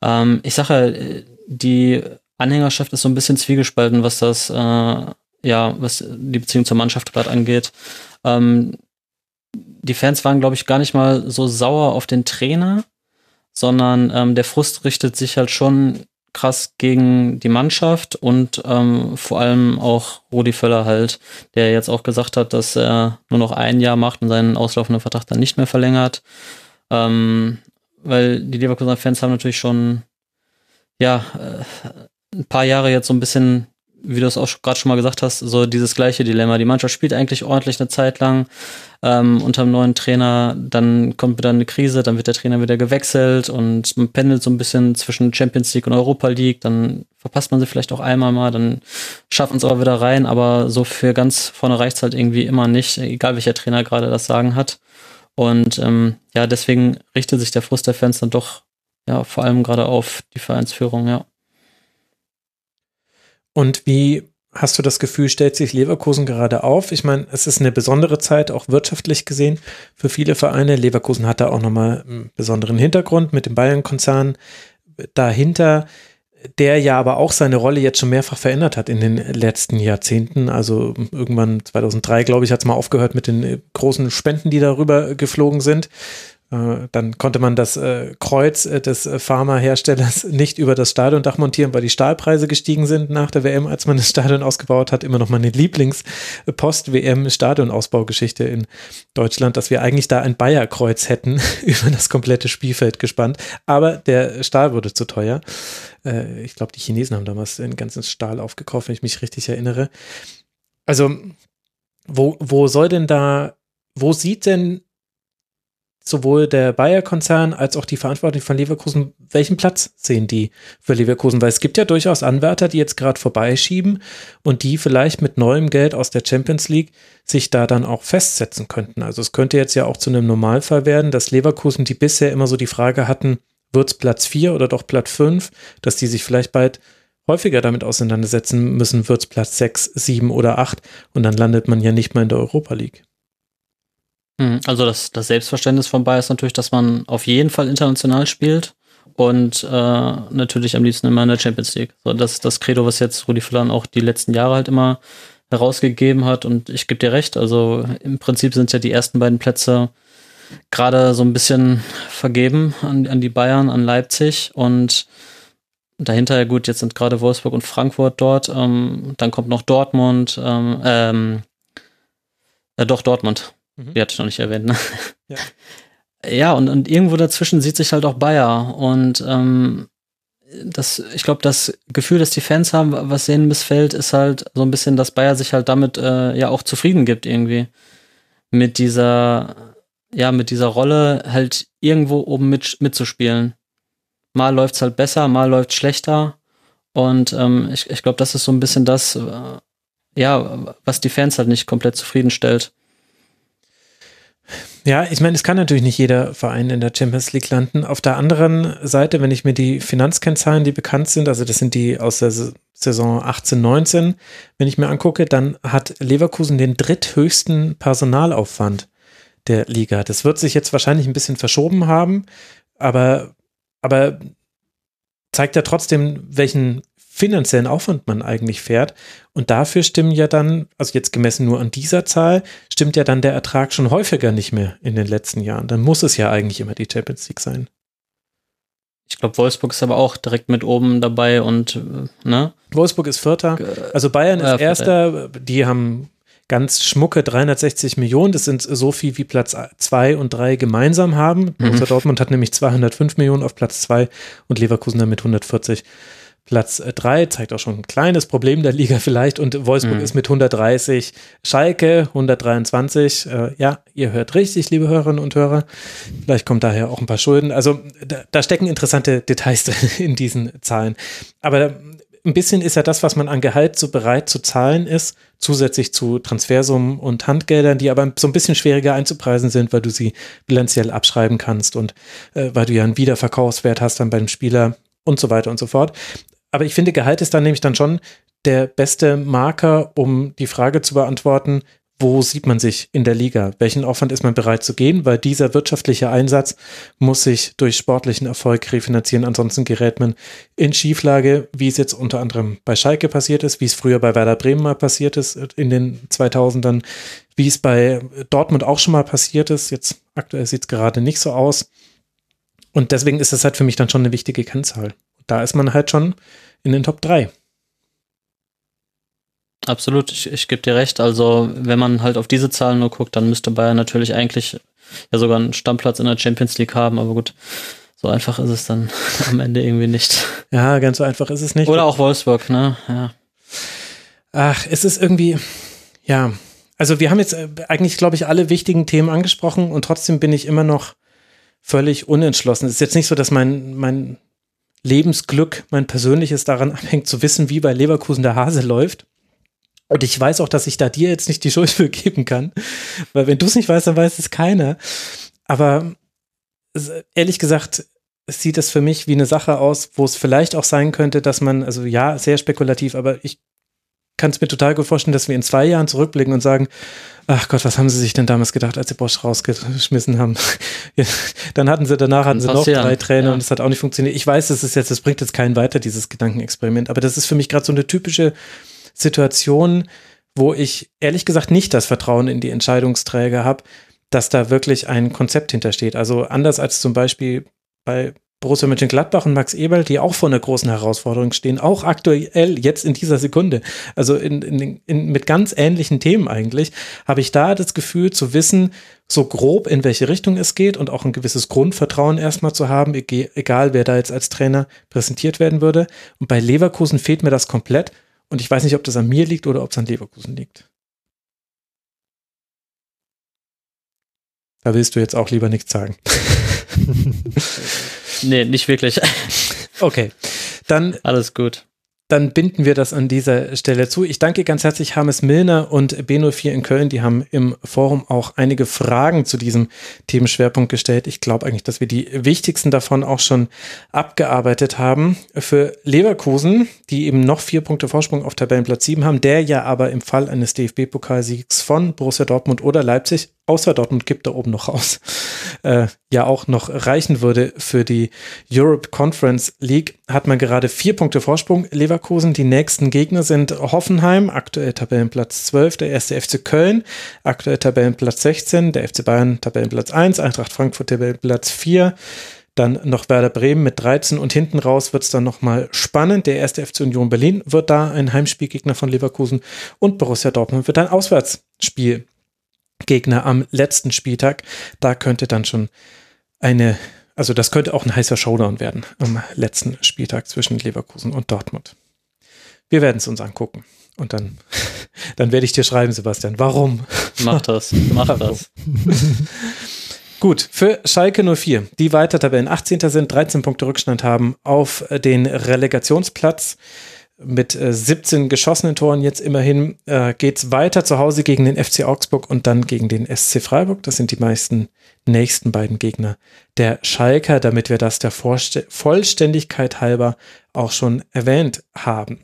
Ähm, ich sage, die Anhängerschaft ist so ein bisschen zwiegespalten, was das äh, ja, was die Beziehung zur Mannschaft gerade angeht. Ähm, die Fans waren, glaube ich, gar nicht mal so sauer auf den Trainer, sondern ähm, der Frust richtet sich halt schon krass gegen die Mannschaft und ähm, vor allem auch Rudi Völler halt, der jetzt auch gesagt hat, dass er nur noch ein Jahr macht und seinen auslaufenden Vertrag dann nicht mehr verlängert. Ähm, weil die Leverkusener Fans haben natürlich schon ja äh, ein paar Jahre jetzt so ein bisschen wie du es auch gerade schon mal gesagt hast, so dieses gleiche Dilemma. Die Mannschaft spielt eigentlich ordentlich eine Zeit lang ähm, unter dem neuen Trainer, dann kommt wieder eine Krise, dann wird der Trainer wieder gewechselt und man pendelt so ein bisschen zwischen Champions League und Europa League, dann verpasst man sie vielleicht auch einmal mal, dann schafft man es aber wieder rein, aber so für ganz vorne reicht's halt irgendwie immer nicht, egal welcher Trainer gerade das Sagen hat. Und ähm, ja, deswegen richtet sich der Frust der Fans dann doch ja vor allem gerade auf die Vereinsführung, ja. Und wie hast du das Gefühl, stellt sich Leverkusen gerade auf? Ich meine, es ist eine besondere Zeit, auch wirtschaftlich gesehen, für viele Vereine. Leverkusen hat da auch nochmal einen besonderen Hintergrund mit dem Bayern-Konzern dahinter, der ja aber auch seine Rolle jetzt schon mehrfach verändert hat in den letzten Jahrzehnten. Also irgendwann 2003, glaube ich, hat es mal aufgehört mit den großen Spenden, die darüber geflogen sind. Äh, dann konnte man das äh, Kreuz äh, des Pharmaherstellers nicht über das Stadiondach montieren, weil die Stahlpreise gestiegen sind nach der WM, als man das Stadion ausgebaut hat. Immer noch meine Lieblings-Post-WM-Stadionausbaugeschichte in Deutschland, dass wir eigentlich da ein Bayerkreuz hätten über das komplette Spielfeld gespannt. Aber der Stahl wurde zu teuer. Ich glaube, die Chinesen haben damals den ganzen Stahl aufgekauft, wenn ich mich richtig erinnere. Also, wo, wo soll denn da, wo sieht denn sowohl der Bayer-Konzern als auch die Verantwortlichen von Leverkusen, welchen Platz sehen die für Leverkusen? Weil es gibt ja durchaus Anwärter, die jetzt gerade vorbeischieben und die vielleicht mit neuem Geld aus der Champions League sich da dann auch festsetzen könnten. Also es könnte jetzt ja auch zu einem Normalfall werden, dass Leverkusen, die bisher immer so die Frage hatten, wird es Platz 4 oder doch Platz 5, dass die sich vielleicht bald häufiger damit auseinandersetzen müssen, wird es Platz 6, 7 oder 8 und dann landet man ja nicht mal in der Europa League. Hm, also das, das Selbstverständnis von Bayern ist natürlich, dass man auf jeden Fall international spielt und äh, natürlich am liebsten immer in der Champions League. So, das ist das Credo, was jetzt Rudi Völler auch die letzten Jahre halt immer herausgegeben hat und ich gebe dir recht, also im Prinzip sind ja die ersten beiden Plätze gerade so ein bisschen vergeben an, an die Bayern, an Leipzig und dahinter, ja gut, jetzt sind gerade Wolfsburg und Frankfurt dort, ähm, dann kommt noch Dortmund, ähm, äh, doch Dortmund, mhm. die hatte ich noch nicht erwähnt, ne? Ja, ja und, und irgendwo dazwischen sieht sich halt auch Bayer und ähm, das, ich glaube, das Gefühl, das die Fans haben, was denen missfällt, ist halt so ein bisschen, dass Bayer sich halt damit äh, ja auch zufrieden gibt irgendwie. Mit dieser, ja, mit dieser Rolle halt irgendwo oben mit, mitzuspielen. Mal läuft's halt besser, mal läuft's schlechter. Und ähm, ich, ich glaube, das ist so ein bisschen das, äh, ja, was die Fans halt nicht komplett zufriedenstellt. Ja, ich meine, es kann natürlich nicht jeder Verein in der Champions League landen. Auf der anderen Seite, wenn ich mir die Finanzkennzahlen, die bekannt sind, also das sind die aus der Saison 18, 19, wenn ich mir angucke, dann hat Leverkusen den dritthöchsten Personalaufwand der Liga. Das wird sich jetzt wahrscheinlich ein bisschen verschoben haben, aber, aber zeigt ja trotzdem, welchen finanziellen Aufwand man eigentlich fährt. Und dafür stimmen ja dann, also jetzt gemessen nur an dieser Zahl, stimmt ja dann der Ertrag schon häufiger nicht mehr in den letzten Jahren. Dann muss es ja eigentlich immer die Champions League sein. Ich glaube, Wolfsburg ist aber auch direkt mit oben dabei und, äh, ne? Wolfsburg ist Vierter. Also Bayern ist äh, Erster. Die haben ganz schmucke 360 Millionen. Das sind so viel wie Platz 2 und 3 gemeinsam haben. Mhm. Dortmund hat nämlich 205 Millionen auf Platz 2 und Leverkusen damit 140. Platz 3 äh, zeigt auch schon ein kleines Problem der Liga vielleicht und Wolfsburg mhm. ist mit 130, Schalke 123. Äh, ja, ihr hört richtig, liebe Hörerinnen und Hörer. Vielleicht kommt daher auch ein paar Schulden. Also da, da stecken interessante Details in diesen Zahlen. Aber ein bisschen ist ja das, was man an Gehalt so bereit zu zahlen ist, zusätzlich zu Transfersummen und Handgeldern, die aber so ein bisschen schwieriger einzupreisen sind, weil du sie bilanziell abschreiben kannst und äh, weil du ja einen Wiederverkaufswert hast dann beim Spieler und so weiter und so fort. Aber ich finde, Gehalt ist dann nämlich dann schon der beste Marker, um die Frage zu beantworten, wo sieht man sich in der Liga? Welchen Aufwand ist man bereit zu gehen? Weil dieser wirtschaftliche Einsatz muss sich durch sportlichen Erfolg refinanzieren. Ansonsten gerät man in Schieflage, wie es jetzt unter anderem bei Schalke passiert ist, wie es früher bei Werder Bremen mal passiert ist in den 2000ern, wie es bei Dortmund auch schon mal passiert ist. Jetzt aktuell sieht es gerade nicht so aus. Und deswegen ist das halt für mich dann schon eine wichtige Kennzahl da ist man halt schon in den Top 3. Absolut, ich, ich gebe dir recht. Also, wenn man halt auf diese Zahlen nur guckt, dann müsste Bayern natürlich eigentlich ja sogar einen Stammplatz in der Champions League haben, aber gut, so einfach ist es dann am Ende irgendwie nicht. Ja, ganz so einfach ist es nicht. Oder auch Wolfsburg, ne? Ja. Ach, es ist irgendwie, ja. Also, wir haben jetzt äh, eigentlich, glaube ich, alle wichtigen Themen angesprochen und trotzdem bin ich immer noch völlig unentschlossen. Es ist jetzt nicht so, dass mein, mein Lebensglück, mein persönliches daran abhängt zu wissen, wie bei Leverkusen der Hase läuft. Und ich weiß auch, dass ich da dir jetzt nicht die Schuld für geben kann, weil wenn du es nicht weißt, dann weiß es keiner. Aber ehrlich gesagt, sieht es für mich wie eine Sache aus, wo es vielleicht auch sein könnte, dass man, also ja, sehr spekulativ, aber ich kann es mir total gut vorstellen, dass wir in zwei Jahren zurückblicken und sagen, ach Gott, was haben sie sich denn damals gedacht, als sie Bosch rausgeschmissen haben? dann hatten sie, danach hatten sie noch drei Trainer ja. und es hat auch nicht funktioniert. Ich weiß, das ist jetzt, das bringt jetzt keinen weiter, dieses Gedankenexperiment, aber das ist für mich gerade so eine typische Situation, wo ich ehrlich gesagt nicht das Vertrauen in die Entscheidungsträger habe, dass da wirklich ein Konzept hintersteht. Also anders als zum Beispiel bei Borussia Mönchengladbach und Max Eberl, die auch vor einer großen Herausforderung stehen, auch aktuell jetzt in dieser Sekunde, also in, in, in, mit ganz ähnlichen Themen eigentlich, habe ich da das Gefühl zu wissen, so grob in welche Richtung es geht und auch ein gewisses Grundvertrauen erstmal zu haben, egal wer da jetzt als Trainer präsentiert werden würde. Und bei Leverkusen fehlt mir das komplett und ich weiß nicht, ob das an mir liegt oder ob es an Leverkusen liegt. Da willst du jetzt auch lieber nichts sagen. Nee, nicht wirklich. Okay. Dann. Alles gut. dann binden wir das an dieser Stelle zu. Ich danke ganz herzlich Hames Milner und B04 in Köln. Die haben im Forum auch einige Fragen zu diesem Themenschwerpunkt gestellt. Ich glaube eigentlich, dass wir die wichtigsten davon auch schon abgearbeitet haben. Für Leverkusen, die eben noch vier Punkte Vorsprung auf Tabellenplatz 7 haben, der ja aber im Fall eines DFB-Pokalsiegs von Borussia Dortmund oder Leipzig außer Dortmund gibt da oben noch raus, äh, ja auch noch reichen würde für die Europe Conference League, hat man gerade vier Punkte Vorsprung. Leverkusen, die nächsten Gegner sind Hoffenheim, aktuell Tabellenplatz 12, der erste FC Köln, aktuell Tabellenplatz 16, der FC Bayern Tabellenplatz 1, Eintracht Frankfurt Tabellenplatz 4, dann noch Werder Bremen mit 13 und hinten raus wird es dann nochmal spannend. Der erste FC Union Berlin wird da ein Heimspielgegner von Leverkusen und Borussia Dortmund wird ein Auswärtsspiel Gegner am letzten Spieltag. Da könnte dann schon eine, also das könnte auch ein heißer Showdown werden am letzten Spieltag zwischen Leverkusen und Dortmund. Wir werden es uns angucken. Und dann, dann werde ich dir schreiben, Sebastian, warum? Mach das, mach das. Gut, für Schalke 04, die weiter Tabellen 18. sind, 13 Punkte Rückstand haben auf den Relegationsplatz mit äh, 17 geschossenen Toren jetzt immerhin äh, geht es weiter zu Hause gegen den FC Augsburg und dann gegen den SC Freiburg. Das sind die meisten nächsten beiden Gegner der Schalker, damit wir das der Vorste Vollständigkeit halber auch schon erwähnt haben.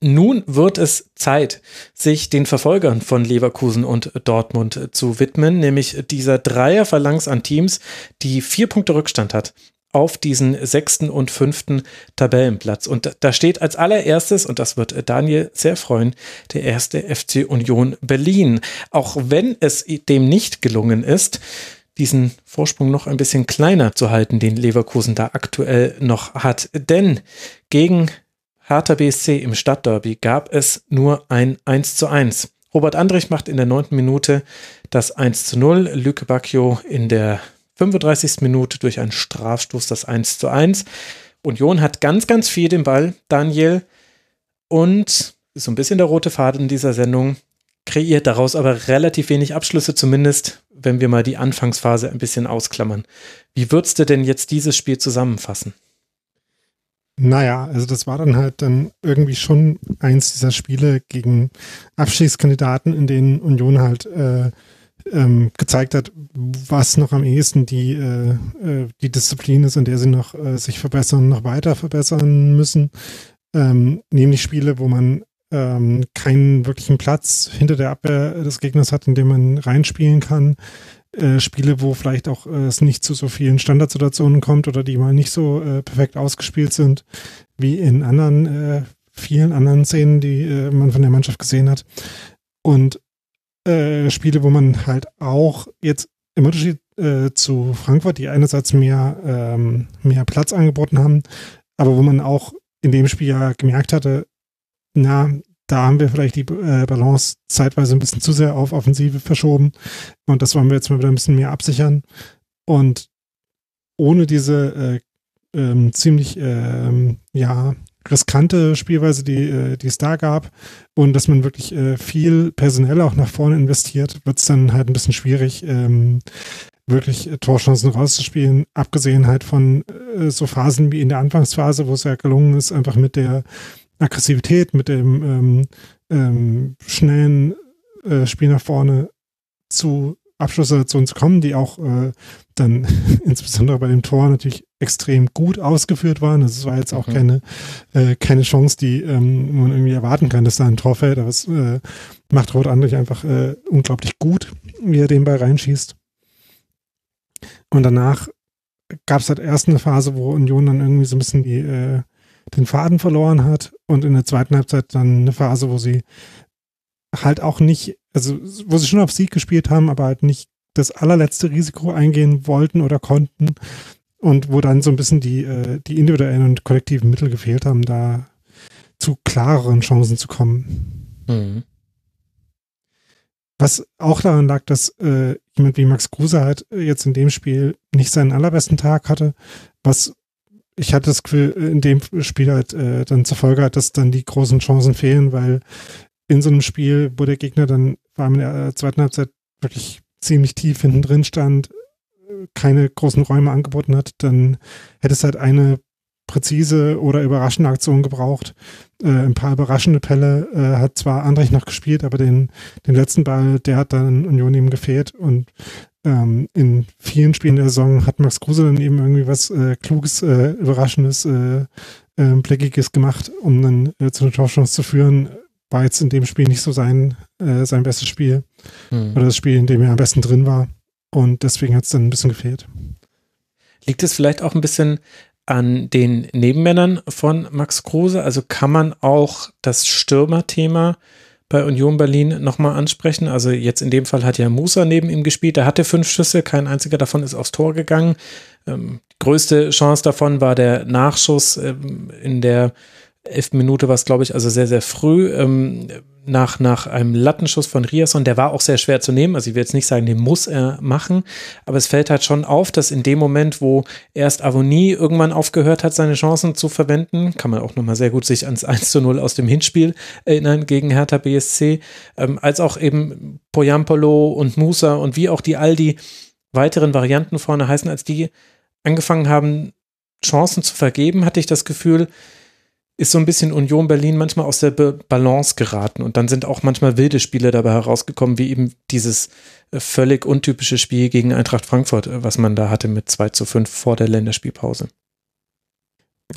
Nun wird es Zeit, sich den Verfolgern von Leverkusen und Dortmund zu widmen, nämlich dieser Dreierphalanx an Teams, die vier Punkte Rückstand hat auf diesen sechsten und fünften Tabellenplatz. Und da steht als allererstes, und das wird Daniel sehr freuen, der erste FC Union Berlin. Auch wenn es dem nicht gelungen ist, diesen Vorsprung noch ein bisschen kleiner zu halten, den Leverkusen da aktuell noch hat. Denn gegen Hertha BSC im Stadtderby gab es nur ein 1 zu 1. Robert Andrich macht in der neunten Minute das 1 zu 0. Lüke Bacchio in der 35. Minute durch einen Strafstoß das 1 zu 1. Union hat ganz, ganz viel den Ball, Daniel. Und so ein bisschen der rote Faden dieser Sendung, kreiert daraus aber relativ wenig Abschlüsse, zumindest wenn wir mal die Anfangsphase ein bisschen ausklammern. Wie würdest du denn jetzt dieses Spiel zusammenfassen? Naja, also das war dann halt dann irgendwie schon eins dieser Spiele gegen Abstiegskandidaten, in denen Union halt äh, ähm, gezeigt hat, was noch am ehesten die, äh, äh, die Disziplin ist, in der sie noch äh, sich verbessern, noch weiter verbessern müssen. Ähm, nämlich Spiele, wo man ähm, keinen wirklichen Platz hinter der Abwehr des Gegners hat, in dem man reinspielen kann. Äh, Spiele, wo vielleicht auch äh, es nicht zu so vielen Standardsituationen kommt oder die mal nicht so äh, perfekt ausgespielt sind, wie in anderen, äh, vielen anderen Szenen, die äh, man von der Mannschaft gesehen hat. Und äh, Spiele, wo man halt auch jetzt im Unterschied äh, zu Frankfurt, die einerseits mehr, ähm, mehr Platz angeboten haben, aber wo man auch in dem Spiel ja gemerkt hatte, na, da haben wir vielleicht die äh, Balance zeitweise ein bisschen zu sehr auf Offensive verschoben und das wollen wir jetzt mal wieder ein bisschen mehr absichern. Und ohne diese äh, ähm, ziemlich ähm, ja riskante Spielweise, die, äh, die es da gab. Und dass man wirklich äh, viel personell auch nach vorne investiert, wird es dann halt ein bisschen schwierig, ähm, wirklich äh, Torchancen rauszuspielen, abgesehen halt von so Phasen wie in der Anfangsphase, wo es ja gelungen ist, einfach mit der Aggressivität, mit dem ähm, ähm, schnellen äh, Spiel nach vorne zu Abschlusssituationen zu kommen, die auch äh, dann insbesondere bei dem Tor natürlich extrem gut ausgeführt waren. Das war jetzt auch mhm. keine, äh, keine Chance, die ähm, man irgendwie erwarten kann, dass da ein Tor fällt, aber es äh, macht Rot Andrich einfach äh, unglaublich gut, wie er den Ball reinschießt. Und danach gab es halt erst eine Phase, wo Union dann irgendwie so ein bisschen die, äh, den Faden verloren hat und in der zweiten Halbzeit dann eine Phase, wo sie halt auch nicht, also wo sie schon auf Sieg gespielt haben, aber halt nicht das allerletzte Risiko eingehen wollten oder konnten und wo dann so ein bisschen die, äh, die individuellen und kollektiven Mittel gefehlt haben, da zu klareren Chancen zu kommen. Mhm. Was auch daran lag, dass äh, jemand wie Max Kruse halt jetzt in dem Spiel nicht seinen allerbesten Tag hatte, was ich hatte das Gefühl, in dem Spiel halt äh, dann zur Folge hat, dass dann die großen Chancen fehlen, weil in so einem Spiel, wo der Gegner dann vor allem in der äh, zweiten Halbzeit wirklich ziemlich tief hinten drin stand, keine großen Räume angeboten hat, dann hätte es halt eine präzise oder überraschende Aktionen gebraucht. Äh, ein paar überraschende Pelle äh, hat zwar Andrich noch gespielt, aber den, den letzten Ball, der hat dann Union ihm gefehlt und ähm, in vielen Spielen der Saison hat Max Kruse dann eben irgendwie was äh, Kluges, äh, Überraschendes, äh, äh, Blickiges gemacht, um dann äh, zu einer Torchance zu führen. War jetzt in dem Spiel nicht so sein, äh, sein bestes Spiel. Mhm. Oder das Spiel, in dem er am besten drin war. Und deswegen hat es dann ein bisschen gefehlt. Liegt es vielleicht auch ein bisschen an den Nebenmännern von Max Kruse? Also kann man auch das Stürmerthema bei Union Berlin nochmal ansprechen? Also jetzt in dem Fall hat ja Musa neben ihm gespielt. Er hatte fünf Schüsse, kein einziger davon ist aufs Tor gegangen. Ähm, größte Chance davon war der Nachschuss ähm, in der elften Minute war es, glaube ich, also sehr, sehr früh. Ähm, nach, nach einem Lattenschuss von Riasson, der war auch sehr schwer zu nehmen. Also ich will jetzt nicht sagen, den muss er machen, aber es fällt halt schon auf, dass in dem Moment, wo erst Avonie irgendwann aufgehört hat, seine Chancen zu verwenden, kann man auch nochmal sehr gut sich ans 1 zu 0 aus dem Hinspiel erinnern gegen Hertha BSC, ähm, als auch eben Poyampolo und Musa und wie auch die all die weiteren Varianten vorne heißen, als die angefangen haben, Chancen zu vergeben, hatte ich das Gefühl, ist so ein bisschen Union Berlin manchmal aus der Balance geraten und dann sind auch manchmal wilde Spiele dabei herausgekommen, wie eben dieses äh, völlig untypische Spiel gegen Eintracht Frankfurt, äh, was man da hatte mit 2 zu 5 vor der Länderspielpause.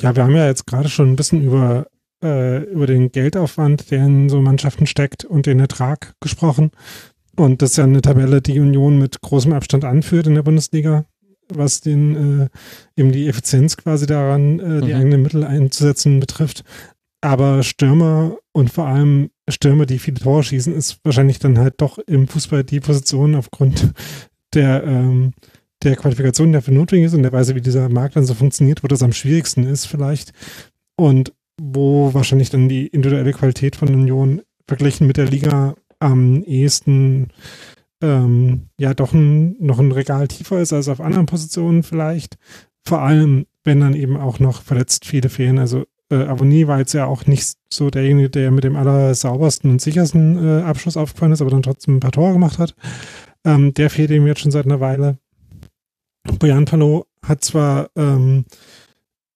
Ja, wir haben ja jetzt gerade schon ein bisschen über, äh, über den Geldaufwand, der in so Mannschaften steckt und den Ertrag gesprochen. Und das ist ja eine Tabelle, die Union mit großem Abstand anführt in der Bundesliga was den äh, eben die Effizienz quasi daran, äh, die mhm. eigenen Mittel einzusetzen betrifft. Aber Stürmer und vor allem Stürmer, die viele Tore schießen, ist wahrscheinlich dann halt doch im Fußball die Position aufgrund der, ähm, der Qualifikation, die dafür notwendig ist und der Weise, wie dieser Markt dann so funktioniert, wo das am schwierigsten ist vielleicht. Und wo wahrscheinlich dann die individuelle Qualität von Union verglichen mit der Liga am ehesten ähm, ja doch ein, noch ein Regal tiefer ist als auf anderen Positionen vielleicht. Vor allem, wenn dann eben auch noch verletzt viele fehlen. Also äh, Avonie war jetzt ja auch nicht so derjenige, der mit dem allersaubersten und sichersten äh, Abschluss aufgefallen ist, aber dann trotzdem ein paar Tore gemacht hat. Ähm, der fehlt ihm jetzt schon seit einer Weile. Bojan Palo hat zwar ähm,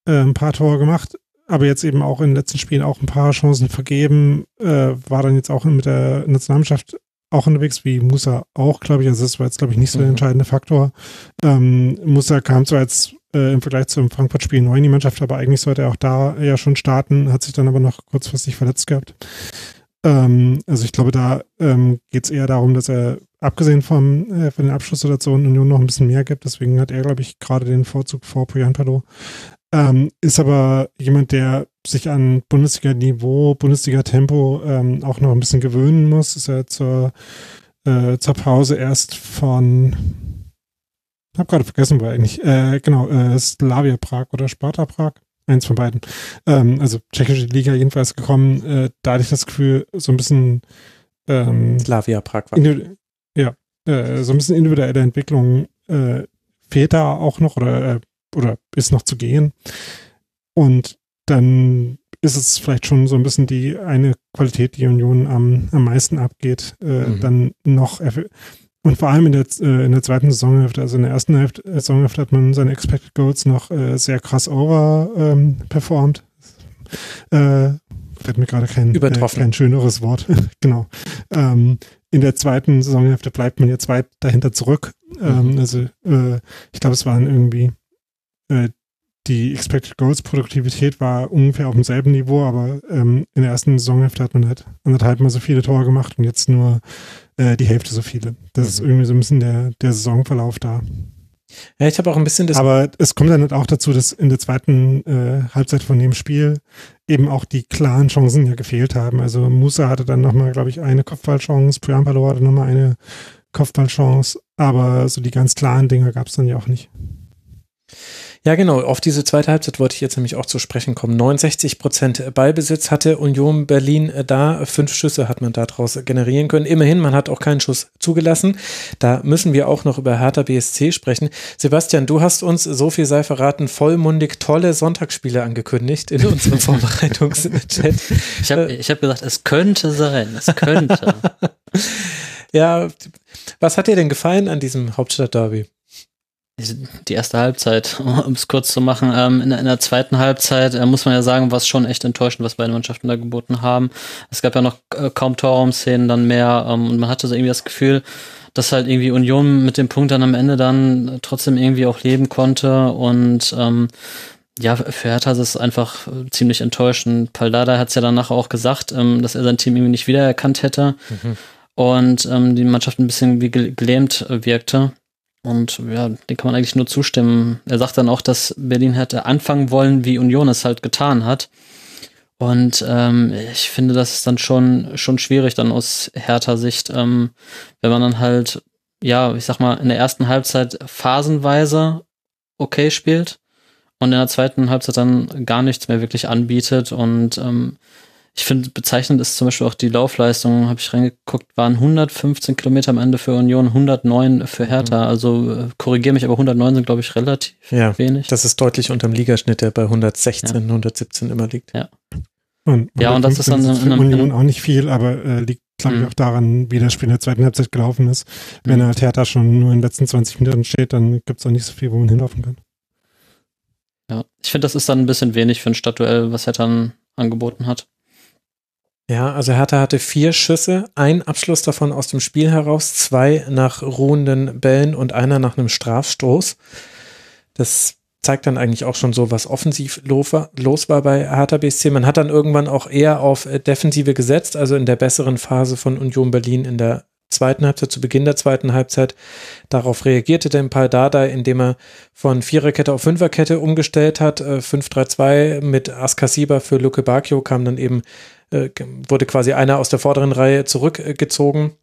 äh, ein paar Tore gemacht, aber jetzt eben auch in den letzten Spielen auch ein paar Chancen vergeben, äh, war dann jetzt auch mit der Nationalmannschaft auch unterwegs, wie Musa auch, glaube ich. Also das war jetzt, glaube ich, nicht so der mhm. entscheidende Faktor. Ähm, Musa kam zwar jetzt äh, im Vergleich zum Frankfurt-Spiel neu in die Mannschaft, aber eigentlich sollte er auch da ja schon starten, hat sich dann aber noch kurzfristig verletzt gehabt. Ähm, also ich glaube, da ähm, geht es eher darum, dass er abgesehen vom, äh, von den Abschlusssituationen Union noch ein bisschen mehr gibt. Deswegen hat er, glaube ich, gerade den Vorzug vor Poyan Pado. Ähm, ist aber jemand, der sich an Bundesliga-Niveau, Bundesliga-Tempo ähm, auch noch ein bisschen gewöhnen muss. Ist er zur, äh, zur Pause erst von, hab gerade vergessen, war eigentlich, äh, genau, äh, Slavia Prag oder Sparta Prag. Eins von beiden. Ähm, also tschechische Liga jedenfalls gekommen. Äh, da hatte ich das Gefühl, so ein bisschen ähm, Slavia Prag war. Ja, äh, so ein bisschen individuelle Entwicklung äh, fehlt da auch noch oder äh, oder ist noch zu gehen. Und dann ist es vielleicht schon so ein bisschen die eine Qualität, die Union am, am meisten abgeht, äh, mhm. dann noch und vor allem in der, äh, in der zweiten Saisonhälfte, also in der ersten Hälfte, äh, Saisonhälfte hat man seine Expected Goals noch äh, sehr krass over ähm, performt. Äh, fällt mir gerade kein, äh, kein schöneres Wort. genau. Ähm, in der zweiten Saisonhälfte bleibt man jetzt weit dahinter zurück. Ähm, mhm. also ich glaube, es waren irgendwie äh, die Expected Goals Produktivität war ungefähr auf demselben Niveau, aber ähm, in der ersten Saisonhälfte hat man halt anderthalb mal so viele Tore gemacht und jetzt nur äh, die Hälfte so viele. Das mhm. ist irgendwie so ein bisschen der, der Saisonverlauf da. Ja, ich habe auch ein bisschen das. Aber es kommt dann halt auch dazu, dass in der zweiten äh, Halbzeit von dem Spiel eben auch die klaren Chancen ja gefehlt haben. Also Musa hatte dann nochmal, glaube ich, eine Kopfballchance, Priampalo hatte nochmal eine Kopfballchance, aber so die ganz klaren Dinger gab es dann ja auch nicht. Ja, genau. Auf diese zweite Halbzeit wollte ich jetzt nämlich auch zu sprechen kommen. 69 Prozent Ballbesitz hatte Union Berlin äh, da. Fünf Schüsse hat man daraus generieren können. Immerhin, man hat auch keinen Schuss zugelassen. Da müssen wir auch noch über Hertha BSC sprechen. Sebastian, du hast uns, so viel sei verraten, vollmundig tolle Sonntagsspiele angekündigt in unserem Vorbereitungschat. Ich habe ich hab gesagt, es könnte sein. Es könnte. ja, was hat dir denn gefallen an diesem Hauptstadtderby? Die erste Halbzeit, um es kurz zu machen. Ähm, in, in, der zweiten Halbzeit äh, muss man ja sagen, war es schon echt enttäuschend, was beide Mannschaften da geboten haben. Es gab ja noch äh, kaum Torraum-Szenen dann mehr ähm, und man hatte so irgendwie das Gefühl, dass halt irgendwie Union mit dem Punkt dann am Ende dann trotzdem irgendwie auch leben konnte und ähm, ja, für Hertha ist es einfach äh, ziemlich enttäuschend. Paldada hat es ja danach auch gesagt, ähm, dass er sein Team irgendwie nicht wiedererkannt hätte mhm. und ähm, die Mannschaft ein bisschen wie gelähmt wirkte. Und ja, dem kann man eigentlich nur zustimmen. Er sagt dann auch, dass Berlin hätte anfangen wollen, wie Union es halt getan hat. Und ähm, ich finde, das ist dann schon, schon schwierig dann aus härter Sicht, ähm, wenn man dann halt, ja, ich sag mal, in der ersten Halbzeit phasenweise okay spielt und in der zweiten Halbzeit dann gar nichts mehr wirklich anbietet und ähm, ich finde, bezeichnend ist zum Beispiel auch die Laufleistung, habe ich reingeguckt, waren 115 Kilometer am Ende für Union, 109 für Hertha. Mhm. Also äh, korrigiere mich, aber 109 sind, glaube ich, relativ ja, wenig. Das ist deutlich unterm Ligaschnitt, der bei 116, ja. 117 immer liegt. Ja. Und ja, und das ist dann für in Union auch nicht viel, aber äh, liegt, glaube ich, mhm. auch daran, wie das Spiel in der zweiten Halbzeit gelaufen ist. Wenn mhm. halt Hertha schon nur in den letzten 20 Minuten steht, dann gibt es auch nicht so viel, wo man hinlaufen kann. Ja, ich finde, das ist dann ein bisschen wenig für ein Stadtduell, was Hertha angeboten hat. Ja, also Hertha hatte vier Schüsse, ein Abschluss davon aus dem Spiel heraus, zwei nach ruhenden Bällen und einer nach einem Strafstoß. Das zeigt dann eigentlich auch schon so, was offensiv los war bei Hertha BSC. Man hat dann irgendwann auch eher auf äh, Defensive gesetzt, also in der besseren Phase von Union Berlin in der zweiten Halbzeit, zu Beginn der zweiten Halbzeit. Darauf reagierte Paul Dada, indem er von Viererkette auf Fünferkette umgestellt hat. 5-3-2 äh, mit Askasiba für Luke Bacchio kam dann eben äh, wurde quasi einer aus der vorderen Reihe zurückgezogen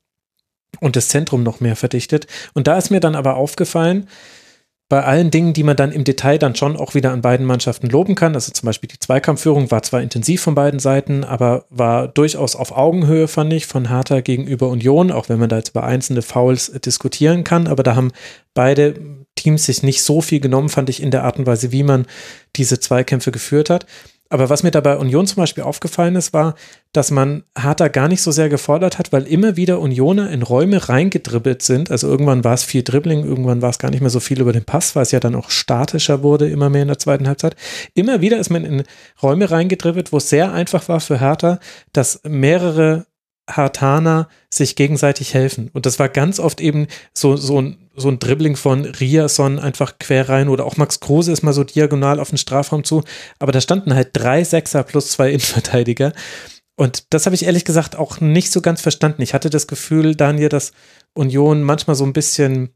und das Zentrum noch mehr verdichtet. Und da ist mir dann aber aufgefallen, bei allen Dingen, die man dann im Detail dann schon auch wieder an beiden Mannschaften loben kann, also zum Beispiel die Zweikampfführung war zwar intensiv von beiden Seiten, aber war durchaus auf Augenhöhe, fand ich, von Hertha gegenüber Union, auch wenn man da jetzt über einzelne Fouls diskutieren kann, aber da haben beide Teams sich nicht so viel genommen, fand ich, in der Art und Weise, wie man diese Zweikämpfe geführt hat. Aber was mir dabei Union zum Beispiel aufgefallen ist, war, dass man Harter gar nicht so sehr gefordert hat, weil immer wieder Unioner in Räume reingedribbelt sind. Also irgendwann war es viel Dribbling, irgendwann war es gar nicht mehr so viel über den Pass, weil es ja dann auch statischer wurde, immer mehr in der zweiten Halbzeit. Immer wieder ist man in Räume reingedribbelt, wo es sehr einfach war für Hertha, dass mehrere Hartaner sich gegenseitig helfen. Und das war ganz oft eben so, so, ein, so ein Dribbling von Riason einfach quer rein oder auch Max Kruse ist mal so diagonal auf den Strafraum zu. Aber da standen halt drei Sechser plus zwei Innenverteidiger. Und das habe ich ehrlich gesagt auch nicht so ganz verstanden. Ich hatte das Gefühl, Daniel, dass Union manchmal so ein bisschen,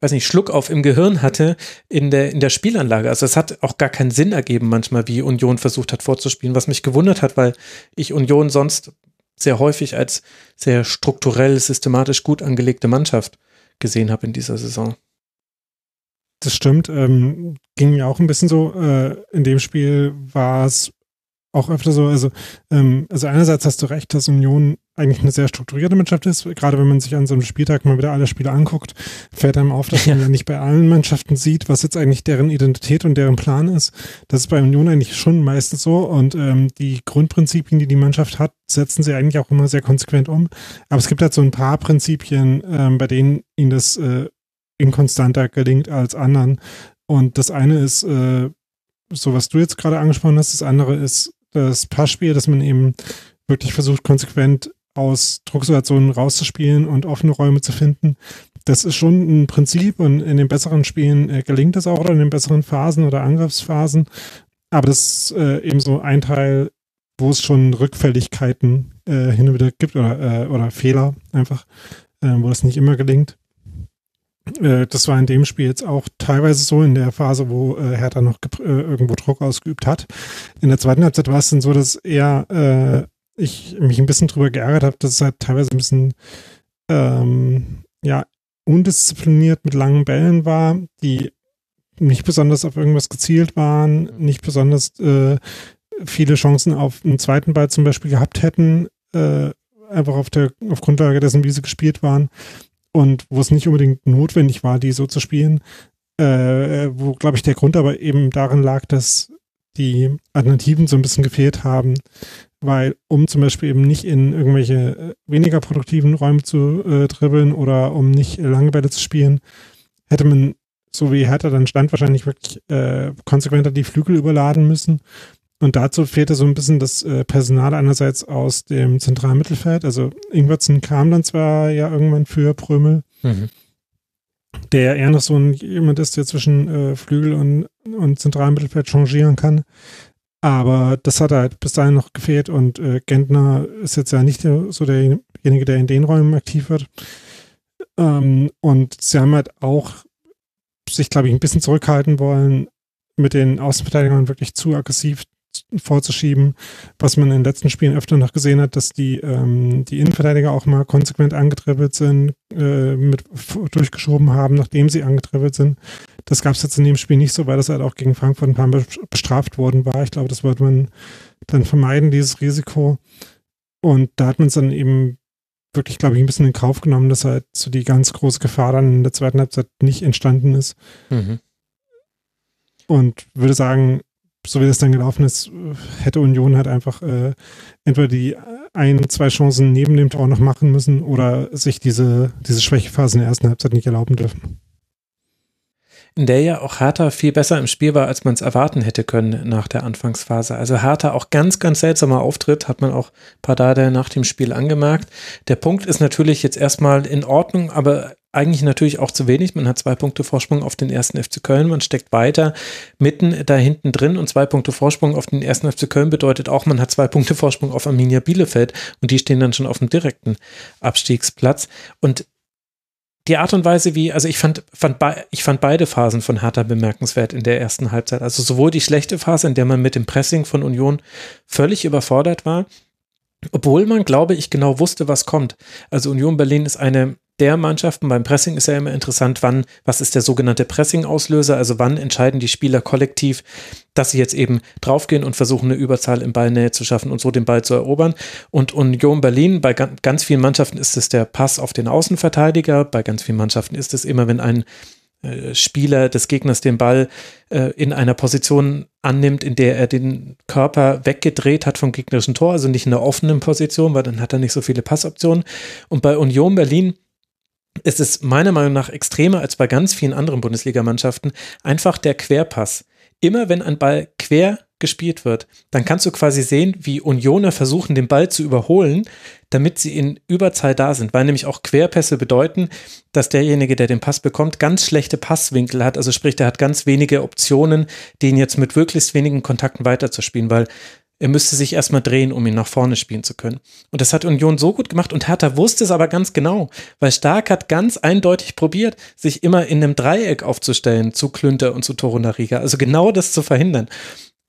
weiß nicht, Schluck auf im Gehirn hatte in der, in der Spielanlage. Also es hat auch gar keinen Sinn ergeben manchmal, wie Union versucht hat vorzuspielen, was mich gewundert hat, weil ich Union sonst sehr häufig als sehr strukturell, systematisch gut angelegte Mannschaft gesehen habe in dieser Saison. Das stimmt. Ähm, ging mir auch ein bisschen so. Äh, in dem Spiel war es auch öfter so, also, ähm, also einerseits hast du recht, dass Union eigentlich eine sehr strukturierte Mannschaft ist. Gerade wenn man sich an so einem Spieltag mal wieder alle Spiele anguckt, fällt einem auf, dass man ja nicht bei allen Mannschaften sieht, was jetzt eigentlich deren Identität und deren Plan ist. Das ist bei Union eigentlich schon meistens so und ähm, die Grundprinzipien, die die Mannschaft hat, setzen sie eigentlich auch immer sehr konsequent um. Aber es gibt halt so ein paar Prinzipien, ähm, bei denen ihnen das äh, inkonstanter gelingt als anderen. Und das eine ist, äh, so was du jetzt gerade angesprochen hast, das andere ist das Passspiel, dass man eben wirklich versucht, konsequent aus Drucksituationen rauszuspielen und offene Räume zu finden. Das ist schon ein Prinzip und in den besseren Spielen äh, gelingt das auch oder in den besseren Phasen oder Angriffsphasen. Aber das ist äh, eben so ein Teil, wo es schon Rückfälligkeiten äh, hin und wieder gibt oder, äh, oder Fehler einfach, äh, wo das nicht immer gelingt. Äh, das war in dem Spiel jetzt auch teilweise so in der Phase, wo äh, Hertha noch äh, irgendwo Druck ausgeübt hat. In der zweiten Halbzeit war es dann so, dass eher äh, ich mich ein bisschen drüber geärgert habe, dass es halt teilweise ein bisschen ähm, ja undiszipliniert mit langen Bällen war, die nicht besonders auf irgendwas gezielt waren, nicht besonders äh, viele Chancen auf einen zweiten Ball zum Beispiel gehabt hätten, äh, einfach auf der auf Grundlage dessen, wie sie gespielt waren und wo es nicht unbedingt notwendig war, die so zu spielen, äh, wo, glaube ich, der Grund aber eben darin lag, dass die Alternativen so ein bisschen gefehlt haben, weil um zum Beispiel eben nicht in irgendwelche äh, weniger produktiven Räume zu äh, dribbeln oder um nicht lange Bälle zu spielen, hätte man so wie Hertha dann stand, wahrscheinlich wirklich äh, konsequenter die Flügel überladen müssen. Und dazu fehlte so ein bisschen das äh, Personal einerseits aus dem zentralen Mittelfeld. Also Ingwertsen kam dann zwar ja irgendwann für Prömel, mhm. der eher noch so ein jemand ist, der zwischen äh, Flügel und, und zentralem Mittelfeld changieren kann. Aber das hat halt bis dahin noch gefehlt und äh, Gentner ist jetzt ja nicht so derjenige, der in den Räumen aktiv wird. Ähm, und sie haben halt auch sich, glaube ich, ein bisschen zurückhalten wollen, mit den Außenverteidigern wirklich zu aggressiv vorzuschieben, was man in den letzten Spielen öfter noch gesehen hat, dass die, ähm, die Innenverteidiger auch mal konsequent angetribbelt sind, äh, mit durchgeschoben haben, nachdem sie angetribbelt sind. Das gab es jetzt in dem Spiel nicht so, weil das halt auch gegen Frankfurt ein paar Mal bestraft worden war. Ich glaube, das wollte man dann vermeiden, dieses Risiko. Und da hat man es dann eben wirklich, glaube ich, ein bisschen in Kauf genommen, dass halt so die ganz große Gefahr dann in der zweiten Halbzeit nicht entstanden ist. Mhm. Und würde sagen, so wie das dann gelaufen ist, hätte Union halt einfach äh, entweder die ein, zwei Chancen neben dem Tor noch machen müssen oder sich diese, diese Schwächephase in der ersten Halbzeit nicht erlauben dürfen. In der ja auch Hertha viel besser im Spiel war, als man es erwarten hätte können nach der Anfangsphase. Also Hertha auch ganz, ganz seltsamer Auftritt, hat man auch Pardade nach dem Spiel angemerkt. Der Punkt ist natürlich jetzt erstmal in Ordnung, aber eigentlich natürlich auch zu wenig. Man hat zwei Punkte Vorsprung auf den ersten FC Köln. Man steckt weiter mitten da hinten drin und zwei Punkte Vorsprung auf den ersten FC Köln bedeutet auch, man hat zwei Punkte Vorsprung auf Arminia Bielefeld und die stehen dann schon auf dem direkten Abstiegsplatz. Und die Art und Weise, wie, also ich fand, fand, ich fand beide Phasen von Hertha bemerkenswert in der ersten Halbzeit. Also sowohl die schlechte Phase, in der man mit dem Pressing von Union völlig überfordert war, obwohl man, glaube ich, genau wusste, was kommt. Also Union Berlin ist eine der Mannschaften. Beim Pressing ist ja immer interessant, wann, was ist der sogenannte Pressing-Auslöser, also wann entscheiden die Spieler kollektiv, dass sie jetzt eben draufgehen und versuchen, eine Überzahl im Ballnähe zu schaffen und so den Ball zu erobern. Und Union Berlin, bei ganz vielen Mannschaften ist es der Pass auf den Außenverteidiger, bei ganz vielen Mannschaften ist es immer, wenn ein äh, Spieler des Gegners den Ball äh, in einer Position annimmt, in der er den Körper weggedreht hat vom gegnerischen Tor, also nicht in einer offenen Position, weil dann hat er nicht so viele Passoptionen. Und bei Union Berlin ist es meiner Meinung nach extremer als bei ganz vielen anderen Bundesligamannschaften einfach der Querpass. Immer wenn ein Ball quer gespielt wird, dann kannst du quasi sehen, wie Unioner versuchen, den Ball zu überholen, damit sie in Überzahl da sind, weil nämlich auch Querpässe bedeuten, dass derjenige, der den Pass bekommt, ganz schlechte Passwinkel hat, also sprich, der hat ganz wenige Optionen, den jetzt mit möglichst wenigen Kontakten weiterzuspielen, weil er müsste sich erstmal drehen, um ihn nach vorne spielen zu können. Und das hat Union so gut gemacht und Hertha wusste es aber ganz genau, weil Stark hat ganz eindeutig probiert, sich immer in einem Dreieck aufzustellen zu Klünter und zu Torunariga. Also genau das zu verhindern.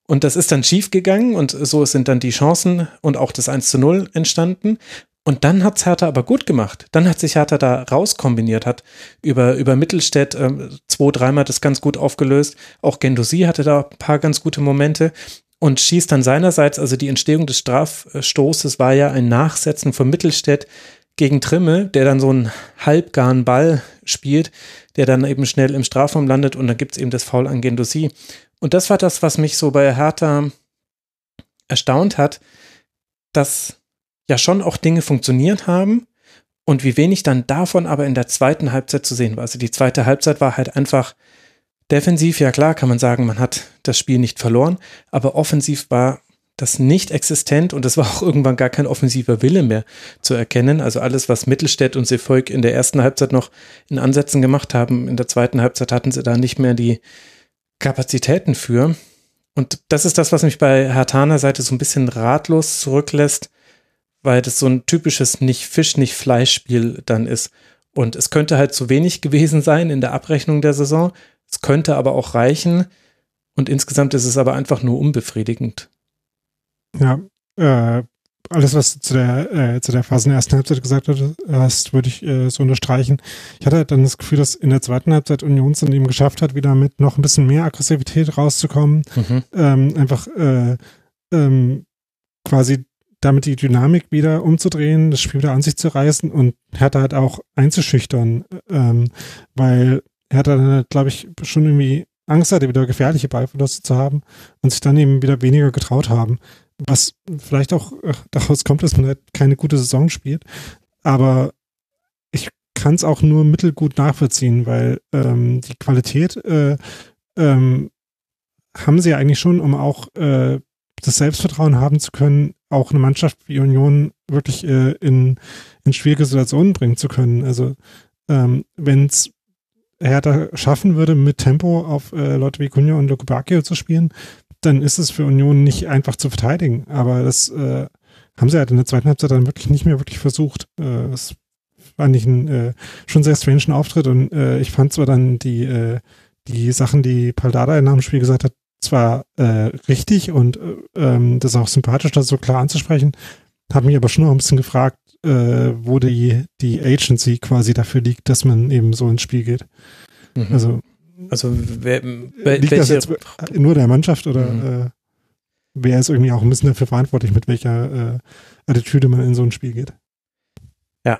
Und das ist dann schief gegangen und so sind dann die Chancen und auch das 1 zu 0 entstanden. Und dann hat's Hertha aber gut gemacht. Dann hat sich Hertha da rauskombiniert, hat über, über Mittelstädt äh, zwei, dreimal das ganz gut aufgelöst. Auch Gendosi hatte da ein paar ganz gute Momente und schießt dann seinerseits, also die Entstehung des Strafstoßes war ja ein Nachsetzen von Mittelstädt gegen Trimme, der dann so einen halbgaren Ball spielt, der dann eben schnell im Strafraum landet und dann gibt es eben das Foul an Gendouzi. Und das war das, was mich so bei Hertha erstaunt hat, dass ja schon auch Dinge funktioniert haben und wie wenig dann davon aber in der zweiten Halbzeit zu sehen war. Also die zweite Halbzeit war halt einfach Defensiv, ja klar, kann man sagen, man hat das Spiel nicht verloren, aber offensiv war das nicht existent und es war auch irgendwann gar kein offensiver Wille mehr zu erkennen. Also alles, was Mittelstädt und Seevolk in der ersten Halbzeit noch in Ansätzen gemacht haben, in der zweiten Halbzeit hatten sie da nicht mehr die Kapazitäten für. Und das ist das, was mich bei Hartaner Seite so ein bisschen ratlos zurücklässt, weil das so ein typisches nicht Fisch, nicht Fleisch-Spiel dann ist. Und es könnte halt zu wenig gewesen sein in der Abrechnung der Saison. Es könnte aber auch reichen und insgesamt ist es aber einfach nur unbefriedigend. Ja, äh, alles, was du zu der, äh, zu der Phase in der ersten Halbzeit gesagt hast, würde ich äh, so unterstreichen. Ich hatte dann das Gefühl, dass in der zweiten Halbzeit Union es eben geschafft hat, wieder mit noch ein bisschen mehr Aggressivität rauszukommen. Mhm. Ähm, einfach äh, ähm, quasi damit die Dynamik wieder umzudrehen, das Spiel wieder an sich zu reißen und Hertha halt auch einzuschüchtern, ähm, weil er hat dann, glaube ich, schon irgendwie Angst hatte, wieder gefährliche Ballverluste zu haben und sich dann eben wieder weniger getraut haben. Was vielleicht auch daraus kommt, dass man halt keine gute Saison spielt. Aber ich kann es auch nur mittelgut nachvollziehen, weil ähm, die Qualität äh, ähm, haben sie ja eigentlich schon, um auch äh, das Selbstvertrauen haben zu können, auch eine Mannschaft wie Union wirklich äh, in, in schwierige Situationen bringen zu können. Also ähm, wenn es Hertha schaffen würde, mit Tempo auf äh, Leute wie Cunha und Lukubakio zu spielen, dann ist es für Union nicht einfach zu verteidigen. Aber das äh, haben sie halt in der zweiten Halbzeit dann wirklich nicht mehr wirklich versucht. Äh, das fand ich ein äh, schon sehr strange Auftritt und äh, ich fand zwar dann die, äh, die Sachen, die Paldada nach dem Spiel gesagt hat, zwar äh, richtig und äh, ähm, das ist auch sympathisch, das so klar anzusprechen, hat mich aber schon noch ein bisschen gefragt, äh, wo die, die Agency quasi dafür liegt, dass man eben so ins Spiel geht. Mhm. Also, also wer, wer, liegt das jetzt nur der Mannschaft oder mhm. äh, wer ist irgendwie auch ein bisschen dafür verantwortlich, mit welcher äh, Attitüde man in so ein Spiel geht? Ja,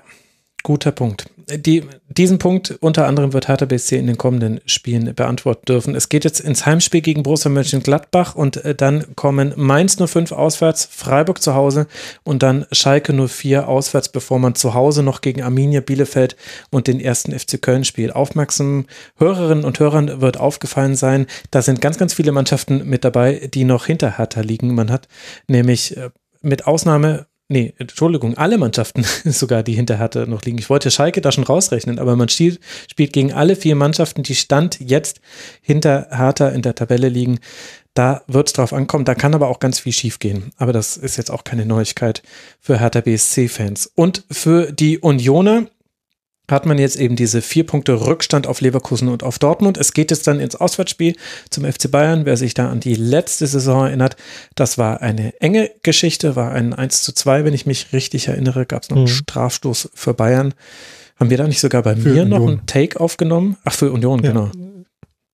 Guter Punkt. Die, diesen Punkt unter anderem wird Hertha BSC in den kommenden Spielen beantworten dürfen. Es geht jetzt ins Heimspiel gegen Borussia Mönchengladbach und äh, dann kommen Mainz 05 auswärts, Freiburg zu Hause und dann Schalke 04 auswärts, bevor man zu Hause noch gegen Arminia Bielefeld und den ersten FC Köln spielt. Aufmerksamen Hörerinnen und Hörern wird aufgefallen sein, da sind ganz, ganz viele Mannschaften mit dabei, die noch hinter Hertha liegen. Man hat nämlich äh, mit Ausnahme nee, Entschuldigung, alle Mannschaften sogar, die hinter Hertha noch liegen. Ich wollte Schalke da schon rausrechnen, aber man spielt, gegen alle vier Mannschaften, die Stand jetzt hinter Hertha in der Tabelle liegen. Da wird es drauf ankommen. Da kann aber auch ganz viel schiefgehen. Aber das ist jetzt auch keine Neuigkeit für Hertha BSC-Fans. Und für die Unioner hat man jetzt eben diese vier Punkte Rückstand auf Leverkusen und auf Dortmund. Es geht jetzt dann ins Auswärtsspiel zum FC Bayern. Wer sich da an die letzte Saison erinnert, das war eine enge Geschichte, war ein 1 zu 2, wenn ich mich richtig erinnere, gab es noch einen mhm. Strafstoß für Bayern. Haben wir da nicht sogar bei für mir Union. noch einen Take aufgenommen? Ach, für Union, ja. genau.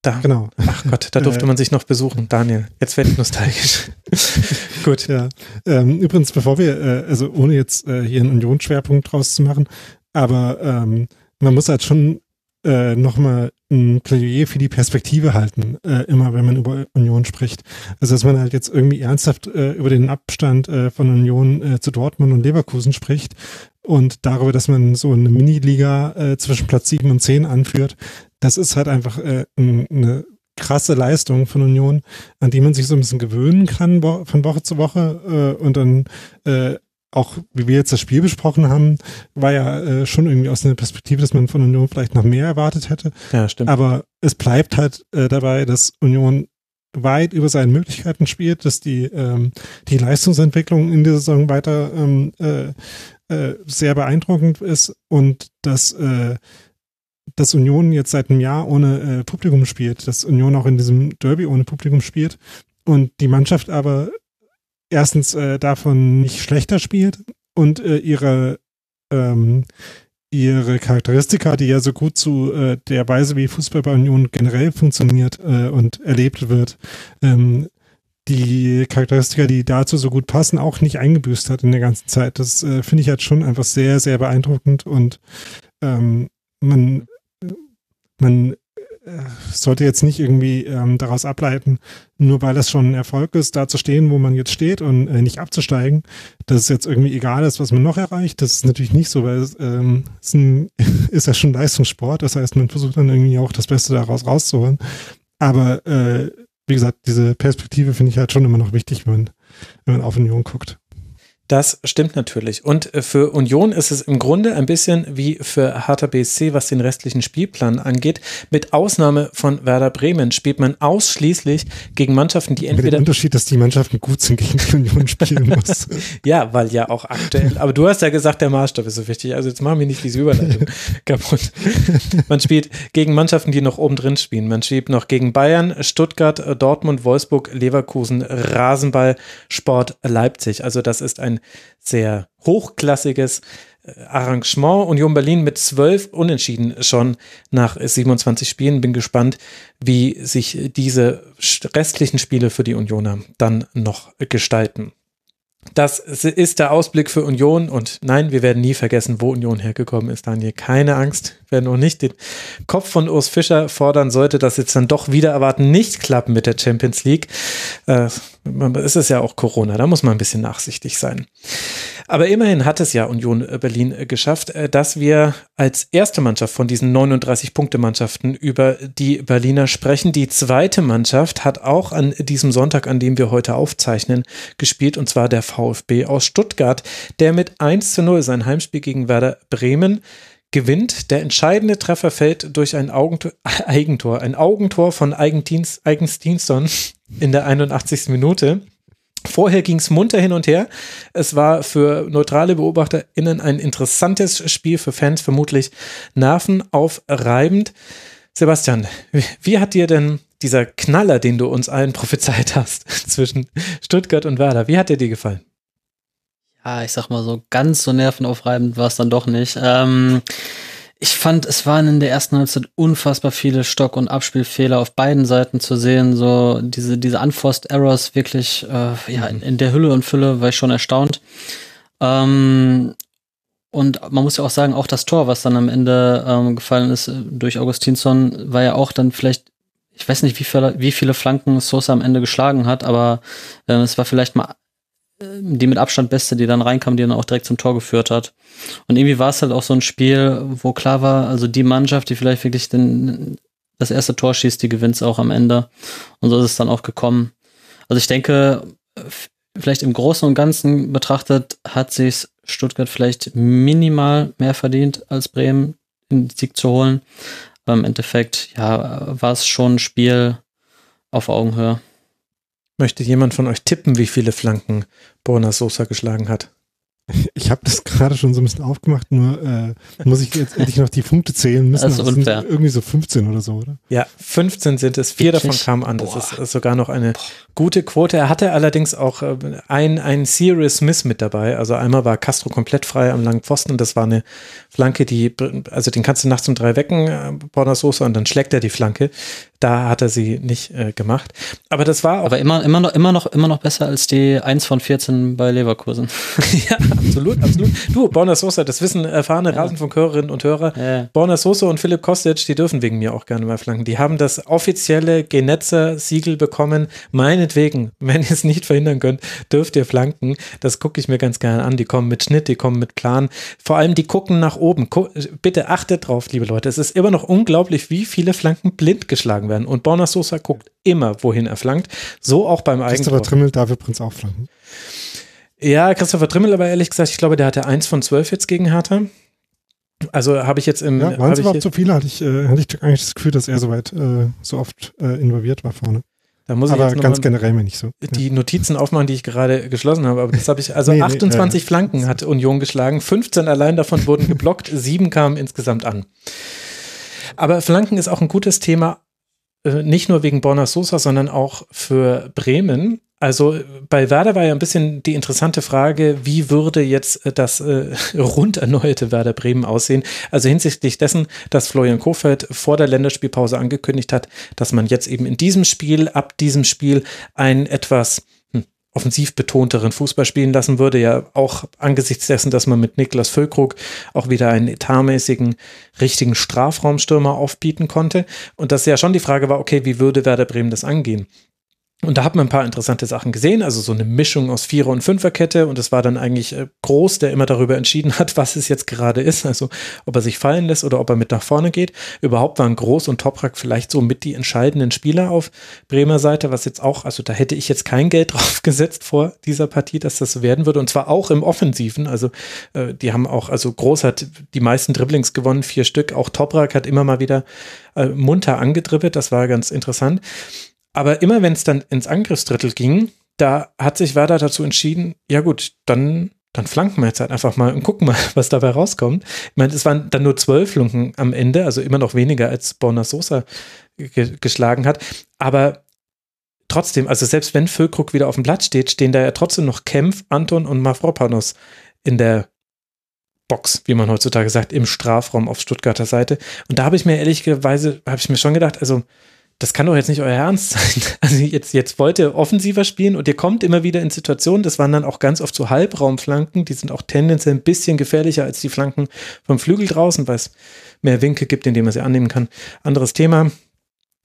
Da. Genau. Ach Gott, da durfte äh, man sich noch besuchen. Daniel, jetzt werde ich nostalgisch. Gut. Ja. Ähm, übrigens, bevor wir, äh, also ohne jetzt äh, hier einen Union-Schwerpunkt draus zu machen, aber ähm, man muss halt schon äh, nochmal ein Plädoyer für die Perspektive halten, äh, immer wenn man über Union spricht. Also dass man halt jetzt irgendwie ernsthaft äh, über den Abstand äh, von Union äh, zu Dortmund und Leverkusen spricht und darüber, dass man so eine Mini-Liga äh, zwischen Platz 7 und 10 anführt, das ist halt einfach äh, eine krasse Leistung von Union, an die man sich so ein bisschen gewöhnen kann von Woche zu Woche und dann auch wie wir jetzt das Spiel besprochen haben, war ja äh, schon irgendwie aus einer Perspektive, dass man von Union vielleicht noch mehr erwartet hätte. Ja, stimmt. Aber es bleibt halt äh, dabei, dass Union weit über seinen Möglichkeiten spielt, dass die, ähm, die Leistungsentwicklung in dieser Saison weiter ähm, äh, äh, sehr beeindruckend ist und dass, äh, dass Union jetzt seit einem Jahr ohne äh, Publikum spielt, dass Union auch in diesem Derby ohne Publikum spielt und die Mannschaft aber erstens äh, davon nicht schlechter spielt und äh, ihre ähm, ihre Charakteristika, die ja so gut zu äh, der Weise, wie Fußball bei Union generell funktioniert äh, und erlebt wird, ähm, die Charakteristika, die dazu so gut passen, auch nicht eingebüßt hat in der ganzen Zeit. Das äh, finde ich halt schon einfach sehr, sehr beeindruckend und ähm, man, man sollte jetzt nicht irgendwie ähm, daraus ableiten, nur weil das schon ein Erfolg ist, da zu stehen, wo man jetzt steht und äh, nicht abzusteigen, dass es jetzt irgendwie egal ist, was man noch erreicht. Das ist natürlich nicht so, weil es, ähm, es ein, ist ja schon Leistungssport. Das heißt, man versucht dann irgendwie auch das Beste daraus rauszuholen. Aber äh, wie gesagt, diese Perspektive finde ich halt schon immer noch wichtig, wenn man, wenn man auf Union guckt. Das stimmt natürlich. Und äh, für Union ist es im Grunde ein bisschen wie für Hertha BSC, was den restlichen Spielplan angeht. Mit Ausnahme von Werder Bremen spielt man ausschließlich gegen Mannschaften, die entweder. Der Unterschied, dass die Mannschaften gut sind, gegen die Union spielen muss. ja, weil ja auch aktuell. Aber du hast ja gesagt, der Maßstab ist so wichtig. Also jetzt machen wir nicht diese Überleitung kaputt. Man spielt gegen Mannschaften, die noch oben drin spielen. Man spielt noch gegen Bayern, Stuttgart, Dortmund, Wolfsburg, Leverkusen, Rasenball, Sport Leipzig. Also das ist ein ein sehr hochklassiges äh, Arrangement. Union Berlin mit zwölf Unentschieden schon nach 27 Spielen. Bin gespannt, wie sich diese restlichen Spiele für die Unioner dann noch gestalten. Das ist der Ausblick für Union und nein, wir werden nie vergessen, wo Union hergekommen ist, Daniel. Keine Angst, werden und nicht den Kopf von Urs Fischer fordern, sollte das jetzt dann doch wieder erwarten, nicht klappen mit der Champions League. Äh, es ist ja auch Corona, da muss man ein bisschen nachsichtig sein. Aber immerhin hat es ja Union Berlin geschafft, äh, dass wir als erste Mannschaft von diesen 39-Punkte-Mannschaften über die Berliner sprechen. Die zweite Mannschaft hat auch an diesem Sonntag, an dem wir heute aufzeichnen, gespielt, und zwar der VfB aus Stuttgart, der mit 1 zu 0 sein Heimspiel gegen Werder Bremen gewinnt. Der entscheidende Treffer fällt durch ein Augentor, Eigentor, ein Augentor von Eigendienst, Eigenstinsson in der 81. Minute. Vorher ging es munter hin und her. Es war für neutrale BeobachterInnen ein interessantes Spiel, für Fans vermutlich nervenaufreibend. Sebastian, wie hat dir denn dieser Knaller, den du uns allen prophezeit hast, zwischen Stuttgart und Werder, wie hat dir die gefallen? Ja, ich sag mal so, ganz so nervenaufreibend war es dann doch nicht. Ähm, ich fand, es waren in der ersten Halbzeit unfassbar viele Stock- und Abspielfehler auf beiden Seiten zu sehen. So diese, diese Unforced Errors wirklich, äh, ja, in, in, der Hülle und Fülle war ich schon erstaunt. Ähm, und man muss ja auch sagen, auch das Tor, was dann am Ende ähm, gefallen ist äh, durch Augustinsson, war ja auch dann vielleicht, ich weiß nicht, wie viele, wie viele Flanken Sosa am Ende geschlagen hat, aber äh, es war vielleicht mal die mit Abstand beste, die dann reinkam, die dann auch direkt zum Tor geführt hat. Und irgendwie war es halt auch so ein Spiel, wo klar war, also die Mannschaft, die vielleicht wirklich den, das erste Tor schießt, die gewinnt es auch am Ende. Und so ist es dann auch gekommen. Also ich denke, vielleicht im Großen und Ganzen betrachtet hat sich Stuttgart vielleicht minimal mehr verdient als Bremen, den Sieg zu holen. Aber im Endeffekt, ja, war es schon ein Spiel auf Augenhöhe. Möchte jemand von euch tippen, wie viele Flanken Borna Sosa geschlagen hat? Ich habe das gerade schon so ein bisschen aufgemacht, nur äh, muss ich jetzt endlich noch die Punkte zählen müssen. Das ist. Sind irgendwie so 15 oder so, oder? Ja, 15 sind es. Vier davon kamen an. Das Boah. ist sogar noch eine Boah. Gute Quote. Er hatte allerdings auch äh, ein, ein Serious Miss mit dabei. Also einmal war Castro komplett frei am langen Pfosten und das war eine Flanke, die, also den kannst du nachts um drei wecken, äh, Borna Sosa, und dann schlägt er die Flanke. Da hat er sie nicht äh, gemacht. Aber das war auch. Aber immer, immer, noch, immer, noch, immer noch besser als die 1 von 14 bei Leverkusen. ja, absolut, absolut. Du, Borna Sosa, das wissen erfahrene ja. Rasenfunkhörerinnen und Hörer. Ja. Borna Sosa und Philipp Kostic, die dürfen wegen mir auch gerne mal flanken. Die haben das offizielle Genetzer-Siegel bekommen. Meinetwegen, wenn ihr es nicht verhindern könnt, dürft ihr flanken. Das gucke ich mir ganz gerne an. Die kommen mit Schnitt, die kommen mit Plan. Vor allem, die gucken nach oben. Bitte achtet drauf, liebe Leute. Es ist immer noch unglaublich, wie viele Flanken blind geschlagen werden. Und Borna Sosa guckt immer, wohin er flankt. So auch beim Eigentor. Christopher Trimmel darf übrigens auch flanken. Ja, Christopher Trimmel, aber ehrlich gesagt, ich glaube, der hatte eins von zwölf jetzt gegen Hertha. Also habe ich jetzt im. Ja, waren es überhaupt so viele? Hatte ich, äh, hatte ich eigentlich das Gefühl, dass er soweit äh, so oft äh, involviert war vorne. Da muss aber ich ganz generell mir nicht so. Die Notizen aufmachen, die ich gerade geschlossen habe. Aber das habe ich, also nee, 28 nee, Flanken hat Union geschlagen, 15 allein davon wurden geblockt, sieben kamen insgesamt an. Aber Flanken ist auch ein gutes Thema, äh, nicht nur wegen Borna Sosa, sondern auch für Bremen. Also bei Werder war ja ein bisschen die interessante Frage, wie würde jetzt äh, das äh, rund erneuerte Werder Bremen aussehen? Also hinsichtlich dessen, dass Florian Kofeld vor der Länderspielpause angekündigt hat, dass man jetzt eben in diesem Spiel, ab diesem Spiel ein etwas offensiv betonteren Fußball spielen lassen würde, ja auch angesichts dessen, dass man mit Niklas Füllkrug auch wieder einen etatmäßigen, richtigen Strafraumstürmer aufbieten konnte. Und dass ja schon die Frage war, okay, wie würde Werder Bremen das angehen? Und da hat man ein paar interessante Sachen gesehen, also so eine Mischung aus Vierer- und Fünferkette. Und es war dann eigentlich äh, Groß, der immer darüber entschieden hat, was es jetzt gerade ist. Also ob er sich fallen lässt oder ob er mit nach vorne geht. Überhaupt waren Groß und Toprak vielleicht so mit die entscheidenden Spieler auf Bremer Seite, was jetzt auch, also da hätte ich jetzt kein Geld drauf gesetzt vor dieser Partie, dass das so werden würde. Und zwar auch im Offensiven. Also äh, die haben auch, also Groß hat die meisten Dribblings gewonnen, vier Stück. Auch Toprak hat immer mal wieder äh, munter angedribbelt. Das war ganz interessant. Aber immer wenn es dann ins Angriffsdrittel ging, da hat sich Werder dazu entschieden, ja gut, dann, dann flanken wir jetzt halt einfach mal und gucken mal, was dabei rauskommt. Ich meine, es waren dann nur zwölf Lunken am Ende, also immer noch weniger als Borna Sosa ge geschlagen hat. Aber trotzdem, also selbst wenn Füllkrug wieder auf dem Platz steht, stehen da ja trotzdem noch Kempf, Anton und Mavropanos in der Box, wie man heutzutage sagt, im Strafraum auf Stuttgarter Seite. Und da habe ich mir ehrlicherweise, habe ich mir schon gedacht, also das kann doch jetzt nicht euer Ernst sein. Also jetzt, jetzt wollt ihr offensiver spielen und ihr kommt immer wieder in Situationen, das waren dann auch ganz oft so Halbraumflanken, die sind auch tendenziell ein bisschen gefährlicher als die Flanken vom Flügel draußen, weil es mehr Winkel gibt, indem man sie annehmen kann. Anderes Thema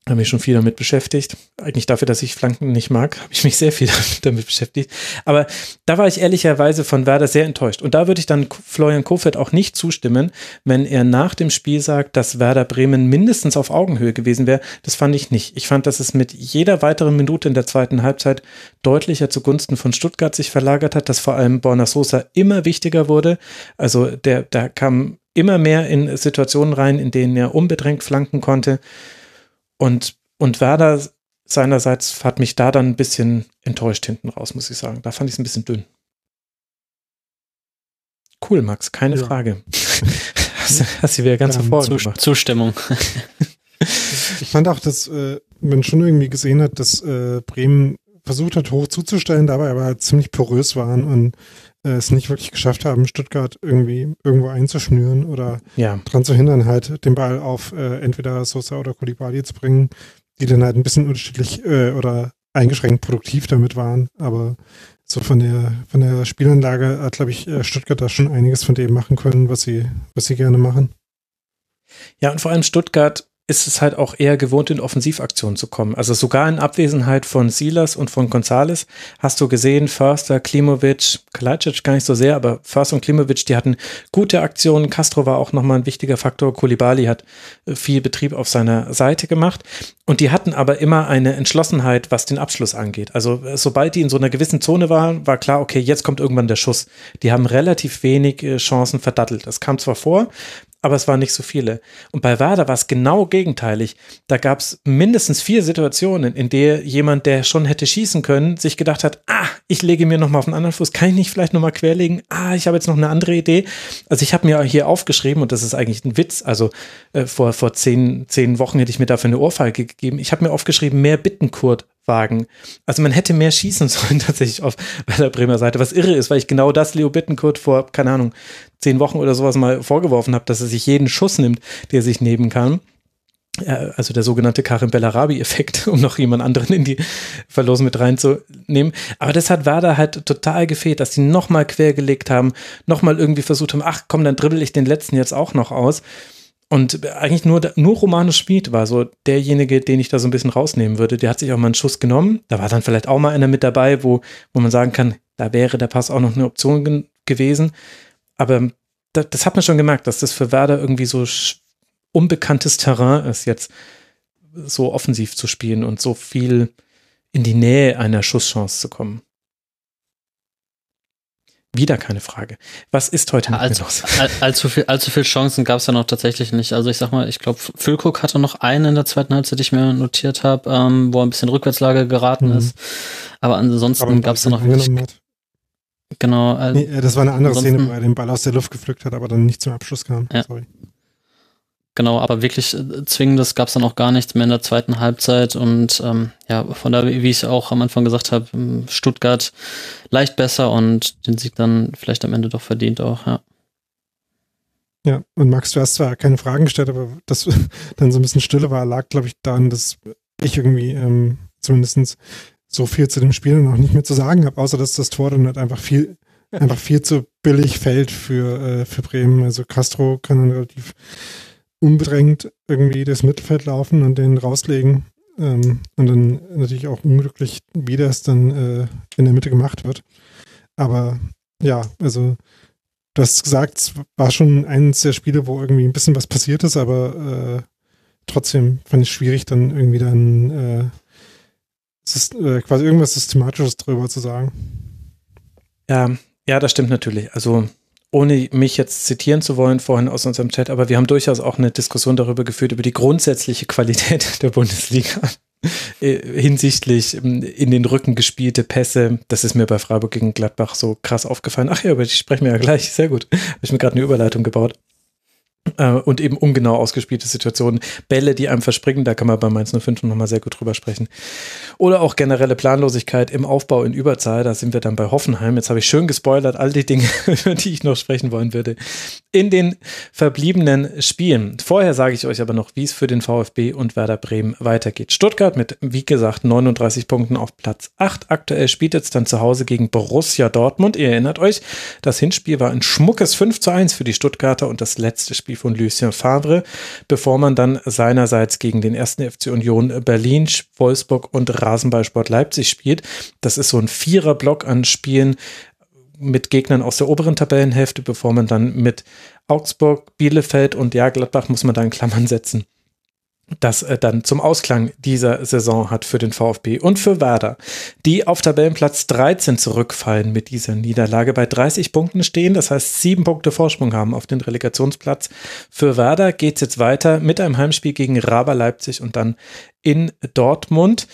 habe mich schon viel damit beschäftigt. Eigentlich dafür, dass ich Flanken nicht mag, habe ich mich sehr viel damit beschäftigt. Aber da war ich ehrlicherweise von Werder sehr enttäuscht. Und da würde ich dann Florian Kofeld auch nicht zustimmen, wenn er nach dem Spiel sagt, dass Werder Bremen mindestens auf Augenhöhe gewesen wäre. Das fand ich nicht. Ich fand, dass es mit jeder weiteren Minute in der zweiten Halbzeit deutlicher zugunsten von Stuttgart sich verlagert hat, dass vor allem Borna Sosa immer wichtiger wurde. Also der, der kam immer mehr in Situationen rein, in denen er unbedrängt flanken konnte. Und, und Werder seinerseits hat mich da dann ein bisschen enttäuscht hinten raus, muss ich sagen. Da fand ich es ein bisschen dünn. Cool, Max, keine ja. Frage. hast, hast du wieder ganz ähm, hervorgemacht. Zustimmung. ich fand auch, dass äh, man schon irgendwie gesehen hat, dass äh, Bremen versucht hat, hoch zuzustellen, dabei aber ziemlich porös waren und äh, es nicht wirklich geschafft haben, Stuttgart irgendwie irgendwo einzuschnüren oder ja. daran zu hindern, halt den Ball auf äh, entweder Sosa oder Koulibaly zu bringen, die dann halt ein bisschen unterschiedlich äh, oder eingeschränkt produktiv damit waren. Aber so von der von der Spielanlage hat, glaube ich, äh, Stuttgart da schon einiges von dem machen können, was sie was sie gerne machen. Ja, und vor allem Stuttgart ist es halt auch eher gewohnt, in Offensivaktionen zu kommen. Also sogar in Abwesenheit von Silas und von Gonzales hast du gesehen, Förster, Klimovic, Kalajdzic gar nicht so sehr, aber Förster und Klimovic, die hatten gute Aktionen. Castro war auch nochmal ein wichtiger Faktor. Kulibali hat äh, viel Betrieb auf seiner Seite gemacht. Und die hatten aber immer eine Entschlossenheit, was den Abschluss angeht. Also äh, sobald die in so einer gewissen Zone waren, war klar, okay, jetzt kommt irgendwann der Schuss. Die haben relativ wenig äh, Chancen verdattelt. Das kam zwar vor, aber es waren nicht so viele. Und bei Werder war es genau gegenteilig. Da gab es mindestens vier Situationen, in der jemand, der schon hätte schießen können, sich gedacht hat, ah, ich lege mir noch mal auf den anderen Fuß, kann ich nicht vielleicht noch mal querlegen? Ah, ich habe jetzt noch eine andere Idee. Also ich habe mir hier aufgeschrieben, und das ist eigentlich ein Witz, also äh, vor, vor zehn, zehn Wochen hätte ich mir dafür eine Ohrfeige gegeben. Ich habe mir aufgeschrieben, mehr Bittenkurt wagen. Also man hätte mehr schießen sollen tatsächlich auf der Bremer Seite, was irre ist, weil ich genau das Leo Bittenkurt vor, keine Ahnung, zehn Wochen oder sowas mal vorgeworfen habe, dass er sich jeden Schuss nimmt, der sich nehmen kann. Also der sogenannte Karim Bellarabi-Effekt, um noch jemand anderen in die Verlosung mit reinzunehmen. Aber das hat Werder halt total gefehlt, dass die nochmal quergelegt haben, nochmal irgendwie versucht haben, ach komm, dann dribbel ich den letzten jetzt auch noch aus. Und eigentlich nur, nur Romanus Schmid war so derjenige, den ich da so ein bisschen rausnehmen würde. Der hat sich auch mal einen Schuss genommen. Da war dann vielleicht auch mal einer mit dabei, wo, wo man sagen kann, da wäre der Pass auch noch eine Option gewesen. Aber das, das hat man schon gemerkt, dass das für Werder irgendwie so unbekanntes Terrain ist, jetzt so offensiv zu spielen und so viel in die Nähe einer Schusschance zu kommen. Wieder keine Frage. Was ist heute mit allzu, los? All, allzu, viel, allzu viel Chancen gab es ja noch tatsächlich nicht. Also ich sag mal, ich glaube, Füllkrug hatte noch einen in der zweiten Halbzeit, die ich mir notiert habe, ähm, wo er ein bisschen Rückwärtslage geraten mhm. ist. Aber ansonsten gab es ja noch wirklich, Genau. Äh, nee, das war eine andere Szene, wo er den Ball aus der Luft gepflückt hat, aber dann nicht zum Abschluss kam. Ja. Sorry. Genau, aber wirklich äh, zwingendes gab es dann auch gar nichts mehr in der zweiten Halbzeit. Und ähm, ja, von da, wie ich auch am Anfang gesagt habe, ähm, Stuttgart leicht besser und den Sieg dann vielleicht am Ende doch verdient auch, ja. Ja, und Max, du hast zwar keine Fragen gestellt, aber dass dann so ein bisschen Stille war, lag, glaube ich, daran, dass ich irgendwie ähm, zumindest so viel zu dem Spiel noch nicht mehr zu sagen habe, außer dass das Tor dann halt einfach viel, einfach viel zu billig fällt für, äh, für Bremen. Also Castro kann dann relativ unbedrängt irgendwie das Mittelfeld laufen und den rauslegen. Ähm, und dann natürlich auch unglücklich, wie das dann äh, in der Mitte gemacht wird. Aber ja, also du hast gesagt, es war schon eines der Spiele, wo irgendwie ein bisschen was passiert ist, aber äh, trotzdem fand ich es schwierig, dann irgendwie dann ist, äh, quasi irgendwas Systematisches drüber zu sagen. Ja, ja, das stimmt natürlich. Also ohne mich jetzt zitieren zu wollen vorhin aus unserem Chat, aber wir haben durchaus auch eine Diskussion darüber geführt, über die grundsätzliche Qualität der Bundesliga äh, hinsichtlich ähm, in den Rücken gespielte Pässe. Das ist mir bei Freiburg gegen Gladbach so krass aufgefallen. Ach ja, aber die sprechen wir ja gleich. Sehr gut. Habe ich mir gerade eine Überleitung gebaut. Äh, und eben ungenau ausgespielte Situationen, Bälle, die einem verspringen, da kann man bei Mainz 05 nochmal sehr gut drüber sprechen. Oder auch generelle Planlosigkeit im Aufbau in Überzahl, da sind wir dann bei Hoffenheim. Jetzt habe ich schön gespoilert, all die Dinge, über die ich noch sprechen wollen würde, in den verbliebenen Spielen. Vorher sage ich euch aber noch, wie es für den VfB und Werder Bremen weitergeht. Stuttgart mit, wie gesagt, 39 Punkten auf Platz 8. Aktuell spielt jetzt dann zu Hause gegen Borussia Dortmund. Ihr erinnert euch, das Hinspiel war ein schmuckes 5 zu 1 für die Stuttgarter und das letzte Spiel von Lucien Favre, bevor man dann seinerseits gegen den ersten FC Union Berlin, Wolfsburg und Rasenballsport Leipzig spielt. Das ist so ein Viererblock an Spielen mit Gegnern aus der oberen Tabellenhälfte, bevor man dann mit Augsburg, Bielefeld und ja, Gladbach muss man da in Klammern setzen das äh, dann zum Ausklang dieser Saison hat für den VfB und für Werder, die auf Tabellenplatz 13 zurückfallen mit dieser Niederlage, bei 30 Punkten stehen, das heißt sieben Punkte Vorsprung haben auf den Relegationsplatz. Für Werder geht es jetzt weiter mit einem Heimspiel gegen Raber Leipzig und dann in Dortmund.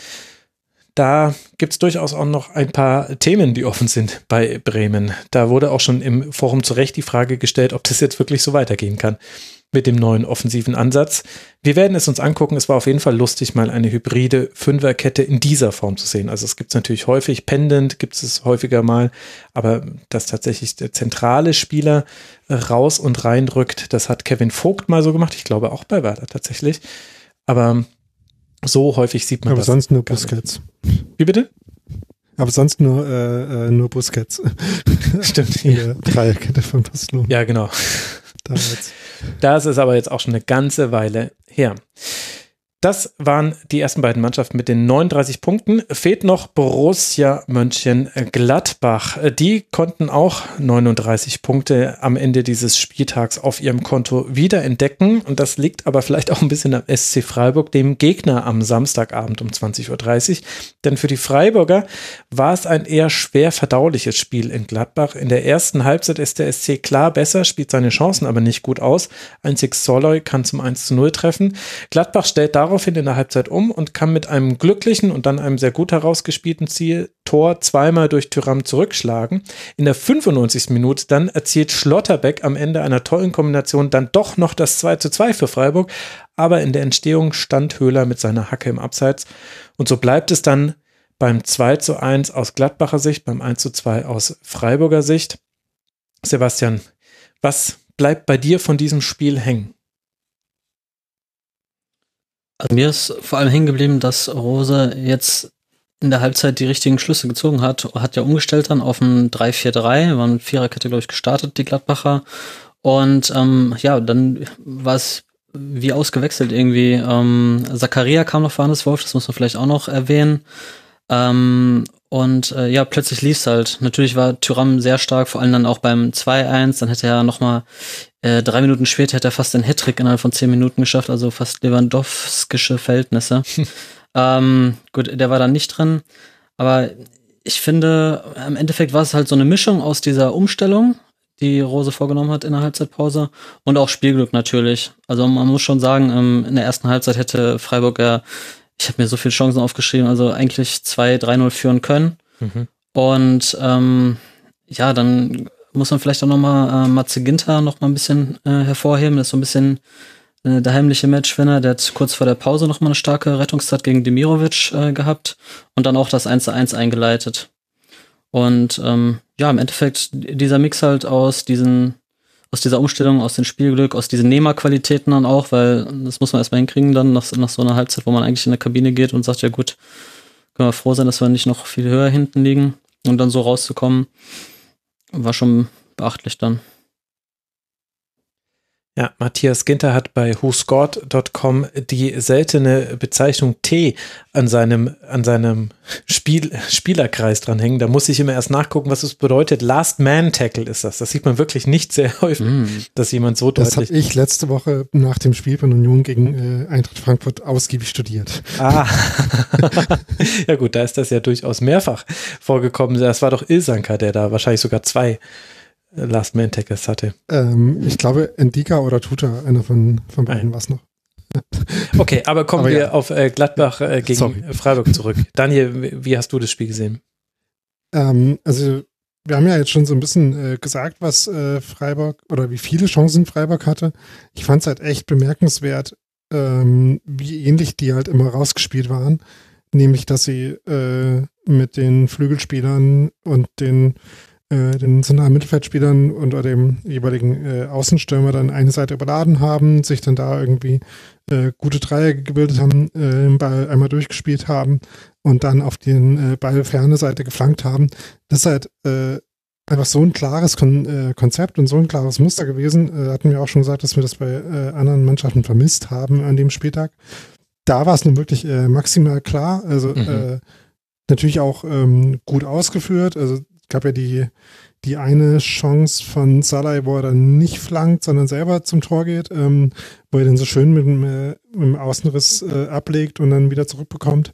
Da gibt es durchaus auch noch ein paar Themen, die offen sind bei Bremen. Da wurde auch schon im Forum zu Recht die Frage gestellt, ob das jetzt wirklich so weitergehen kann mit dem neuen offensiven Ansatz. Wir werden es uns angucken. Es war auf jeden Fall lustig, mal eine hybride Fünferkette in dieser Form zu sehen. Also es gibt es natürlich häufig, pendant gibt es häufiger mal, aber dass tatsächlich der zentrale Spieler raus und rein rückt, das hat Kevin Vogt mal so gemacht. Ich glaube auch bei Werder tatsächlich. Aber so häufig sieht man aber das. Aber sonst nur Busquets. Wie bitte? Aber sonst nur, äh, äh nur Busquets. Stimmt. Die Dreierkette von Barcelona. Ja, genau. Damals. Das ist aber jetzt auch schon eine ganze Weile her. Das waren die ersten beiden Mannschaften mit den 39 Punkten. Fehlt noch Borussia Mönchengladbach. Die konnten auch 39 Punkte am Ende dieses Spieltags auf ihrem Konto wiederentdecken. Und das liegt aber vielleicht auch ein bisschen am SC Freiburg, dem Gegner am Samstagabend um 20.30 Uhr. Denn für die Freiburger war es ein eher schwer verdauliches Spiel in Gladbach. In der ersten Halbzeit ist der SC klar besser, spielt seine Chancen aber nicht gut aus. Einzig Soloy kann zum 1 zu 0 treffen. Gladbach stellt darauf daraufhin in der Halbzeit um und kann mit einem glücklichen und dann einem sehr gut herausgespielten Ziel Tor zweimal durch Tyram zurückschlagen. In der 95. Minute dann erzielt Schlotterbeck am Ende einer tollen Kombination dann doch noch das 2 zu 2 für Freiburg, aber in der Entstehung stand Höhler mit seiner Hacke im Abseits und so bleibt es dann beim 2 zu 1 aus Gladbacher Sicht, beim 1 zu 2 aus Freiburger Sicht. Sebastian, was bleibt bei dir von diesem Spiel hängen? Also mir ist vor allem hängen geblieben, dass Rose jetzt in der Halbzeit die richtigen Schlüsse gezogen hat. Hat ja umgestellt dann auf ein 3-4-3, war eine Viererkette, glaube ich, gestartet, die Gladbacher. Und ähm, ja, dann war es wie ausgewechselt irgendwie. Ähm, Zakaria kam noch für Hannes Wolf, das muss man vielleicht auch noch erwähnen. Ähm, und äh, ja, plötzlich lief es halt. Natürlich war Tyram sehr stark, vor allem dann auch beim 2-1. Dann hätte er nochmal äh, drei Minuten später hätte er fast den Hattrick innerhalb von zehn Minuten geschafft, also fast Lewandowskische Verhältnisse. ähm, gut, der war dann nicht drin. Aber ich finde, im Endeffekt war es halt so eine Mischung aus dieser Umstellung, die Rose vorgenommen hat in der Halbzeitpause und auch Spielglück natürlich. Also man muss schon sagen, ähm, in der ersten Halbzeit hätte Freiburg ja, ich habe mir so viele Chancen aufgeschrieben, also eigentlich 2-3-0 führen können. Mhm. Und ähm, ja, dann muss man vielleicht auch nochmal äh, Matze Ginter noch mal ein bisschen äh, hervorheben. Das ist so ein bisschen äh, der heimliche Matchwinner. Der hat kurz vor der Pause noch mal eine starke Rettungszeit gegen Demirovic äh, gehabt und dann auch das 1 zu 1 eingeleitet. Und ähm, ja, im Endeffekt dieser Mix halt aus diesen, aus dieser Umstellung, aus dem Spielglück, aus diesen Nehmerqualitäten dann auch, weil das muss man erstmal hinkriegen dann nach, nach so einer Halbzeit, wo man eigentlich in der Kabine geht und sagt, ja gut, können wir froh sein, dass wir nicht noch viel höher hinten liegen und dann so rauszukommen war schon beachtlich dann. Ja, Matthias Ginter hat bei whoscored.com die seltene Bezeichnung T an seinem, an seinem Spiel, Spielerkreis dranhängen. Da muss ich immer erst nachgucken, was es bedeutet. Last Man Tackle ist das. Das sieht man wirklich nicht sehr häufig, mm. dass jemand so deutlich. Das habe ich letzte Woche nach dem Spiel von Union gegen äh, Eintracht Frankfurt ausgiebig studiert. Ah. ja gut, da ist das ja durchaus mehrfach vorgekommen. Das war doch Ilsanka, der da wahrscheinlich sogar zwei Last Man Tackles hatte. Ähm, ich glaube, Endika oder Tuta, einer von, von beiden war es noch. Okay, aber kommen aber wir ja. auf äh, Gladbach äh, gegen Sorry. Freiburg zurück. Daniel, wie hast du das Spiel gesehen? Ähm, also wir haben ja jetzt schon so ein bisschen äh, gesagt, was äh, Freiburg oder wie viele Chancen Freiburg hatte. Ich fand es halt echt bemerkenswert, ähm, wie ähnlich die halt immer rausgespielt waren. Nämlich, dass sie äh, mit den Flügelspielern und den, äh, den zentralen Mittelfeldspielern und dem jeweiligen äh, Außenstürmer dann eine Seite überladen haben, sich dann da irgendwie äh, gute Dreiecke gebildet haben, äh, den Ball einmal durchgespielt haben und dann auf den äh, Ball ferne Seite geflankt haben. Das ist halt äh, einfach so ein klares Kon äh, Konzept und so ein klares Muster gewesen. Äh, hatten wir auch schon gesagt, dass wir das bei äh, anderen Mannschaften vermisst haben an dem Spieltag. Da war es nun wirklich äh, maximal klar. Also mhm. äh, natürlich auch ähm, gut ausgeführt. Also gab ja die, die eine Chance von Salai, wo er dann nicht flankt, sondern selber zum Tor geht, ähm, wo er den so schön mit dem, äh, mit dem Außenriss äh, ablegt und dann wieder zurückbekommt.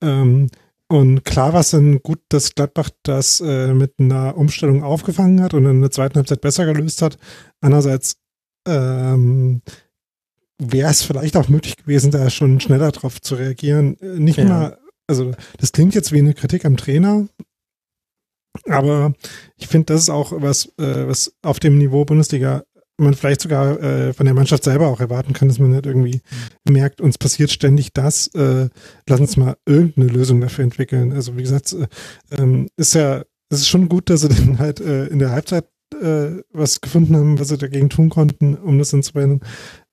Ähm, und klar war es dann gut, dass Gladbach das äh, mit einer Umstellung aufgefangen hat und in der zweiten Halbzeit besser gelöst hat. Andererseits ähm, wäre es vielleicht auch möglich gewesen, da schon schneller drauf zu reagieren. Äh, nicht ja. mal, also das klingt jetzt wie eine Kritik am Trainer, aber ich finde, das ist auch was, äh, was auf dem Niveau Bundesliga man vielleicht sogar äh, von der Mannschaft selber auch erwarten kann, dass man nicht irgendwie mhm. merkt, uns passiert ständig das, äh, lass uns mal irgendeine Lösung dafür entwickeln. Also wie gesagt, äh, ähm, ist ja, es ist schon gut, dass sie dann halt äh, in der Halbzeit äh, was gefunden haben, was sie dagegen tun konnten, um das dann zu beenden.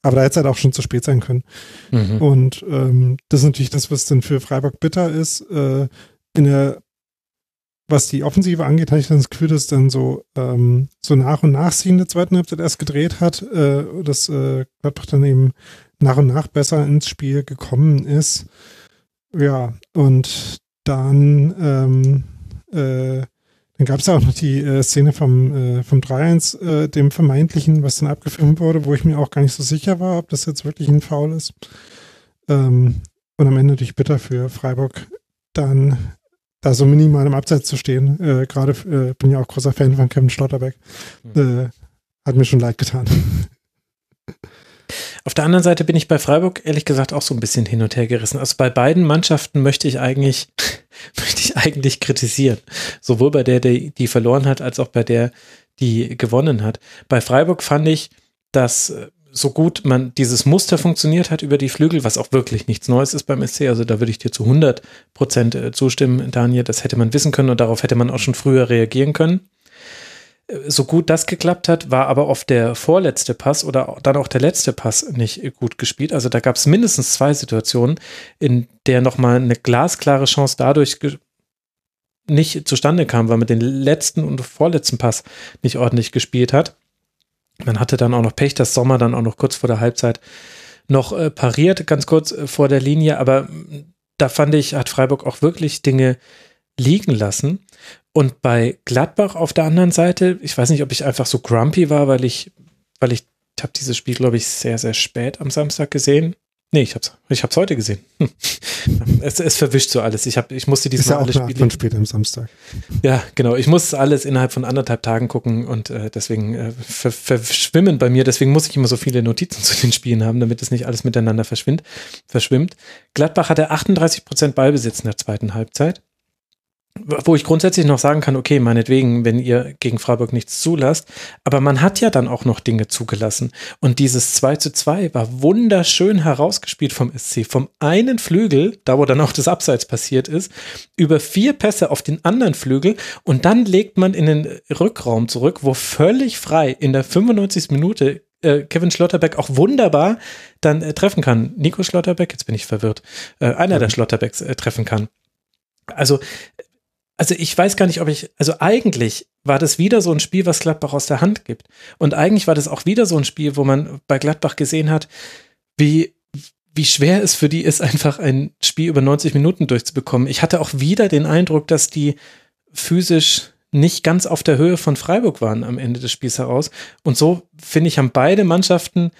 Aber da hätte es halt auch schon zu spät sein können. Mhm. Und ähm, das ist natürlich das, was dann für Freiburg bitter ist. Äh, in der was die Offensive angeht, habe ich dann das Gefühl, dass dann so, ähm, so nach und nach sie in der zweiten Halbzeit erst gedreht hat, äh, dass äh, Gladbach dann eben nach und nach besser ins Spiel gekommen ist. Ja, und dann, ähm, äh, dann gab es ja auch noch die äh, Szene vom, äh, vom 3-1, äh, dem vermeintlichen, was dann abgefilmt wurde, wo ich mir auch gar nicht so sicher war, ob das jetzt wirklich ein Foul ist. Ähm, und am Ende natürlich bitter für Freiburg dann da so minimal im Abseits zu stehen. Äh, Gerade äh, bin ja auch großer Fan von Kevin Schlotterbeck. Mhm. Äh, hat mir schon leid getan. Auf der anderen Seite bin ich bei Freiburg ehrlich gesagt auch so ein bisschen hin und her gerissen. Also bei beiden Mannschaften möchte ich eigentlich, möchte ich eigentlich kritisieren. Sowohl bei der, die, die verloren hat, als auch bei der, die gewonnen hat. Bei Freiburg fand ich, dass äh, so gut man dieses Muster funktioniert hat über die Flügel, was auch wirklich nichts Neues ist beim SC, also da würde ich dir zu 100 Prozent äh, zustimmen, Daniel, das hätte man wissen können und darauf hätte man auch schon früher reagieren können. Äh, so gut das geklappt hat, war aber oft der vorletzte Pass oder dann auch der letzte Pass nicht gut gespielt. Also da gab es mindestens zwei Situationen, in der nochmal eine glasklare Chance dadurch nicht zustande kam, weil man den letzten und vorletzten Pass nicht ordentlich gespielt hat. Man hatte dann auch noch Pech, dass Sommer dann auch noch kurz vor der Halbzeit noch äh, pariert, ganz kurz äh, vor der Linie. Aber mm, da fand ich, hat Freiburg auch wirklich Dinge liegen lassen. Und bei Gladbach auf der anderen Seite, ich weiß nicht, ob ich einfach so grumpy war, weil ich, weil ich habe dieses Spiel, glaube ich, sehr, sehr spät am Samstag gesehen. Nee, ich hab's, ich hab's heute gesehen. Hm. Es, es verwischt so alles. Ich, hab, ich musste diesmal Ist ja alle Spiele. Von spät am Samstag. Ja, genau. Ich muss alles innerhalb von anderthalb Tagen gucken und äh, deswegen äh, ver, verschwimmen bei mir. Deswegen muss ich immer so viele Notizen zu den Spielen haben, damit es nicht alles miteinander verschwimmt. verschwimmt. Gladbach hatte 38 Prozent Ballbesitz in der zweiten Halbzeit wo ich grundsätzlich noch sagen kann, okay, meinetwegen, wenn ihr gegen Freiburg nichts zulasst, aber man hat ja dann auch noch Dinge zugelassen. Und dieses 2 zu 2 war wunderschön herausgespielt vom SC. Vom einen Flügel, da wo dann auch das Abseits passiert ist, über vier Pässe auf den anderen Flügel und dann legt man in den Rückraum zurück, wo völlig frei in der 95. Minute äh, Kevin Schlotterbeck auch wunderbar dann äh, treffen kann. Nico Schlotterbeck, jetzt bin ich verwirrt, äh, einer der Schlotterbecks äh, treffen kann. Also also ich weiß gar nicht, ob ich, also eigentlich war das wieder so ein Spiel, was Gladbach aus der Hand gibt. Und eigentlich war das auch wieder so ein Spiel, wo man bei Gladbach gesehen hat, wie, wie schwer es für die ist, einfach ein Spiel über 90 Minuten durchzubekommen. Ich hatte auch wieder den Eindruck, dass die physisch nicht ganz auf der Höhe von Freiburg waren am Ende des Spiels heraus. Und so, finde ich, haben beide Mannschaften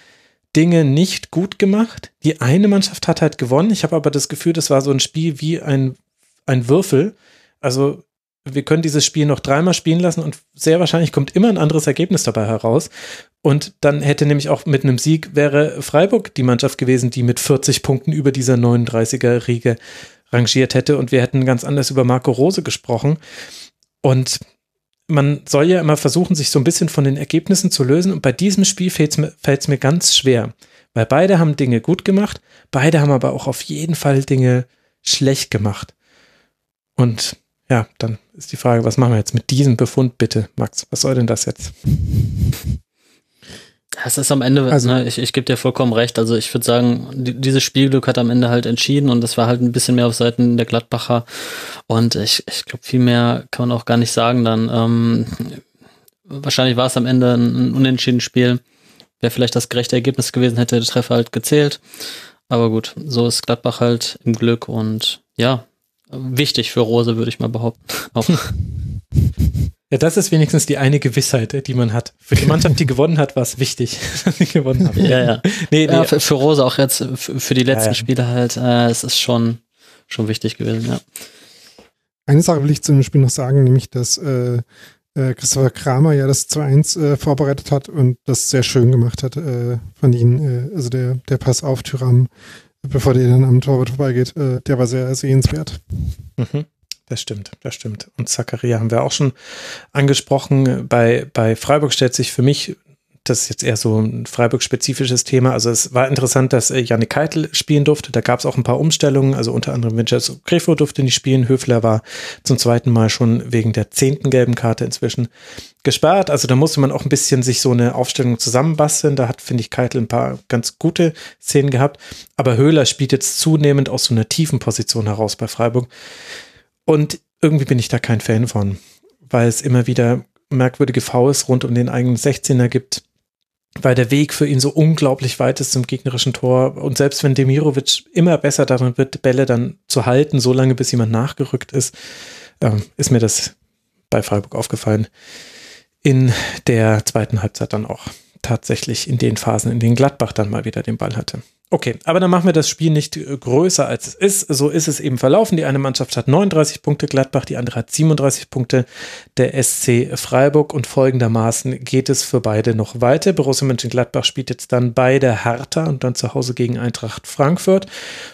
Dinge nicht gut gemacht. Die eine Mannschaft hat halt gewonnen. Ich habe aber das Gefühl, das war so ein Spiel wie ein, ein Würfel also wir können dieses Spiel noch dreimal spielen lassen und sehr wahrscheinlich kommt immer ein anderes Ergebnis dabei heraus. Und dann hätte nämlich auch mit einem Sieg wäre Freiburg die Mannschaft gewesen, die mit 40 Punkten über dieser 39er-Riege rangiert hätte und wir hätten ganz anders über Marco Rose gesprochen. Und man soll ja immer versuchen, sich so ein bisschen von den Ergebnissen zu lösen. Und bei diesem Spiel fällt es mir, ganz schwer. Weil beide haben Dinge gut gemacht, beide haben aber auch auf jeden Fall Dinge schlecht gemacht. Und ja, dann ist die Frage, was machen wir jetzt mit diesem Befund bitte, Max? Was soll denn das jetzt? Es ist am Ende, also, ne, ich, ich gebe dir vollkommen recht. Also ich würde sagen, die, dieses Spielglück hat am Ende halt entschieden und das war halt ein bisschen mehr auf Seiten der Gladbacher. Und ich, ich glaube, viel mehr kann man auch gar nicht sagen dann. Ähm, wahrscheinlich war es am Ende ein, ein unentschieden Spiel. Wäre vielleicht das gerechte Ergebnis gewesen, hätte der Treffer halt gezählt. Aber gut, so ist Gladbach halt im Glück und ja, wichtig für Rose, würde ich mal behaupten. Auch. Ja, das ist wenigstens die eine Gewissheit, die man hat. Für die Mannschaft, die gewonnen hat, war es wichtig, dass sie gewonnen haben. Ja, ja. nee, nee. ja für, für, Rose auch jetzt, für die letzten ja, ja. Spiele halt, äh, es ist schon, schon wichtig gewesen, ja. Eine Sache will ich zu dem Spiel noch sagen, nämlich, dass äh, äh, Christopher Kramer ja das 2-1 äh, vorbereitet hat und das sehr schön gemacht hat äh, von ihm. Äh, also der, der Pass auf Tyram, bevor der dann am Torwart vorbeigeht, äh, der war sehr sehenswert. Mhm. Das stimmt, das stimmt. Und Zakaria haben wir auch schon angesprochen. Bei, bei Freiburg stellt sich für mich, das ist jetzt eher so ein Freiburg-spezifisches Thema. Also es war interessant, dass äh, Janik Keitel spielen durfte. Da gab es auch ein paar Umstellungen. Also unter anderem Vincenzo Grefo durfte nicht spielen. Höfler war zum zweiten Mal schon wegen der zehnten gelben Karte inzwischen gesperrt. Also da musste man auch ein bisschen sich so eine Aufstellung zusammenbasteln. Da hat, finde ich, Keitel ein paar ganz gute Szenen gehabt. Aber Höhler spielt jetzt zunehmend aus so einer tiefen Position heraus bei Freiburg. Und irgendwie bin ich da kein Fan von, weil es immer wieder merkwürdige Fouls rund um den eigenen 16er gibt, weil der Weg für ihn so unglaublich weit ist zum gegnerischen Tor. Und selbst wenn Demirovic immer besser darin wird, Bälle dann zu halten, so lange bis jemand nachgerückt ist, äh, ist mir das bei Freiburg aufgefallen. In der zweiten Halbzeit dann auch tatsächlich in den Phasen, in denen Gladbach dann mal wieder den Ball hatte. Okay, aber dann machen wir das Spiel nicht äh, größer als es ist. So ist es eben verlaufen. Die eine Mannschaft hat 39 Punkte, Gladbach, die andere hat 37 Punkte, der SC Freiburg und folgendermaßen geht es für beide noch weiter. Borussia Mönchengladbach spielt jetzt dann bei der Hertha und dann zu Hause gegen Eintracht Frankfurt.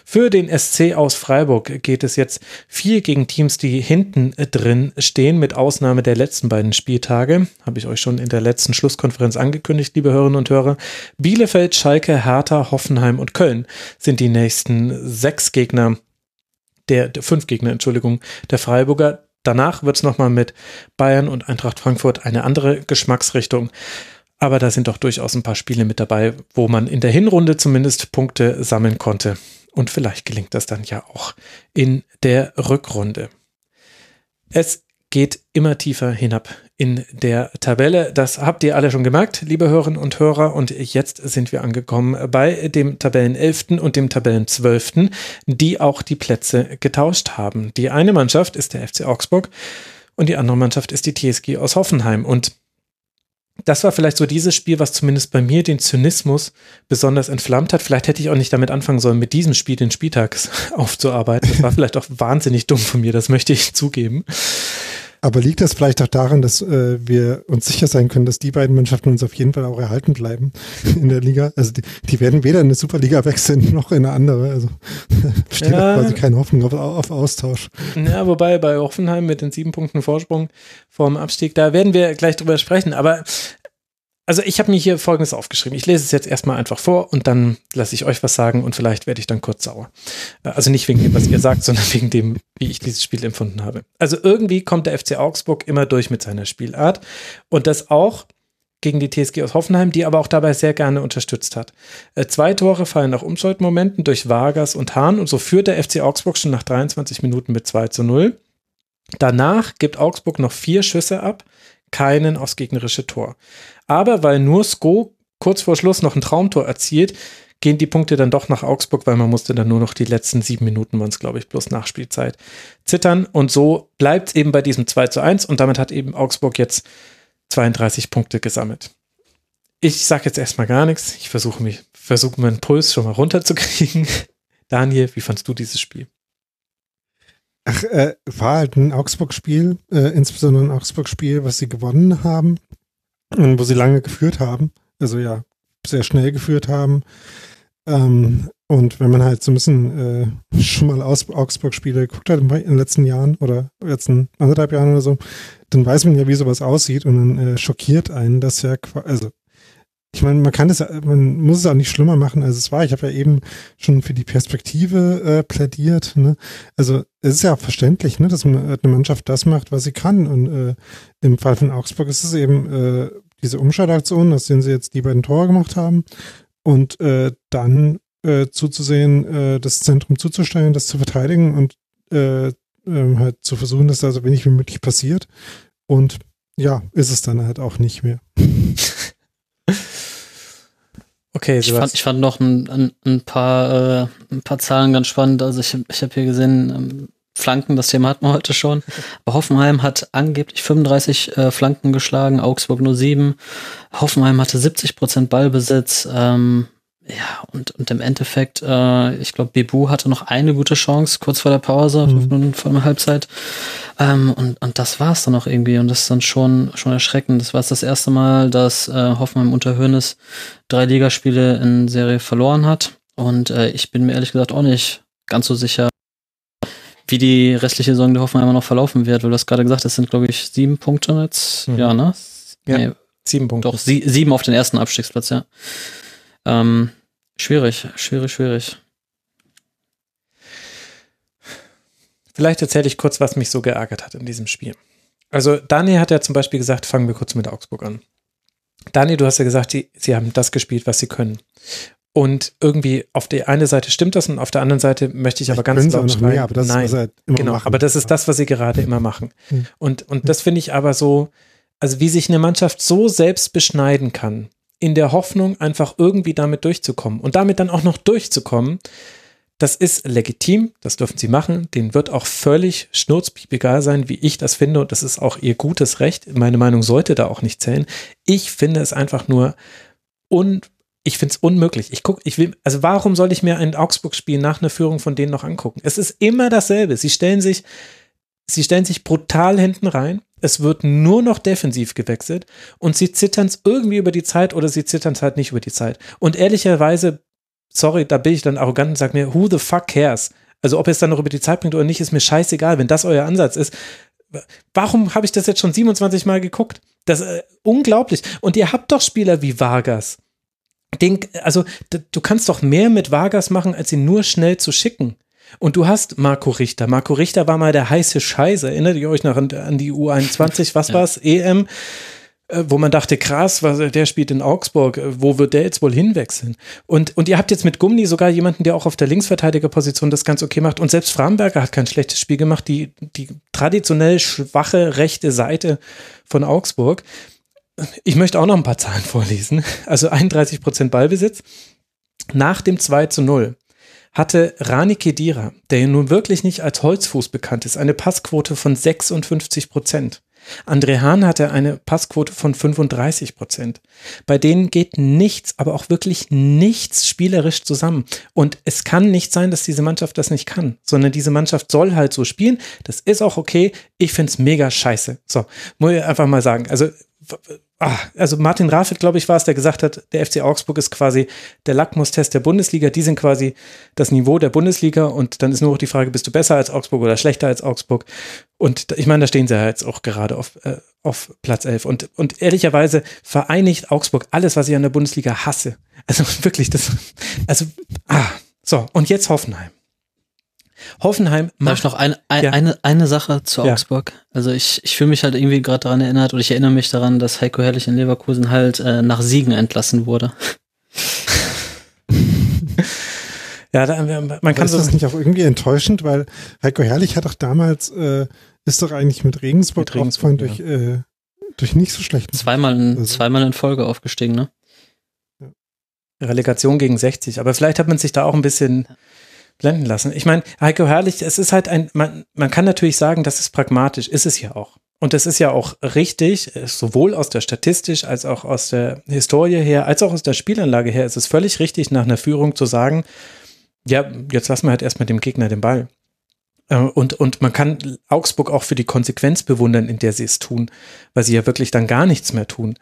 Für den SC aus Freiburg geht es jetzt viel gegen Teams, die hinten drin stehen, mit Ausnahme der letzten beiden Spieltage. Habe ich euch schon in der letzten Schlusskonferenz angekündigt, liebe Hörerinnen und Hörer. Bielefeld, Schalke, Hertha, Hoffenheim und Köln sind die nächsten sechs Gegner, der, der fünf Gegner, Entschuldigung, der Freiburger. Danach wird es nochmal mit Bayern und Eintracht Frankfurt eine andere Geschmacksrichtung. Aber da sind doch durchaus ein paar Spiele mit dabei, wo man in der Hinrunde zumindest Punkte sammeln konnte. Und vielleicht gelingt das dann ja auch in der Rückrunde. Es geht immer tiefer hinab in der Tabelle. Das habt ihr alle schon gemerkt, liebe Hörerinnen und Hörer. Und jetzt sind wir angekommen bei dem Tabellenelften und dem Tabellenzwölften, die auch die Plätze getauscht haben. Die eine Mannschaft ist der FC Augsburg und die andere Mannschaft ist die TSG aus Hoffenheim. Und das war vielleicht so dieses Spiel, was zumindest bei mir den Zynismus besonders entflammt hat. Vielleicht hätte ich auch nicht damit anfangen sollen, mit diesem Spiel den Spieltag aufzuarbeiten. Das war vielleicht auch wahnsinnig dumm von mir, das möchte ich zugeben. Aber liegt das vielleicht auch daran, dass äh, wir uns sicher sein können, dass die beiden Mannschaften uns auf jeden Fall auch erhalten bleiben in der Liga? Also die, die werden weder in eine Superliga wechseln noch in eine andere. Also besteht ja. quasi keine Hoffnung auf, auf Austausch. Ja, wobei bei Hoffenheim mit den sieben Punkten Vorsprung vorm Abstieg, da werden wir gleich drüber sprechen. Aber also ich habe mir hier Folgendes aufgeschrieben. Ich lese es jetzt erstmal einfach vor und dann lasse ich euch was sagen und vielleicht werde ich dann kurz sauer. Äh, also nicht wegen dem, was ihr sagt, sondern wegen dem, wie ich dieses Spiel empfunden habe. Also irgendwie kommt der FC Augsburg immer durch mit seiner Spielart und das auch gegen die TSG aus Hoffenheim, die aber auch dabei sehr gerne unterstützt hat. Äh, zwei Tore fallen nach Umschaltmomenten durch Vargas und Hahn und so führt der FC Augsburg schon nach 23 Minuten mit 2 zu 0. Danach gibt Augsburg noch vier Schüsse ab, keinen aufs gegnerische Tor. Aber weil nur Sko kurz vor Schluss noch ein Traumtor erzielt, gehen die Punkte dann doch nach Augsburg, weil man musste dann nur noch die letzten sieben Minuten, waren es glaube ich, plus Nachspielzeit, zittern. Und so bleibt es eben bei diesem 2 zu 1 und damit hat eben Augsburg jetzt 32 Punkte gesammelt. Ich sage jetzt erstmal gar nichts. Ich versuche mich, versuche meinen Puls schon mal runterzukriegen. Daniel, wie fandst du dieses Spiel? Ach, äh, war halt ein Augsburg-Spiel, äh, insbesondere ein Augsburg-Spiel, was sie gewonnen haben wo sie lange geführt haben, also ja, sehr schnell geführt haben. Ähm, und wenn man halt so ein bisschen äh, schon mal aus Augsburg-Spiele geguckt hat in den letzten Jahren oder letzten anderthalb Jahren oder so, dann weiß man ja, wie sowas aussieht und dann äh, schockiert einen das ja, also ich meine, man kann es, man muss es auch nicht schlimmer machen, als es war. Ich habe ja eben schon für die Perspektive äh, plädiert. Ne? Also es ist ja auch verständlich, ne, dass eine Mannschaft das macht, was sie kann. Und äh, im Fall von Augsburg ist es eben äh, diese Umschaltaktion, aus denen sie jetzt die beiden Tore gemacht haben. Und äh, dann äh, zuzusehen, äh, das Zentrum zuzustellen, das zu verteidigen und äh, äh, halt zu versuchen, dass da so wenig wie möglich passiert. Und ja, ist es dann halt auch nicht mehr. Okay, ich fand, ich fand noch ein, ein, ein, paar, äh, ein paar Zahlen ganz spannend. Also ich, ich habe hier gesehen, ähm, Flanken, das Thema hatten wir heute schon. Aber Hoffenheim hat angeblich 35 äh, Flanken geschlagen, Augsburg nur sieben. Hoffenheim hatte 70 Prozent Ballbesitz. Ähm, ja, und, und im Endeffekt, äh, ich glaube, Bebu hatte noch eine gute Chance kurz vor der Pause, mhm. Minuten vor der Halbzeit. Ähm, und, und das war es dann auch irgendwie. Und das ist dann schon, schon erschreckend. Das war das erste Mal, dass äh, Hoffenheim unter Hönes drei Ligaspiele in Serie verloren hat. Und äh, ich bin mir ehrlich gesagt auch nicht ganz so sicher, wie die restliche Saison der Hoffenheim noch verlaufen wird, weil du hast gerade gesagt, das sind, glaube ich, sieben Punkte jetzt. Mhm. Ja, ne? Ja, nee, sieben Punkte. Doch, sie, sieben auf den ersten Abstiegsplatz, ja. Ähm, schwierig, schwierig, schwierig. Vielleicht erzähle ich kurz, was mich so geärgert hat in diesem Spiel. Also Dani hat ja zum Beispiel gesagt, fangen wir kurz mit Augsburg an. Dani, du hast ja gesagt, die, sie haben das gespielt, was sie können. Und irgendwie auf der einen Seite stimmt das und auf der anderen Seite möchte ich aber ganz laut schreien. Mehr, aber das Nein, ist, halt genau, machen. aber das ist das, was sie gerade immer machen. Hm. Und, und das finde ich aber so, also wie sich eine Mannschaft so selbst beschneiden kann, in der Hoffnung, einfach irgendwie damit durchzukommen und damit dann auch noch durchzukommen, das ist legitim, das dürfen sie machen. Denen wird auch völlig schnurzpiep egal sein, wie ich das finde. Und das ist auch ihr gutes Recht. Meine Meinung sollte da auch nicht zählen. Ich finde es einfach nur un, ich finde es unmöglich. Ich gucke, ich will, also warum soll ich mir ein Augsburg-Spiel nach einer Führung von denen noch angucken? Es ist immer dasselbe. Sie stellen sich, sie stellen sich brutal hinten rein. Es wird nur noch defensiv gewechselt und sie zittern es irgendwie über die Zeit oder sie zittern es halt nicht über die Zeit. Und ehrlicherweise, sorry, da bin ich dann arrogant und sage mir, who the fuck cares? Also ob ihr es dann noch über die Zeit bringt oder nicht, ist mir scheißegal, wenn das euer Ansatz ist. Warum habe ich das jetzt schon 27 Mal geguckt? Das ist äh, unglaublich. Und ihr habt doch Spieler wie Vargas. Den, also du kannst doch mehr mit Vargas machen, als ihn nur schnell zu schicken. Und du hast Marco Richter. Marco Richter war mal der heiße Scheiß. Erinnert ihr euch noch an, an die U21? Was ja. war's? EM? Äh, wo man dachte, krass, was, der spielt in Augsburg, äh, wo wird der jetzt wohl hinwechseln? Und, und ihr habt jetzt mit Gummi sogar jemanden, der auch auf der Linksverteidigerposition das ganz okay macht. Und selbst Framberger hat kein schlechtes Spiel gemacht, die, die traditionell schwache rechte Seite von Augsburg. Ich möchte auch noch ein paar Zahlen vorlesen. Also 31 Prozent Ballbesitz. Nach dem 2 zu 0 hatte Rani Kedira, der nun wirklich nicht als Holzfuß bekannt ist, eine Passquote von 56 Prozent. André Hahn hatte eine Passquote von 35 Prozent. Bei denen geht nichts, aber auch wirklich nichts spielerisch zusammen. Und es kann nicht sein, dass diese Mannschaft das nicht kann, sondern diese Mannschaft soll halt so spielen. Das ist auch okay. Ich find's mega scheiße. So, muss ich einfach mal sagen. Also ah, also Martin Raffet, glaube ich, war es, der gesagt hat, der FC Augsburg ist quasi der Lackmustest der Bundesliga. Die sind quasi das Niveau der Bundesliga und dann ist nur noch die Frage, bist du besser als Augsburg oder schlechter als Augsburg? Und ich meine, da stehen sie ja jetzt auch gerade auf, äh, auf Platz 11. Und, und ehrlicherweise vereinigt Augsburg alles, was ich an der Bundesliga hasse. Also wirklich, das, also, ah, so, und jetzt Hoffenheim. Hoffenheim macht. Darf ich noch ein, ein, ja. eine, eine Sache zu Augsburg? Ja. Also ich, ich fühle mich halt irgendwie gerade daran erinnert oder ich erinnere mich daran, dass Heiko Herrlich in Leverkusen halt äh, nach Siegen entlassen wurde. ja, da, man kann ist das nicht auch irgendwie enttäuschend, weil Heiko Herrlich hat doch damals, äh, ist doch eigentlich mit Regensburg, mit Regensburg durch, ja. äh, durch nicht so schlechten. Zweimal in, also. zweimal in Folge aufgestiegen, ne? Relegation gegen 60, aber vielleicht hat man sich da auch ein bisschen blenden lassen. Ich meine, Heiko Herrlich, es ist halt ein, man, man kann natürlich sagen, das ist pragmatisch, ist es ja auch. Und das ist ja auch richtig, sowohl aus der Statistik als auch aus der Historie her, als auch aus der Spielanlage her, ist es völlig richtig, nach einer Führung zu sagen, ja, jetzt lassen wir halt erstmal dem Gegner den Ball. Äh, und, und man kann Augsburg auch für die Konsequenz bewundern, in der sie es tun, weil sie ja wirklich dann gar nichts mehr tun.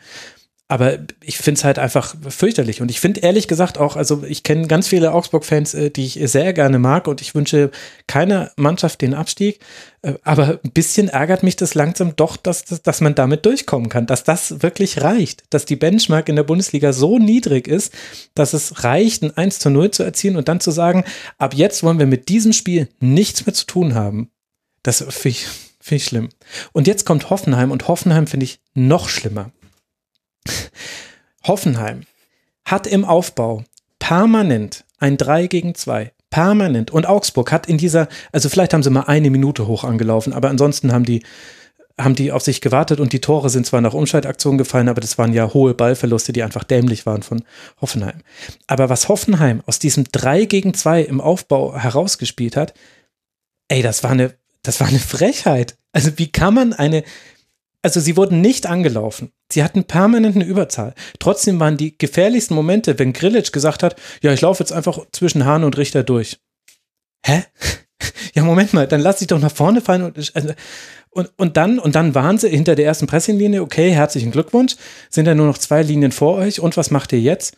Aber ich finde es halt einfach fürchterlich. Und ich finde ehrlich gesagt auch, also ich kenne ganz viele Augsburg-Fans, äh, die ich sehr gerne mag und ich wünsche keiner Mannschaft den Abstieg. Äh, aber ein bisschen ärgert mich das langsam doch, dass, dass, dass man damit durchkommen kann, dass das wirklich reicht, dass die Benchmark in der Bundesliga so niedrig ist, dass es reicht, ein 1 zu 0 zu erzielen und dann zu sagen, ab jetzt wollen wir mit diesem Spiel nichts mehr zu tun haben. Das finde ich, find ich schlimm. Und jetzt kommt Hoffenheim und Hoffenheim finde ich noch schlimmer. Hoffenheim hat im Aufbau permanent ein 3 gegen 2. Permanent. Und Augsburg hat in dieser, also vielleicht haben sie mal eine Minute hoch angelaufen, aber ansonsten haben die, haben die auf sich gewartet und die Tore sind zwar nach Umschaltaktionen gefallen, aber das waren ja hohe Ballverluste, die einfach dämlich waren von Hoffenheim. Aber was Hoffenheim aus diesem 3 gegen 2 im Aufbau herausgespielt hat, ey, das war eine, das war eine Frechheit. Also wie kann man eine, also sie wurden nicht angelaufen. Sie hatten permanent eine Überzahl. Trotzdem waren die gefährlichsten Momente, wenn Grillitsch gesagt hat, ja, ich laufe jetzt einfach zwischen Hahn und Richter durch. Hä? Ja, Moment mal, dann lass dich doch nach vorne fallen und, also, und, und dann, und dann waren sie hinter der ersten Pressinglinie, okay, herzlichen Glückwunsch, sind da nur noch zwei Linien vor euch und was macht ihr jetzt?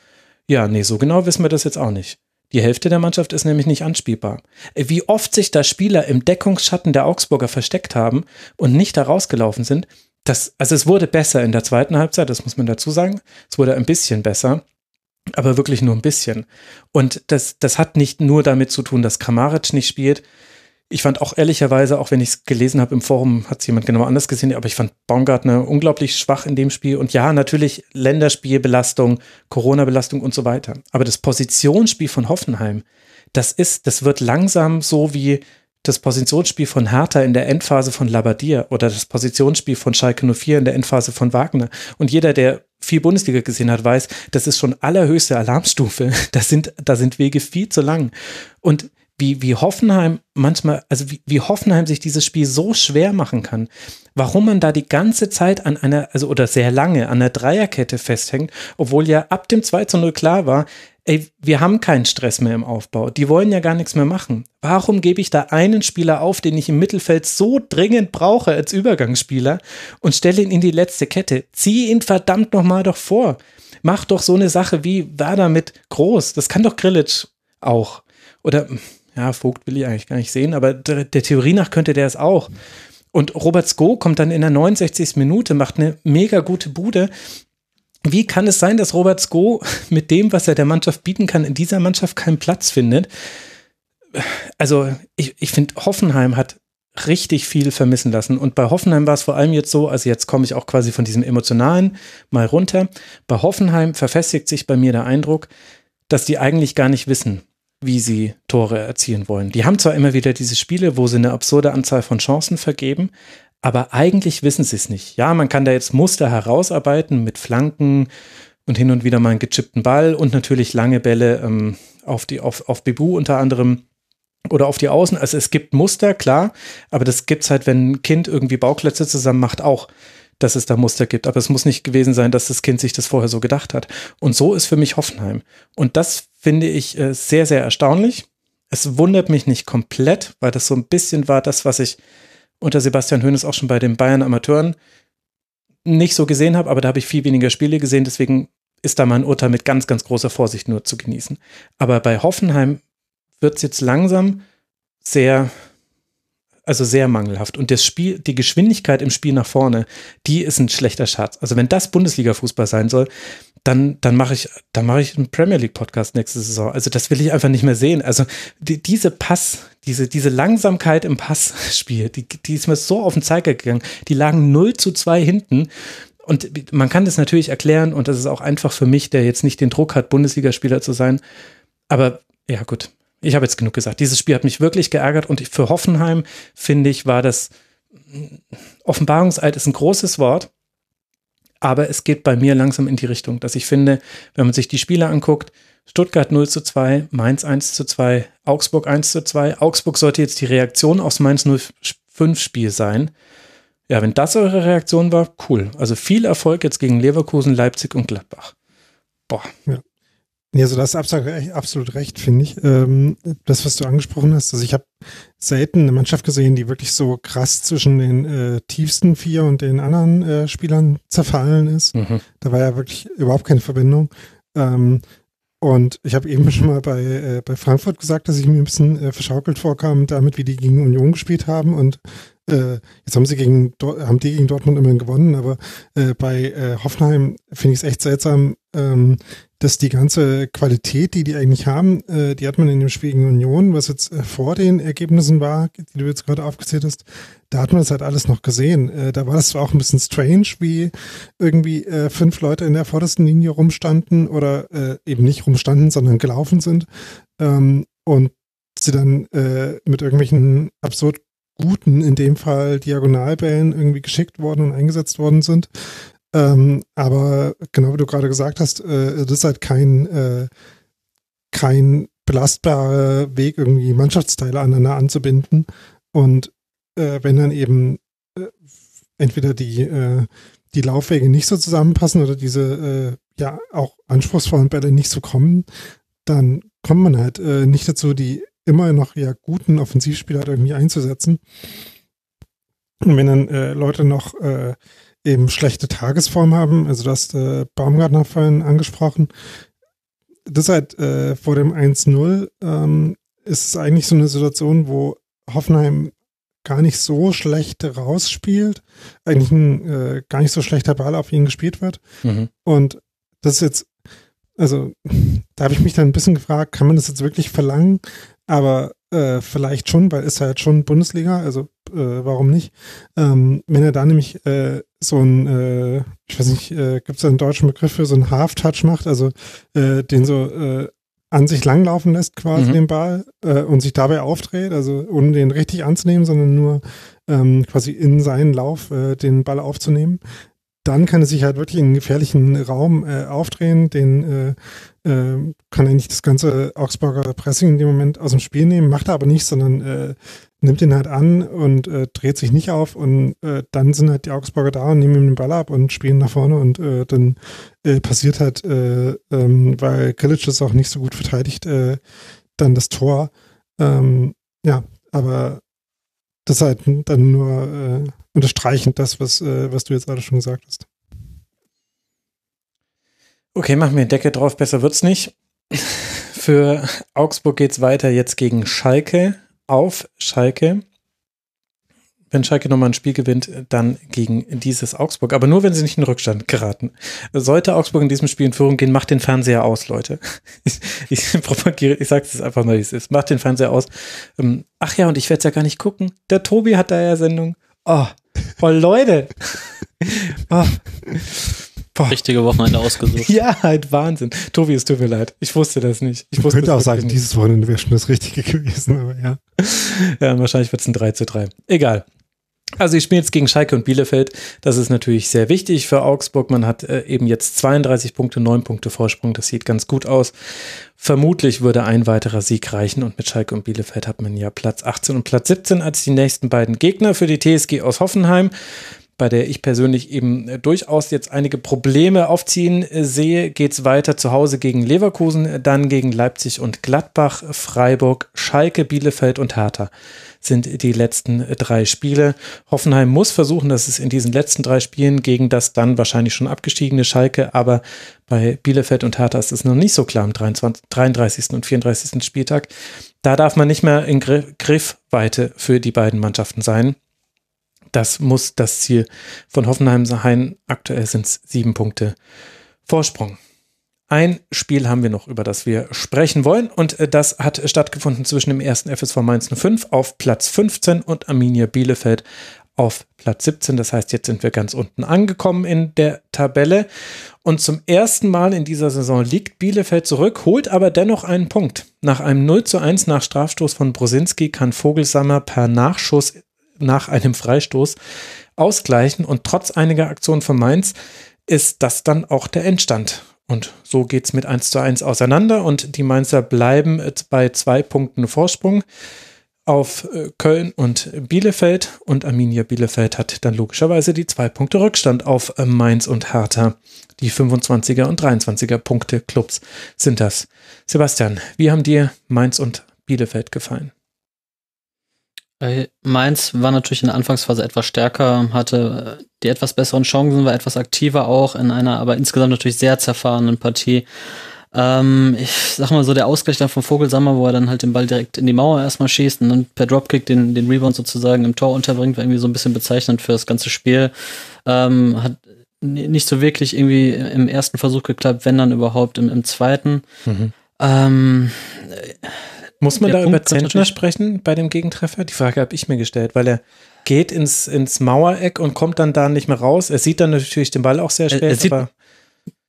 Ja, nee, so genau wissen wir das jetzt auch nicht. Die Hälfte der Mannschaft ist nämlich nicht anspielbar. Wie oft sich da Spieler im Deckungsschatten der Augsburger versteckt haben und nicht da rausgelaufen sind, das, also es wurde besser in der zweiten Halbzeit, das muss man dazu sagen. Es wurde ein bisschen besser, aber wirklich nur ein bisschen. Und das, das hat nicht nur damit zu tun, dass Kramaric nicht spielt. Ich fand auch ehrlicherweise, auch wenn ich es gelesen habe im Forum, hat es jemand genau anders gesehen, aber ich fand Baumgartner unglaublich schwach in dem Spiel. Und ja, natürlich Länderspielbelastung, Corona-Belastung und so weiter. Aber das Positionsspiel von Hoffenheim, das ist, das wird langsam so wie das Positionsspiel von Hertha in der Endphase von Labadier oder das Positionsspiel von Schalke 04 in der Endphase von Wagner. Und jeder, der viel Bundesliga gesehen hat, weiß, das ist schon allerhöchste Alarmstufe. Das sind, da sind Wege viel zu lang. Und wie, wie Hoffenheim manchmal, also wie, wie Hoffenheim sich dieses Spiel so schwer machen kann, warum man da die ganze Zeit an einer, also oder sehr lange an einer Dreierkette festhängt, obwohl ja ab dem 2 zu 0 klar war, ey, wir haben keinen Stress mehr im Aufbau. Die wollen ja gar nichts mehr machen. Warum gebe ich da einen Spieler auf, den ich im Mittelfeld so dringend brauche als Übergangsspieler und stelle ihn in die letzte Kette? Zieh ihn verdammt nochmal doch vor. Mach doch so eine Sache wie Werder mit Groß. Das kann doch Grillitsch auch. Oder, ja, Vogt will ich eigentlich gar nicht sehen, aber der, der Theorie nach könnte der es auch. Und Robert Sko kommt dann in der 69. Minute, macht eine mega gute Bude wie kann es sein, dass Robert Sko mit dem, was er der Mannschaft bieten kann, in dieser Mannschaft keinen Platz findet? Also, ich, ich finde, Hoffenheim hat richtig viel vermissen lassen. Und bei Hoffenheim war es vor allem jetzt so, also jetzt komme ich auch quasi von diesem emotionalen mal runter. Bei Hoffenheim verfestigt sich bei mir der Eindruck, dass die eigentlich gar nicht wissen, wie sie Tore erzielen wollen. Die haben zwar immer wieder diese Spiele, wo sie eine absurde Anzahl von Chancen vergeben, aber eigentlich wissen sie es nicht. Ja, man kann da jetzt Muster herausarbeiten mit Flanken und hin und wieder mal einen gechippten Ball und natürlich lange Bälle ähm, auf, die, auf, auf Bibu unter anderem oder auf die Außen. Also es gibt Muster, klar, aber das gibt es halt, wenn ein Kind irgendwie Bauklötze zusammen macht, auch, dass es da Muster gibt. Aber es muss nicht gewesen sein, dass das Kind sich das vorher so gedacht hat. Und so ist für mich Hoffenheim. Und das finde ich äh, sehr, sehr erstaunlich. Es wundert mich nicht komplett, weil das so ein bisschen war das, was ich unter Sebastian Hoeneß auch schon bei den Bayern Amateuren nicht so gesehen habe, aber da habe ich viel weniger Spiele gesehen, deswegen ist da mein Urteil mit ganz, ganz großer Vorsicht nur zu genießen. Aber bei Hoffenheim wird es jetzt langsam sehr, also sehr mangelhaft. Und das Spiel, die Geschwindigkeit im Spiel nach vorne, die ist ein schlechter Schatz. Also wenn das Bundesliga-Fußball sein soll, dann, dann mache ich, dann mache ich einen Premier League Podcast nächste Saison. Also das will ich einfach nicht mehr sehen. Also die, diese Pass, diese, diese Langsamkeit im Passspiel, die, die ist mir so auf den Zeiger gegangen. Die lagen 0 zu 2 hinten. Und man kann das natürlich erklären und das ist auch einfach für mich, der jetzt nicht den Druck hat, Bundesligaspieler zu sein. Aber ja, gut. Ich habe jetzt genug gesagt. Dieses Spiel hat mich wirklich geärgert und für Hoffenheim, finde ich, war das Offenbarungseid ist ein großes Wort. Aber es geht bei mir langsam in die Richtung, dass ich finde, wenn man sich die Spiele anguckt, Stuttgart 0 zu 2, Mainz 1 zu 2, Augsburg 1 zu 2. Augsburg sollte jetzt die Reaktion aufs Mainz 05 Spiel sein. Ja, wenn das eure Reaktion war, cool. Also viel Erfolg jetzt gegen Leverkusen, Leipzig und Gladbach. Boah. Ja. Ja, also das ist absolut recht, absolut recht finde ich. Ähm, das, was du angesprochen hast, also ich habe selten eine Mannschaft gesehen, die wirklich so krass zwischen den äh, tiefsten vier und den anderen äh, Spielern zerfallen ist. Mhm. Da war ja wirklich überhaupt keine Verbindung. Ähm, und ich habe eben schon mal bei, äh, bei Frankfurt gesagt, dass ich mir ein bisschen äh, verschaukelt vorkam, damit wie die gegen Union gespielt haben. Und äh, jetzt haben sie gegen haben die gegen Dortmund immerhin gewonnen, aber äh, bei Hoffenheim finde ich es echt seltsam, ähm, dass die ganze Qualität, die die eigentlich haben, äh, die hat man in dem Spiel gegen Union, was jetzt äh, vor den Ergebnissen war, die du jetzt gerade aufgezählt hast, da hat man das halt alles noch gesehen. Äh, da war das zwar auch ein bisschen strange, wie irgendwie äh, fünf Leute in der vordersten Linie rumstanden oder äh, eben nicht rumstanden, sondern gelaufen sind ähm, und sie dann äh, mit irgendwelchen absurd guten, in dem Fall Diagonalbällen irgendwie geschickt worden und eingesetzt worden sind. Ähm, aber genau wie du gerade gesagt hast, äh, das ist halt kein, äh, kein belastbarer Weg, irgendwie Mannschaftsteile aneinander anzubinden. Und äh, wenn dann eben äh, entweder die, äh, die Laufwege nicht so zusammenpassen oder diese äh, ja auch anspruchsvollen Bälle nicht so kommen, dann kommt man halt nicht dazu, die immer noch eher guten Offensivspieler halt irgendwie einzusetzen. Und wenn dann Leute noch eben schlechte Tagesform haben. Also du hast äh, Baumgartner vorhin angesprochen. Das halt äh, vor dem 1-0 ähm, ist es eigentlich so eine Situation, wo Hoffenheim gar nicht so schlecht rausspielt. Eigentlich ein äh, gar nicht so schlechter Ball auf ihn gespielt wird. Mhm. Und das ist jetzt, also da habe ich mich dann ein bisschen gefragt, kann man das jetzt wirklich verlangen? Aber äh, vielleicht schon, weil ist halt schon Bundesliga, also äh, warum nicht? Ähm, wenn er da nämlich äh, so ein, äh, ich weiß nicht, äh, gibt es einen deutschen Begriff für so einen Half-Touch macht, also äh, den so äh, an sich langlaufen lässt quasi Mhm. den Ball äh, und sich dabei aufdreht, also ohne den richtig anzunehmen, sondern nur ähm, quasi in seinen Lauf äh, den Ball aufzunehmen. Dann kann er sich halt wirklich in einen gefährlichen Raum aufdrehen, den kann eigentlich das ganze Augsburger Pressing in dem Moment aus dem Spiel nehmen, macht er aber nicht, sondern äh, nimmt ihn halt an und äh, dreht sich nicht auf und äh, dann sind halt die Augsburger da und nehmen ihm den Ball ab und spielen nach vorne und äh, dann äh, passiert halt, äh, ähm, weil Kilic das auch nicht so gut verteidigt, äh, dann das Tor. Ähm, ja, aber das ist halt dann nur unterstreichend das, was, was du jetzt gerade schon gesagt hast. Okay, machen wir Decke drauf, besser wird's nicht. Für Augsburg geht's weiter jetzt gegen Schalke auf Schalke. Wenn Schalke nochmal ein Spiel gewinnt, dann gegen dieses Augsburg. Aber nur, wenn sie nicht in Rückstand geraten. Sollte Augsburg in diesem Spiel in Führung gehen, macht den Fernseher aus, Leute. Ich, ich propagiere, ich sage es einfach mal, wie es ist. Macht den Fernseher aus. Ähm, Ach ja, und ich werde es ja gar nicht gucken. Der Tobi hat da ja Sendung. Oh, oh Leute. Oh. Boah. Richtige Wochenende ausgesucht. Ja, halt Wahnsinn. Tobi, es tut mir leid. Ich wusste das nicht. Ich wusste könnte auch sagen, nicht. dieses Wochenende wäre schon das Richtige gewesen, aber ja. Ja, wahrscheinlich wird es ein 3 zu 3. Egal. Also ich spiele jetzt gegen Schalke und Bielefeld. Das ist natürlich sehr wichtig für Augsburg. Man hat äh, eben jetzt 32 Punkte, 9 Punkte Vorsprung. Das sieht ganz gut aus. Vermutlich würde ein weiterer Sieg reichen und mit Schalke und Bielefeld hat man ja Platz 18 und Platz 17 als die nächsten beiden Gegner für die TSG aus Hoffenheim bei der ich persönlich eben äh, durchaus jetzt einige Probleme aufziehen äh, sehe, geht's weiter zu Hause gegen Leverkusen, äh, dann gegen Leipzig und Gladbach, Freiburg, Schalke, Bielefeld und Hertha sind die letzten drei Spiele. Hoffenheim muss versuchen, dass es in diesen letzten drei Spielen gegen das dann wahrscheinlich schon abgestiegene Schalke, aber bei Bielefeld und Hertha ist es noch nicht so klar am 23, 33. und 34. Spieltag. Da darf man nicht mehr in Gr Griffweite für die beiden Mannschaften sein. Das muss das Ziel von Hoffenheim sein. Aktuell sind es sieben Punkte Vorsprung. Ein Spiel haben wir noch, über das wir sprechen wollen. Und äh, das hat stattgefunden zwischen dem ersten FSV Mainz 05 auf Platz 15 und Arminia Bielefeld auf Platz 17. Das heißt, jetzt sind wir ganz unten angekommen in der Tabelle. Und zum ersten Mal in dieser Saison liegt Bielefeld zurück, holt aber dennoch einen Punkt. Nach einem 0 zu 1 nach Strafstoß von Brosinski kann Vogelsammer per Nachschuss nach einem Freistoß ausgleichen und trotz einiger Aktionen von Mainz ist das dann auch der Endstand. Und so geht es mit 1 zu 1 auseinander und die Mainzer bleiben bei zwei Punkten Vorsprung. auf äh, Köln und Bielefeld und Arminia Bielefeld hat dann logischerweise die zwei Punkte Rückstand auf äh, Mainz und Hertha. Die 25er und 23er Punkte Clubs sind das. Sebastian, wie haben dir Mainz und Bielefeld gefallen? Mainz war natürlich in der Anfangsphase etwas stärker, hatte die etwas besseren Chancen, war etwas aktiver auch in einer aber insgesamt natürlich sehr zerfahrenen Partie. Ähm, ich sag mal so, der Ausgleich dann von Vogelsammer, wo er dann halt den Ball direkt in die Mauer erstmal schießt und dann per Dropkick den, den Rebound sozusagen im Tor unterbringt, war irgendwie so ein bisschen bezeichnend für das ganze Spiel. Ähm, hat nicht so wirklich irgendwie im ersten Versuch geklappt, wenn dann überhaupt im, im zweiten. Mhm. Ähm, muss man da Punkt über Zentner sprechen bei dem Gegentreffer? Die Frage habe ich mir gestellt, weil er geht ins, ins Mauereck und kommt dann da nicht mehr raus. Er sieht dann natürlich den Ball auch sehr spät. Er, sieht,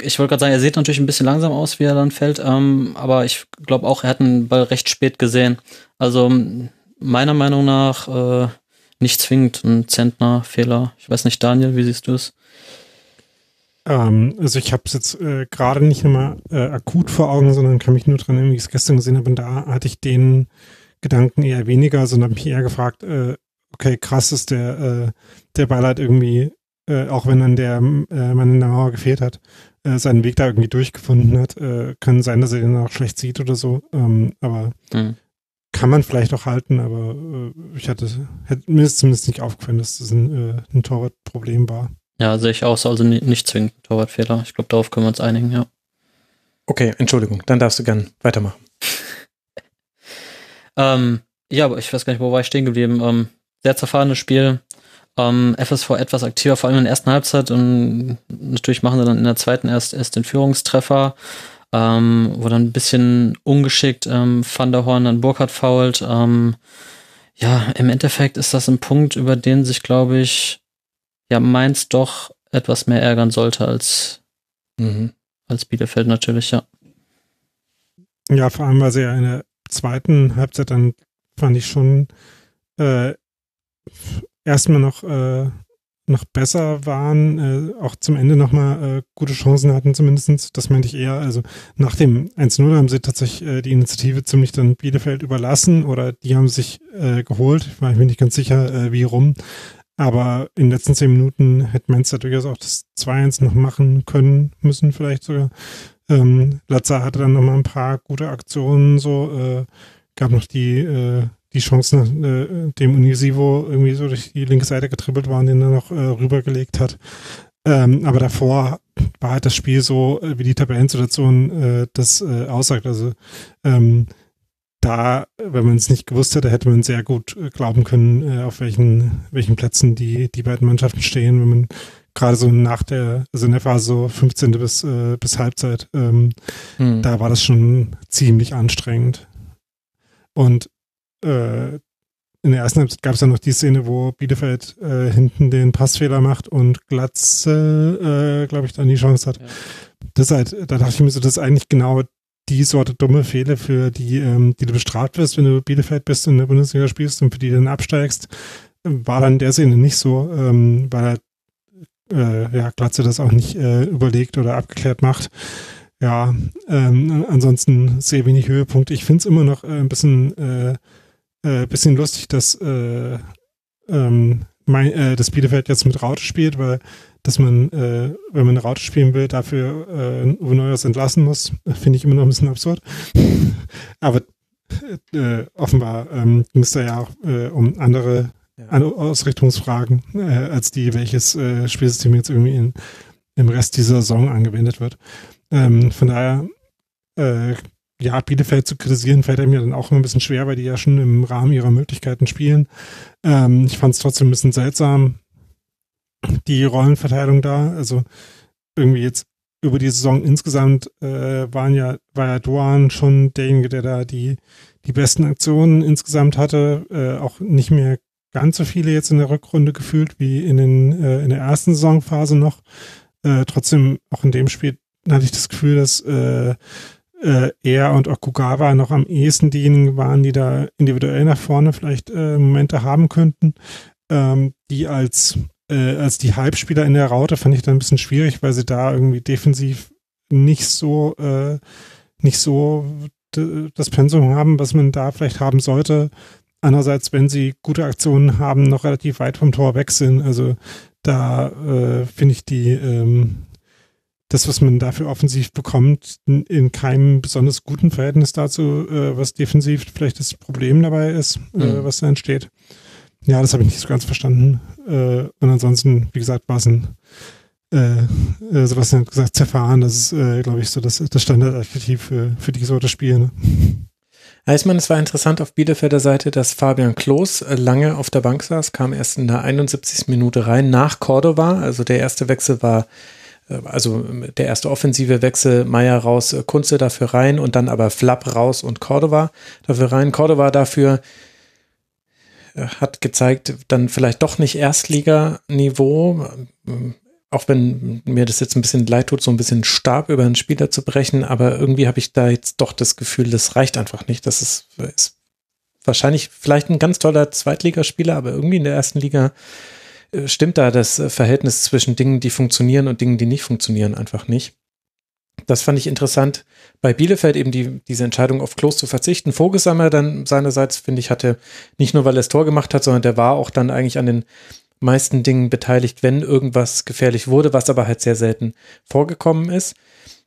ich wollte gerade sagen, er sieht natürlich ein bisschen langsam aus, wie er dann fällt, ähm, aber ich glaube auch, er hat den Ball recht spät gesehen. Also meiner Meinung nach äh, nicht zwingend ein Zentner-Fehler. Ich weiß nicht, Daniel, wie siehst du es? Ähm, also ich habe es jetzt äh, gerade nicht immer äh, akut vor Augen, sondern kann mich nur dran erinnern, wie ich es gestern gesehen habe. Und da hatte ich den Gedanken eher weniger, sondern habe mich eher gefragt, äh, okay, krass ist der, äh, der Ball hat irgendwie, äh, auch wenn dann der äh, Mann in der Mauer gefehlt hat, äh, seinen Weg da irgendwie durchgefunden hat. Äh, kann sein, dass er den auch schlecht sieht oder so. Ähm, aber mhm. kann man vielleicht auch halten, aber äh, ich hatte, hätte mir ist zumindest nicht aufgefallen, dass das ein, äh, ein Torwartproblem war. Ja, sehe ich auch. Also nicht zwingend Torwartfehler. Ich glaube, darauf können wir uns einigen, ja. Okay, Entschuldigung, dann darfst du gern weitermachen. ähm, ja, aber ich weiß gar nicht, wo war ich stehen geblieben. Ähm, sehr zerfahrenes Spiel. Ähm, FSV etwas aktiver, vor allem in der ersten Halbzeit. Und natürlich machen sie dann in der zweiten erst, erst den Führungstreffer, ähm, wo dann ein bisschen ungeschickt ähm, Van der Horn dann Burkhardt fault. Ähm, ja, im Endeffekt ist das ein Punkt, über den sich, glaube ich, ja Mainz doch etwas mehr ärgern sollte als, mhm. als Bielefeld natürlich, ja. Ja, vor allem, weil sie ja in der zweiten Halbzeit dann fand ich schon äh, erstmal noch, äh, noch besser waren, äh, auch zum Ende nochmal äh, gute Chancen hatten zumindest. Das meinte ich eher. Also nach dem 1-0 haben sie tatsächlich äh, die Initiative ziemlich dann Bielefeld überlassen oder die haben sich äh, geholt. Ich war mir nicht ganz sicher, äh, wie rum. Aber in den letzten zehn Minuten hätte Mainz durchaus auch das 2-1 noch machen können, müssen vielleicht sogar. Ähm, Lazar hatte dann nochmal ein paar gute Aktionen, so, äh, gab noch die, äh, die Chance, nach, äh, dem Unisivo irgendwie so durch die linke Seite getribbelt war und den dann noch äh, rübergelegt hat. Ähm, aber davor war halt das Spiel so, äh, wie die Tabellensituation äh, das äh, aussagt. Also ähm, da, wenn man es nicht gewusst hätte, hätte man sehr gut äh, glauben können, äh, auf welchen, welchen Plätzen die, die beiden Mannschaften stehen, wenn man gerade so nach der, also in der Phase so 15. bis, äh, bis Halbzeit, ähm, hm. da war das schon ziemlich anstrengend. Und äh, in der ersten Halbzeit gab es dann noch die Szene, wo Bielefeld äh, hinten den Passfehler macht und Glatze, äh, glaube ich, dann die Chance hat. Ja. Das halt, da dachte ich mir so, das ist eigentlich genau die Sorte dumme Fehler, für die, ähm, die du bestraft wirst, wenn du Bielefeld bist und in der Bundesliga spielst und für die dann absteigst, war dann in der Sinne nicht so, ähm, weil äh, ja, Glatze das auch nicht äh, überlegt oder abgeklärt macht. Ja, ähm, ansonsten sehr wenig Höhepunkte. Ich finde es immer noch äh, ein bisschen, äh, äh, bisschen lustig, dass äh, ähm, mein, äh, das Bielefeld jetzt mit Raute spielt, weil dass man, äh, wenn man eine Raute spielen will, dafür äh, Uwe Neuers entlassen muss, finde ich immer noch ein bisschen absurd. Aber äh, offenbar ähm, ging es da ja auch äh, um andere ja. Ausrichtungsfragen, äh, als die, welches äh, Spielsystem jetzt irgendwie in, im Rest dieser Saison angewendet wird. Ähm, von daher, äh, ja, Bielefeld zu kritisieren, fällt mir dann auch immer ein bisschen schwer, weil die ja schon im Rahmen ihrer Möglichkeiten spielen. Ähm, ich fand es trotzdem ein bisschen seltsam, die Rollenverteilung da. Also irgendwie jetzt über die Saison insgesamt äh, waren ja, war ja Duan schon derjenige, der da die, die besten Aktionen insgesamt hatte. Äh, auch nicht mehr ganz so viele jetzt in der Rückrunde gefühlt wie in, den, äh, in der ersten Saisonphase noch. Äh, trotzdem, auch in dem Spiel hatte ich das Gefühl, dass äh, er und Okugawa noch am ehesten diejenigen waren, die da individuell nach vorne vielleicht äh, Momente haben könnten, ähm, die als äh, als die Halbspieler in der Raute fand ich dann ein bisschen schwierig, weil sie da irgendwie defensiv nicht so, äh, nicht so das Pensum haben, was man da vielleicht haben sollte. andererseits, wenn sie gute Aktionen haben, noch relativ weit vom Tor weg sind. Also da äh, finde ich die ähm, das, was man dafür offensiv bekommt, in, in keinem besonders guten Verhältnis dazu, äh, was defensiv vielleicht das Problem dabei ist, äh, mhm. äh, was da entsteht. Ja, das habe ich nicht so ganz verstanden. Äh, und ansonsten, wie gesagt, war es ein äh, äh, Sebastian hat gesagt, zerfahren, das ist, glaube ich, so das, das Standardadjektiv für, für die Sorte Spiele. Ne? Ich meine, es war interessant auf Bielefelder Seite, dass Fabian Klos lange auf der Bank saß, kam erst in der 71. Minute rein nach Cordova. Also der erste Wechsel war also der erste offensive Wechsel, Meier raus, äh, Kunze dafür rein und dann aber Flapp raus und Cordova dafür rein. Cordova dafür äh, hat gezeigt, dann vielleicht doch nicht Erstliganiveau, auch wenn mir das jetzt ein bisschen leid tut, so ein bisschen Stab über einen Spieler zu brechen, aber irgendwie habe ich da jetzt doch das Gefühl, das reicht einfach nicht. Das ist, ist wahrscheinlich vielleicht ein ganz toller Zweitligaspieler, aber irgendwie in der ersten Liga stimmt da das Verhältnis zwischen Dingen, die funktionieren und Dingen, die nicht funktionieren, einfach nicht. Das fand ich interessant. Bei Bielefeld eben die, diese Entscheidung auf Klos zu verzichten. Vogelsammer dann seinerseits, finde ich, hatte nicht nur, weil er das Tor gemacht hat, sondern der war auch dann eigentlich an den meisten Dingen beteiligt, wenn irgendwas gefährlich wurde, was aber halt sehr selten vorgekommen ist.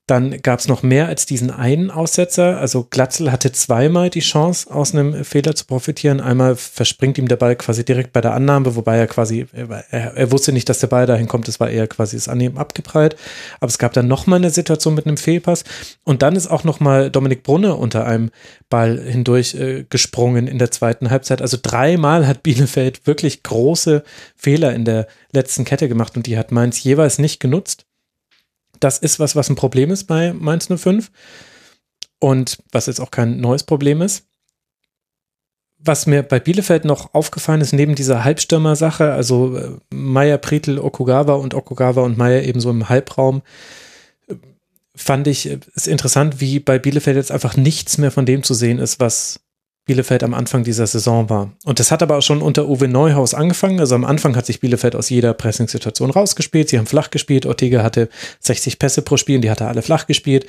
Dann gab es noch mehr als diesen einen Aussetzer. Also Glatzel hatte zweimal die Chance, aus einem Fehler zu profitieren. Einmal verspringt ihm der Ball quasi direkt bei der Annahme, wobei er quasi, er, er wusste nicht, dass der Ball dahin kommt. Das war eher quasi das Annehmen abgeprallt. Aber es gab dann nochmal eine Situation mit einem Fehlpass. Und dann ist auch nochmal Dominik Brunne unter einem Ball hindurch äh, gesprungen in der zweiten Halbzeit. Also dreimal hat Bielefeld wirklich große Fehler in der letzten Kette gemacht und die hat Mainz jeweils nicht genutzt. Das ist was, was ein Problem ist bei Mainz 05 und was jetzt auch kein neues Problem ist. Was mir bei Bielefeld noch aufgefallen ist, neben dieser Halbstürmer-Sache, also äh, Meier, Prietl, Okugawa und Okugawa und Meier eben so im Halbraum, äh, fand ich es interessant, wie bei Bielefeld jetzt einfach nichts mehr von dem zu sehen ist, was Bielefeld am Anfang dieser Saison war. Und das hat aber auch schon unter Uwe Neuhaus angefangen. Also am Anfang hat sich Bielefeld aus jeder Pressing-Situation rausgespielt. Sie haben flach gespielt. Ortega hatte 60 Pässe pro Spiel, die hat er alle flach gespielt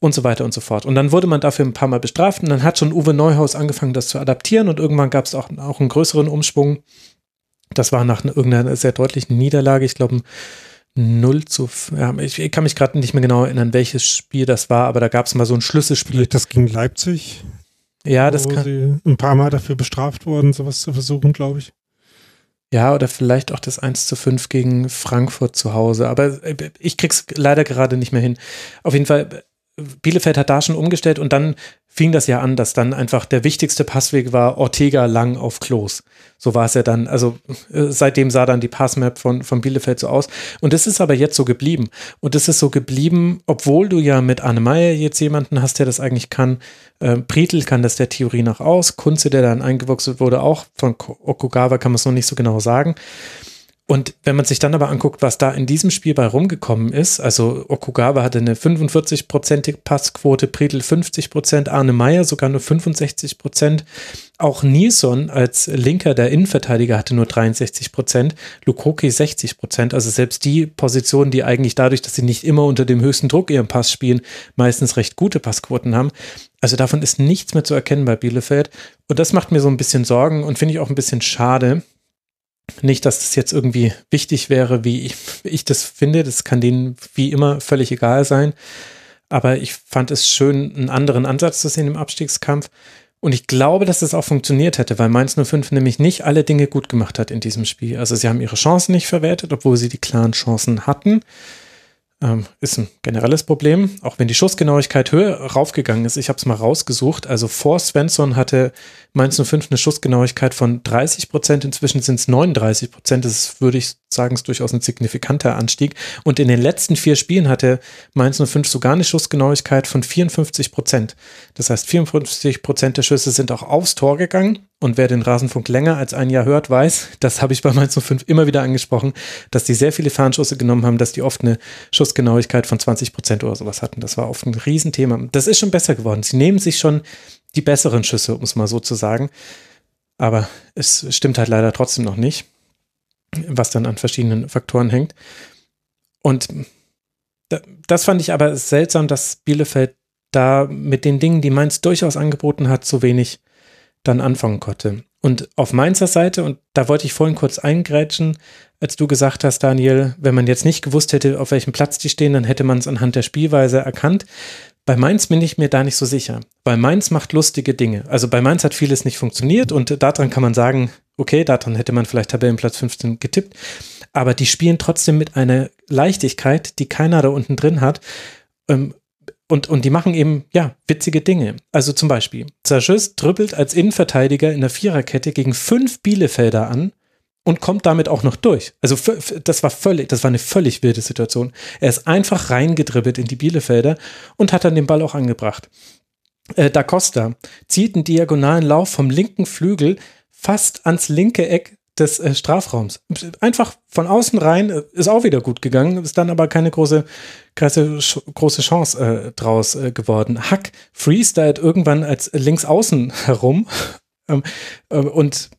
und so weiter und so fort. Und dann wurde man dafür ein paar Mal bestraft und dann hat schon Uwe Neuhaus angefangen, das zu adaptieren und irgendwann gab es auch, auch einen größeren Umschwung. Das war nach irgendeiner sehr deutlichen Niederlage. Ich glaube, 0 zu, ja, ich, ich kann mich gerade nicht mehr genau erinnern, welches Spiel das war, aber da gab es mal so ein Schlüsselspiel. Das ging Leipzig. Ja, das kann. Sie ein paar Mal dafür bestraft worden, sowas zu versuchen, glaube ich. Ja, oder vielleicht auch das 1 zu 5 gegen Frankfurt zu Hause. Aber äh, ich krieg's leider gerade nicht mehr hin. Auf jeden Fall, Bielefeld hat da schon umgestellt und dann fing das ja an, dass dann einfach der wichtigste Passweg war Ortega lang auf Klos. So war es ja dann. Also äh, seitdem sah dann die Passmap von, von Bielefeld so aus. Und das ist aber jetzt so geblieben. Und das ist so geblieben, obwohl du ja mit Anne Meyer jetzt jemanden hast, der das eigentlich kann. Äh, Prietl kann das der Theorie nach aus. Kunze, der dann eingewechselt wurde, auch. Von Okugawa kann man es noch nicht so genau sagen. Und wenn man sich dann aber anguckt, was da in diesem Spiel bei rumgekommen ist, also Okugawa hatte eine 45-prozentige Passquote, Predel 50 Prozent, Arne Meyer sogar nur 65 Prozent. Auch Nilsson als Linker der Innenverteidiger hatte nur 63 Prozent, Lukoki 60 Prozent. Also selbst die Positionen, die eigentlich dadurch, dass sie nicht immer unter dem höchsten Druck ihren Pass spielen, meistens recht gute Passquoten haben. Also davon ist nichts mehr zu erkennen bei Bielefeld. Und das macht mir so ein bisschen Sorgen und finde ich auch ein bisschen schade, nicht, dass das jetzt irgendwie wichtig wäre, wie ich, ich das finde. Das kann denen wie immer völlig egal sein. Aber ich fand es schön, einen anderen Ansatz zu sehen im Abstiegskampf. Und ich glaube, dass das auch funktioniert hätte, weil Mainz 05 nämlich nicht alle Dinge gut gemacht hat in diesem Spiel. Also sie haben ihre Chancen nicht verwertet, obwohl sie die klaren Chancen hatten. Ähm, ist ein generelles Problem, auch wenn die Schussgenauigkeit höher raufgegangen ist. Ich habe es mal rausgesucht. Also vor Svensson hatte Mainz 05 eine Schussgenauigkeit von 30 Prozent. Inzwischen sind es 39 Prozent. Das ist, würde ich sagen, ist durchaus ein signifikanter Anstieg. Und in den letzten vier Spielen hatte Mainz 05 sogar eine Schussgenauigkeit von 54 Prozent. Das heißt, 54 Prozent der Schüsse sind auch aufs Tor gegangen. Und wer den Rasenfunk länger als ein Jahr hört, weiß, das habe ich bei Mainz 05 immer wieder angesprochen, dass die sehr viele Fernschüsse genommen haben, dass die oft eine Schussgenauigkeit von 20 Prozent oder sowas hatten. Das war oft ein Riesenthema. Das ist schon besser geworden. Sie nehmen sich schon die besseren Schüsse, um es mal so zu sagen. Aber es stimmt halt leider trotzdem noch nicht, was dann an verschiedenen Faktoren hängt. Und das fand ich aber seltsam, dass Bielefeld da mit den Dingen, die Mainz durchaus angeboten hat, so wenig dann anfangen konnte. Und auf Mainzer Seite, und da wollte ich vorhin kurz eingrätschen, als du gesagt hast, Daniel, wenn man jetzt nicht gewusst hätte, auf welchem Platz die stehen, dann hätte man es anhand der Spielweise erkannt. Bei Mainz bin ich mir da nicht so sicher, weil Mainz macht lustige Dinge. Also bei Mainz hat vieles nicht funktioniert und daran kann man sagen, okay, daran hätte man vielleicht Tabellenplatz 15 getippt, aber die spielen trotzdem mit einer Leichtigkeit, die keiner da unten drin hat. Und, und die machen eben, ja, witzige Dinge. Also zum Beispiel, Zerschüss dribbelt als Innenverteidiger in der Viererkette gegen fünf Bielefelder an und kommt damit auch noch durch. Also das war völlig, das war eine völlig wilde Situation. Er ist einfach reingedribbelt in die Bielefelder und hat dann den Ball auch angebracht. Äh, da Costa zieht einen diagonalen Lauf vom linken Flügel fast ans linke Eck des äh, Strafraums. Einfach von außen rein, äh, ist auch wieder gut gegangen, ist dann aber keine große, große, große Chance äh, draus äh, geworden. Hack freestylt irgendwann als links außen herum ähm, äh, und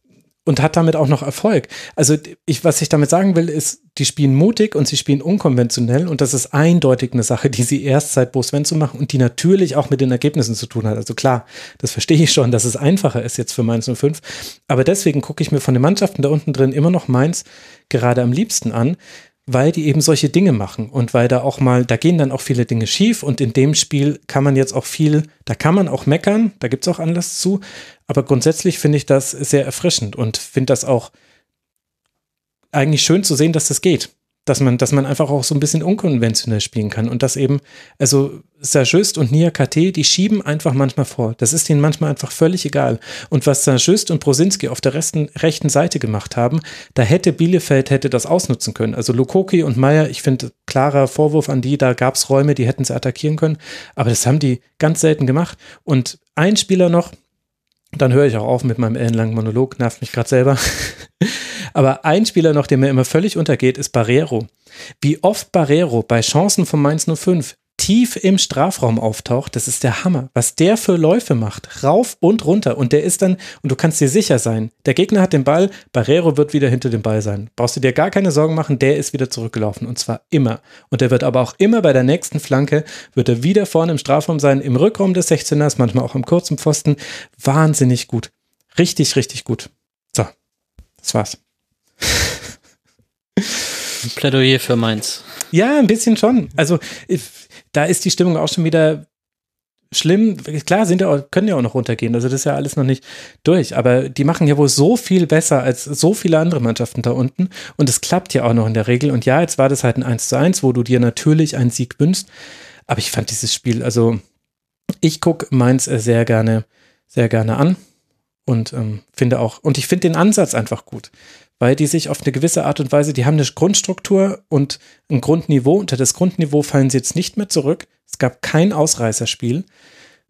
und hat damit auch noch Erfolg. Also ich, was ich damit sagen will, ist, die spielen mutig und sie spielen unkonventionell und das ist eindeutig eine Sache, die sie erst seit Bo Svensson machen und die natürlich auch mit den Ergebnissen zu tun hat. Also klar, das verstehe ich schon, dass es einfacher ist jetzt für Mainz 05, aber deswegen gucke ich mir von den Mannschaften da unten drin immer noch Mainz gerade am liebsten an, weil die eben solche Dinge machen und weil da auch mal, da gehen dann auch viele Dinge schief und in dem Spiel kann man jetzt auch viel, da kann man auch meckern, da gibt es auch Anlass zu, aber grundsätzlich finde ich das sehr erfrischend und finde das auch eigentlich schön zu sehen, dass das geht dass man, dass man einfach auch so ein bisschen unkonventionell spielen kann und dass eben, also Sajust und Nia KT, die schieben einfach manchmal vor. Das ist ihnen manchmal einfach völlig egal. Und was Sajust und Brosinski auf der rechten, rechten Seite gemacht haben, da hätte Bielefeld hätte das ausnutzen können. Also Lukoki und Meyer, ich finde, klarer Vorwurf an die, da gab es Räume, die hätten sie attackieren können. Aber das haben die ganz selten gemacht. Und ein Spieler noch, dann höre ich auch auf mit meinem ellenlangen Monolog, nervt mich gerade selber. Aber ein Spieler noch, der mir immer völlig untergeht, ist Barrero. Wie oft Barrero bei Chancen von Mainz 05 tief im Strafraum auftaucht, das ist der Hammer. Was der für Läufe macht, rauf und runter. Und der ist dann, und du kannst dir sicher sein, der Gegner hat den Ball, Barrero wird wieder hinter dem Ball sein. Brauchst du dir gar keine Sorgen machen, der ist wieder zurückgelaufen. Und zwar immer. Und der wird aber auch immer bei der nächsten Flanke, wird er wieder vorne im Strafraum sein, im Rückraum des 16ers, manchmal auch im kurzen Pfosten. Wahnsinnig gut. Richtig, richtig gut. So, das war's. Ein Plädoyer für Mainz. Ja, ein bisschen schon. Also da ist die Stimmung auch schon wieder schlimm. Klar, sind ja auch, können ja auch noch runtergehen. Also das ist ja alles noch nicht durch. Aber die machen ja wohl so viel besser als so viele andere Mannschaften da unten. Und es klappt ja auch noch in der Regel. Und ja, jetzt war das halt ein 1 zu 1, wo du dir natürlich einen Sieg wünschst. Aber ich fand dieses Spiel, also ich gucke Mainz sehr gerne, sehr gerne an. Und ähm, finde auch, und ich finde den Ansatz einfach gut weil die sich auf eine gewisse Art und Weise, die haben eine Grundstruktur und ein Grundniveau. Unter das Grundniveau fallen sie jetzt nicht mehr zurück. Es gab kein Ausreißerspiel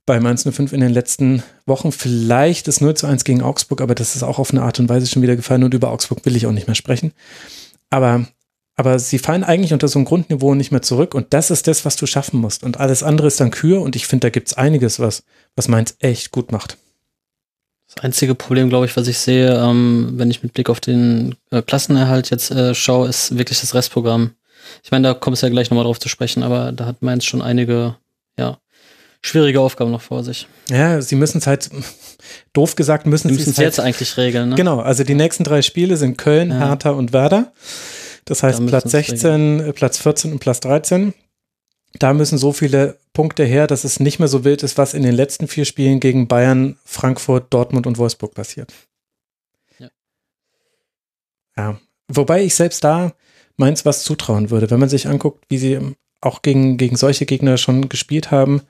bei Mainz 05 in den letzten Wochen. Vielleicht das 0 zu 1 gegen Augsburg, aber das ist auch auf eine Art und Weise schon wieder gefallen und über Augsburg will ich auch nicht mehr sprechen. Aber, aber sie fallen eigentlich unter so ein Grundniveau nicht mehr zurück und das ist das, was du schaffen musst. Und alles andere ist dann Kür und ich finde, da gibt es einiges, was, was Mainz echt gut macht. Das einzige Problem, glaube ich, was ich sehe, ähm, wenn ich mit Blick auf den äh, Klassenerhalt jetzt äh, schaue, ist wirklich das Restprogramm. Ich meine, da kommt es ja gleich nochmal drauf zu sprechen, aber da hat Mainz schon einige, ja, schwierige Aufgaben noch vor sich. Ja, sie müssen es halt, doof gesagt, müssen sie es halt, jetzt eigentlich regeln. Ne? Genau, also die nächsten drei Spiele sind Köln, ja. Hertha und Werder. Das heißt Platz 16, regeln. Platz 14 und Platz 13 da müssen so viele Punkte her, dass es nicht mehr so wild ist, was in den letzten vier Spielen gegen Bayern, Frankfurt, Dortmund und Wolfsburg passiert. Ja. ja. Wobei ich selbst da meins was zutrauen würde, wenn man sich anguckt, wie sie auch gegen, gegen solche Gegner schon gespielt haben.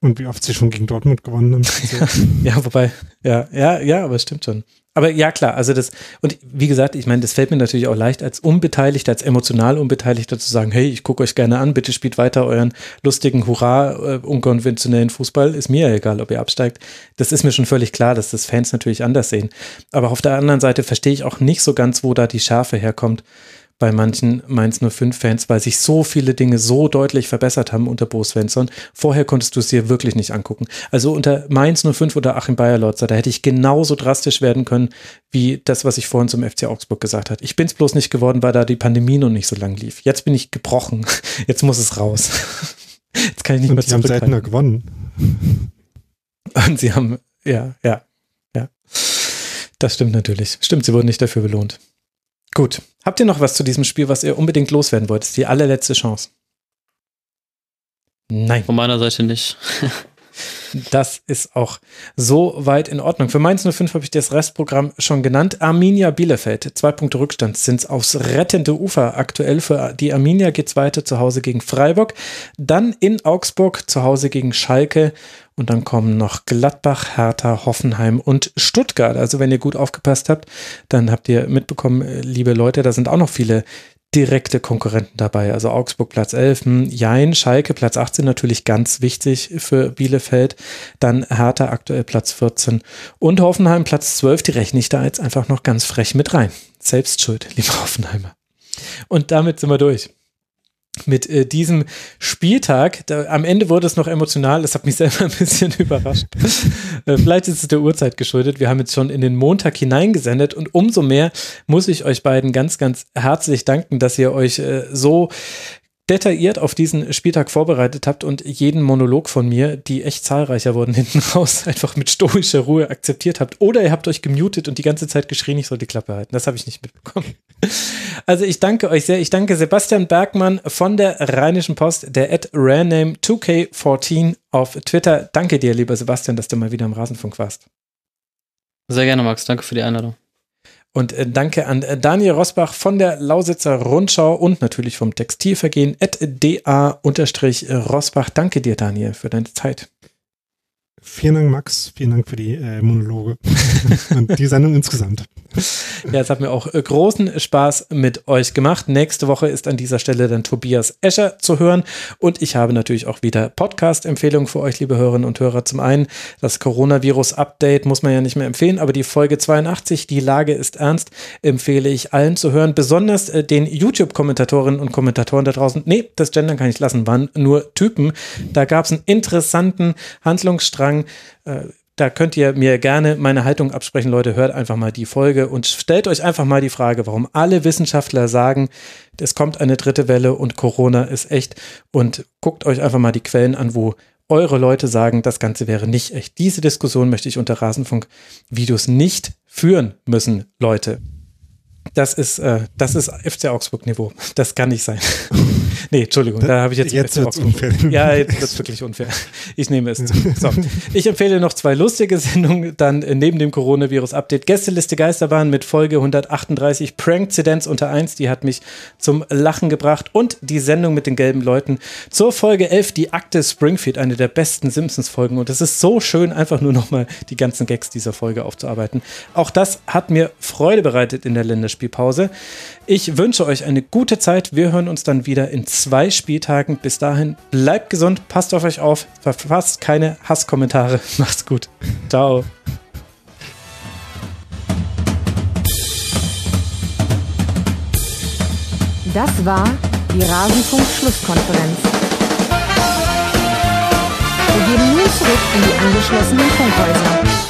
Und wie oft sie schon gegen Dortmund gewonnen haben. ja, wobei, ja, ja, ja, aber es stimmt schon. Aber ja, klar, also das, und wie gesagt, ich meine, das fällt mir natürlich auch leicht, als Unbeteiligter, als emotional Unbeteiligter zu sagen, hey, ich gucke euch gerne an, bitte spielt weiter euren lustigen, hurra, äh, unkonventionellen Fußball, ist mir egal, ob ihr absteigt. Das ist mir schon völlig klar, dass das Fans natürlich anders sehen. Aber auf der anderen Seite verstehe ich auch nicht so ganz, wo da die Schärfe herkommt, bei manchen Mainz 05-Fans, weil sich so viele Dinge so deutlich verbessert haben unter Bo Svensson. Vorher konntest du es dir wirklich nicht angucken. Also unter Mainz 05 oder Achim Bayerlotzer, da hätte ich genauso drastisch werden können, wie das, was ich vorhin zum FC Augsburg gesagt habe. Ich bin es bloß nicht geworden, weil da die Pandemie noch nicht so lang lief. Jetzt bin ich gebrochen. Jetzt muss es raus. Jetzt kann ich nicht Und mehr zurück. Sie haben seltener gewonnen. Und sie haben, ja, ja, ja. Das stimmt natürlich. Stimmt, sie wurden nicht dafür belohnt. Gut. Habt ihr noch was zu diesem Spiel, was ihr unbedingt loswerden wollt? Das ist die allerletzte Chance. Nein. Von meiner Seite nicht. Das ist auch so weit in Ordnung. Für Mainz 05 habe ich das Restprogramm schon genannt. Arminia Bielefeld, zwei Punkte Rückstand sind aufs rettende Ufer. Aktuell für die Arminia geht es weiter zu Hause gegen Freiburg, dann in Augsburg zu Hause gegen Schalke und dann kommen noch Gladbach, Hertha, Hoffenheim und Stuttgart. Also wenn ihr gut aufgepasst habt, dann habt ihr mitbekommen, liebe Leute, da sind auch noch viele direkte Konkurrenten dabei. Also Augsburg Platz 11, hm, Jein, Schalke Platz 18 natürlich ganz wichtig für Bielefeld. Dann Hertha aktuell Platz 14 und Hoffenheim Platz 12. Die rechne ich da jetzt einfach noch ganz frech mit rein. Selbst schuld, lieber Hoffenheimer. Und damit sind wir durch mit äh, diesem Spieltag. Da, am Ende wurde es noch emotional. Das hat mich selber ein bisschen überrascht. äh, vielleicht ist es der Uhrzeit geschuldet. Wir haben jetzt schon in den Montag hineingesendet und umso mehr muss ich euch beiden ganz, ganz herzlich danken, dass ihr euch äh, so detailliert auf diesen Spieltag vorbereitet habt und jeden Monolog von mir, die echt zahlreicher wurden hinten raus, einfach mit stoischer Ruhe akzeptiert habt. Oder ihr habt euch gemutet und die ganze Zeit geschrien, ich soll die Klappe halten. Das habe ich nicht mitbekommen. Also ich danke euch sehr. Ich danke Sebastian Bergmann von der Rheinischen Post, der at Raname2K14 auf Twitter. Danke dir, lieber Sebastian, dass du mal wieder im Rasenfunk warst. Sehr gerne, Max. Danke für die Einladung. Und äh, danke an äh, Daniel Rosbach von der Lausitzer Rundschau und natürlich vom Textilvergehen at da-rosbach. Danke dir, Daniel, für deine Zeit. Vielen Dank, Max. Vielen Dank für die äh, Monologe und die Sendung insgesamt. Ja, es hat mir auch äh, großen Spaß mit euch gemacht. Nächste Woche ist an dieser Stelle dann Tobias Escher zu hören und ich habe natürlich auch wieder Podcast-Empfehlungen für euch, liebe Hörerinnen und Hörer. Zum einen das Coronavirus-Update muss man ja nicht mehr empfehlen, aber die Folge 82, die Lage ist ernst, empfehle ich allen zu hören, besonders äh, den YouTube-Kommentatorinnen und Kommentatoren da draußen. Nee, das Gendern kann ich lassen, waren nur Typen. Da gab es einen interessanten Handlungsstrang. Äh, da könnt ihr mir gerne meine Haltung absprechen, Leute. Hört einfach mal die Folge und stellt euch einfach mal die Frage, warum alle Wissenschaftler sagen, es kommt eine dritte Welle und Corona ist echt. Und guckt euch einfach mal die Quellen an, wo eure Leute sagen, das Ganze wäre nicht echt. Diese Diskussion möchte ich unter Rasenfunk-Videos nicht führen müssen, Leute. Das ist, äh, das ist FC Augsburg-Niveau. Das kann nicht sein. nee, Entschuldigung, da habe ich jetzt, jetzt FC Augsburg. Unfair. Ja, jetzt wird es wirklich unfair. Ich nehme es zu. So. Ich empfehle noch zwei lustige Sendungen, dann äh, neben dem Coronavirus-Update Gästeliste Geisterbahn mit Folge 138 Prank-Zidenz unter 1, die hat mich zum Lachen gebracht und die Sendung mit den gelben Leuten zur Folge 11, die Akte Springfield, eine der besten Simpsons-Folgen und es ist so schön, einfach nur nochmal die ganzen Gags dieser Folge aufzuarbeiten. Auch das hat mir Freude bereitet in der Länderspiel Spielpause. Ich wünsche euch eine gute Zeit. Wir hören uns dann wieder in zwei Spieltagen. Bis dahin, bleibt gesund, passt auf euch auf, verfasst keine Hasskommentare. Macht's gut. Ciao. Das war die Rasenfunk-Schlusskonferenz. Wir gehen nun zurück in die angeschlossenen Funkhäuser.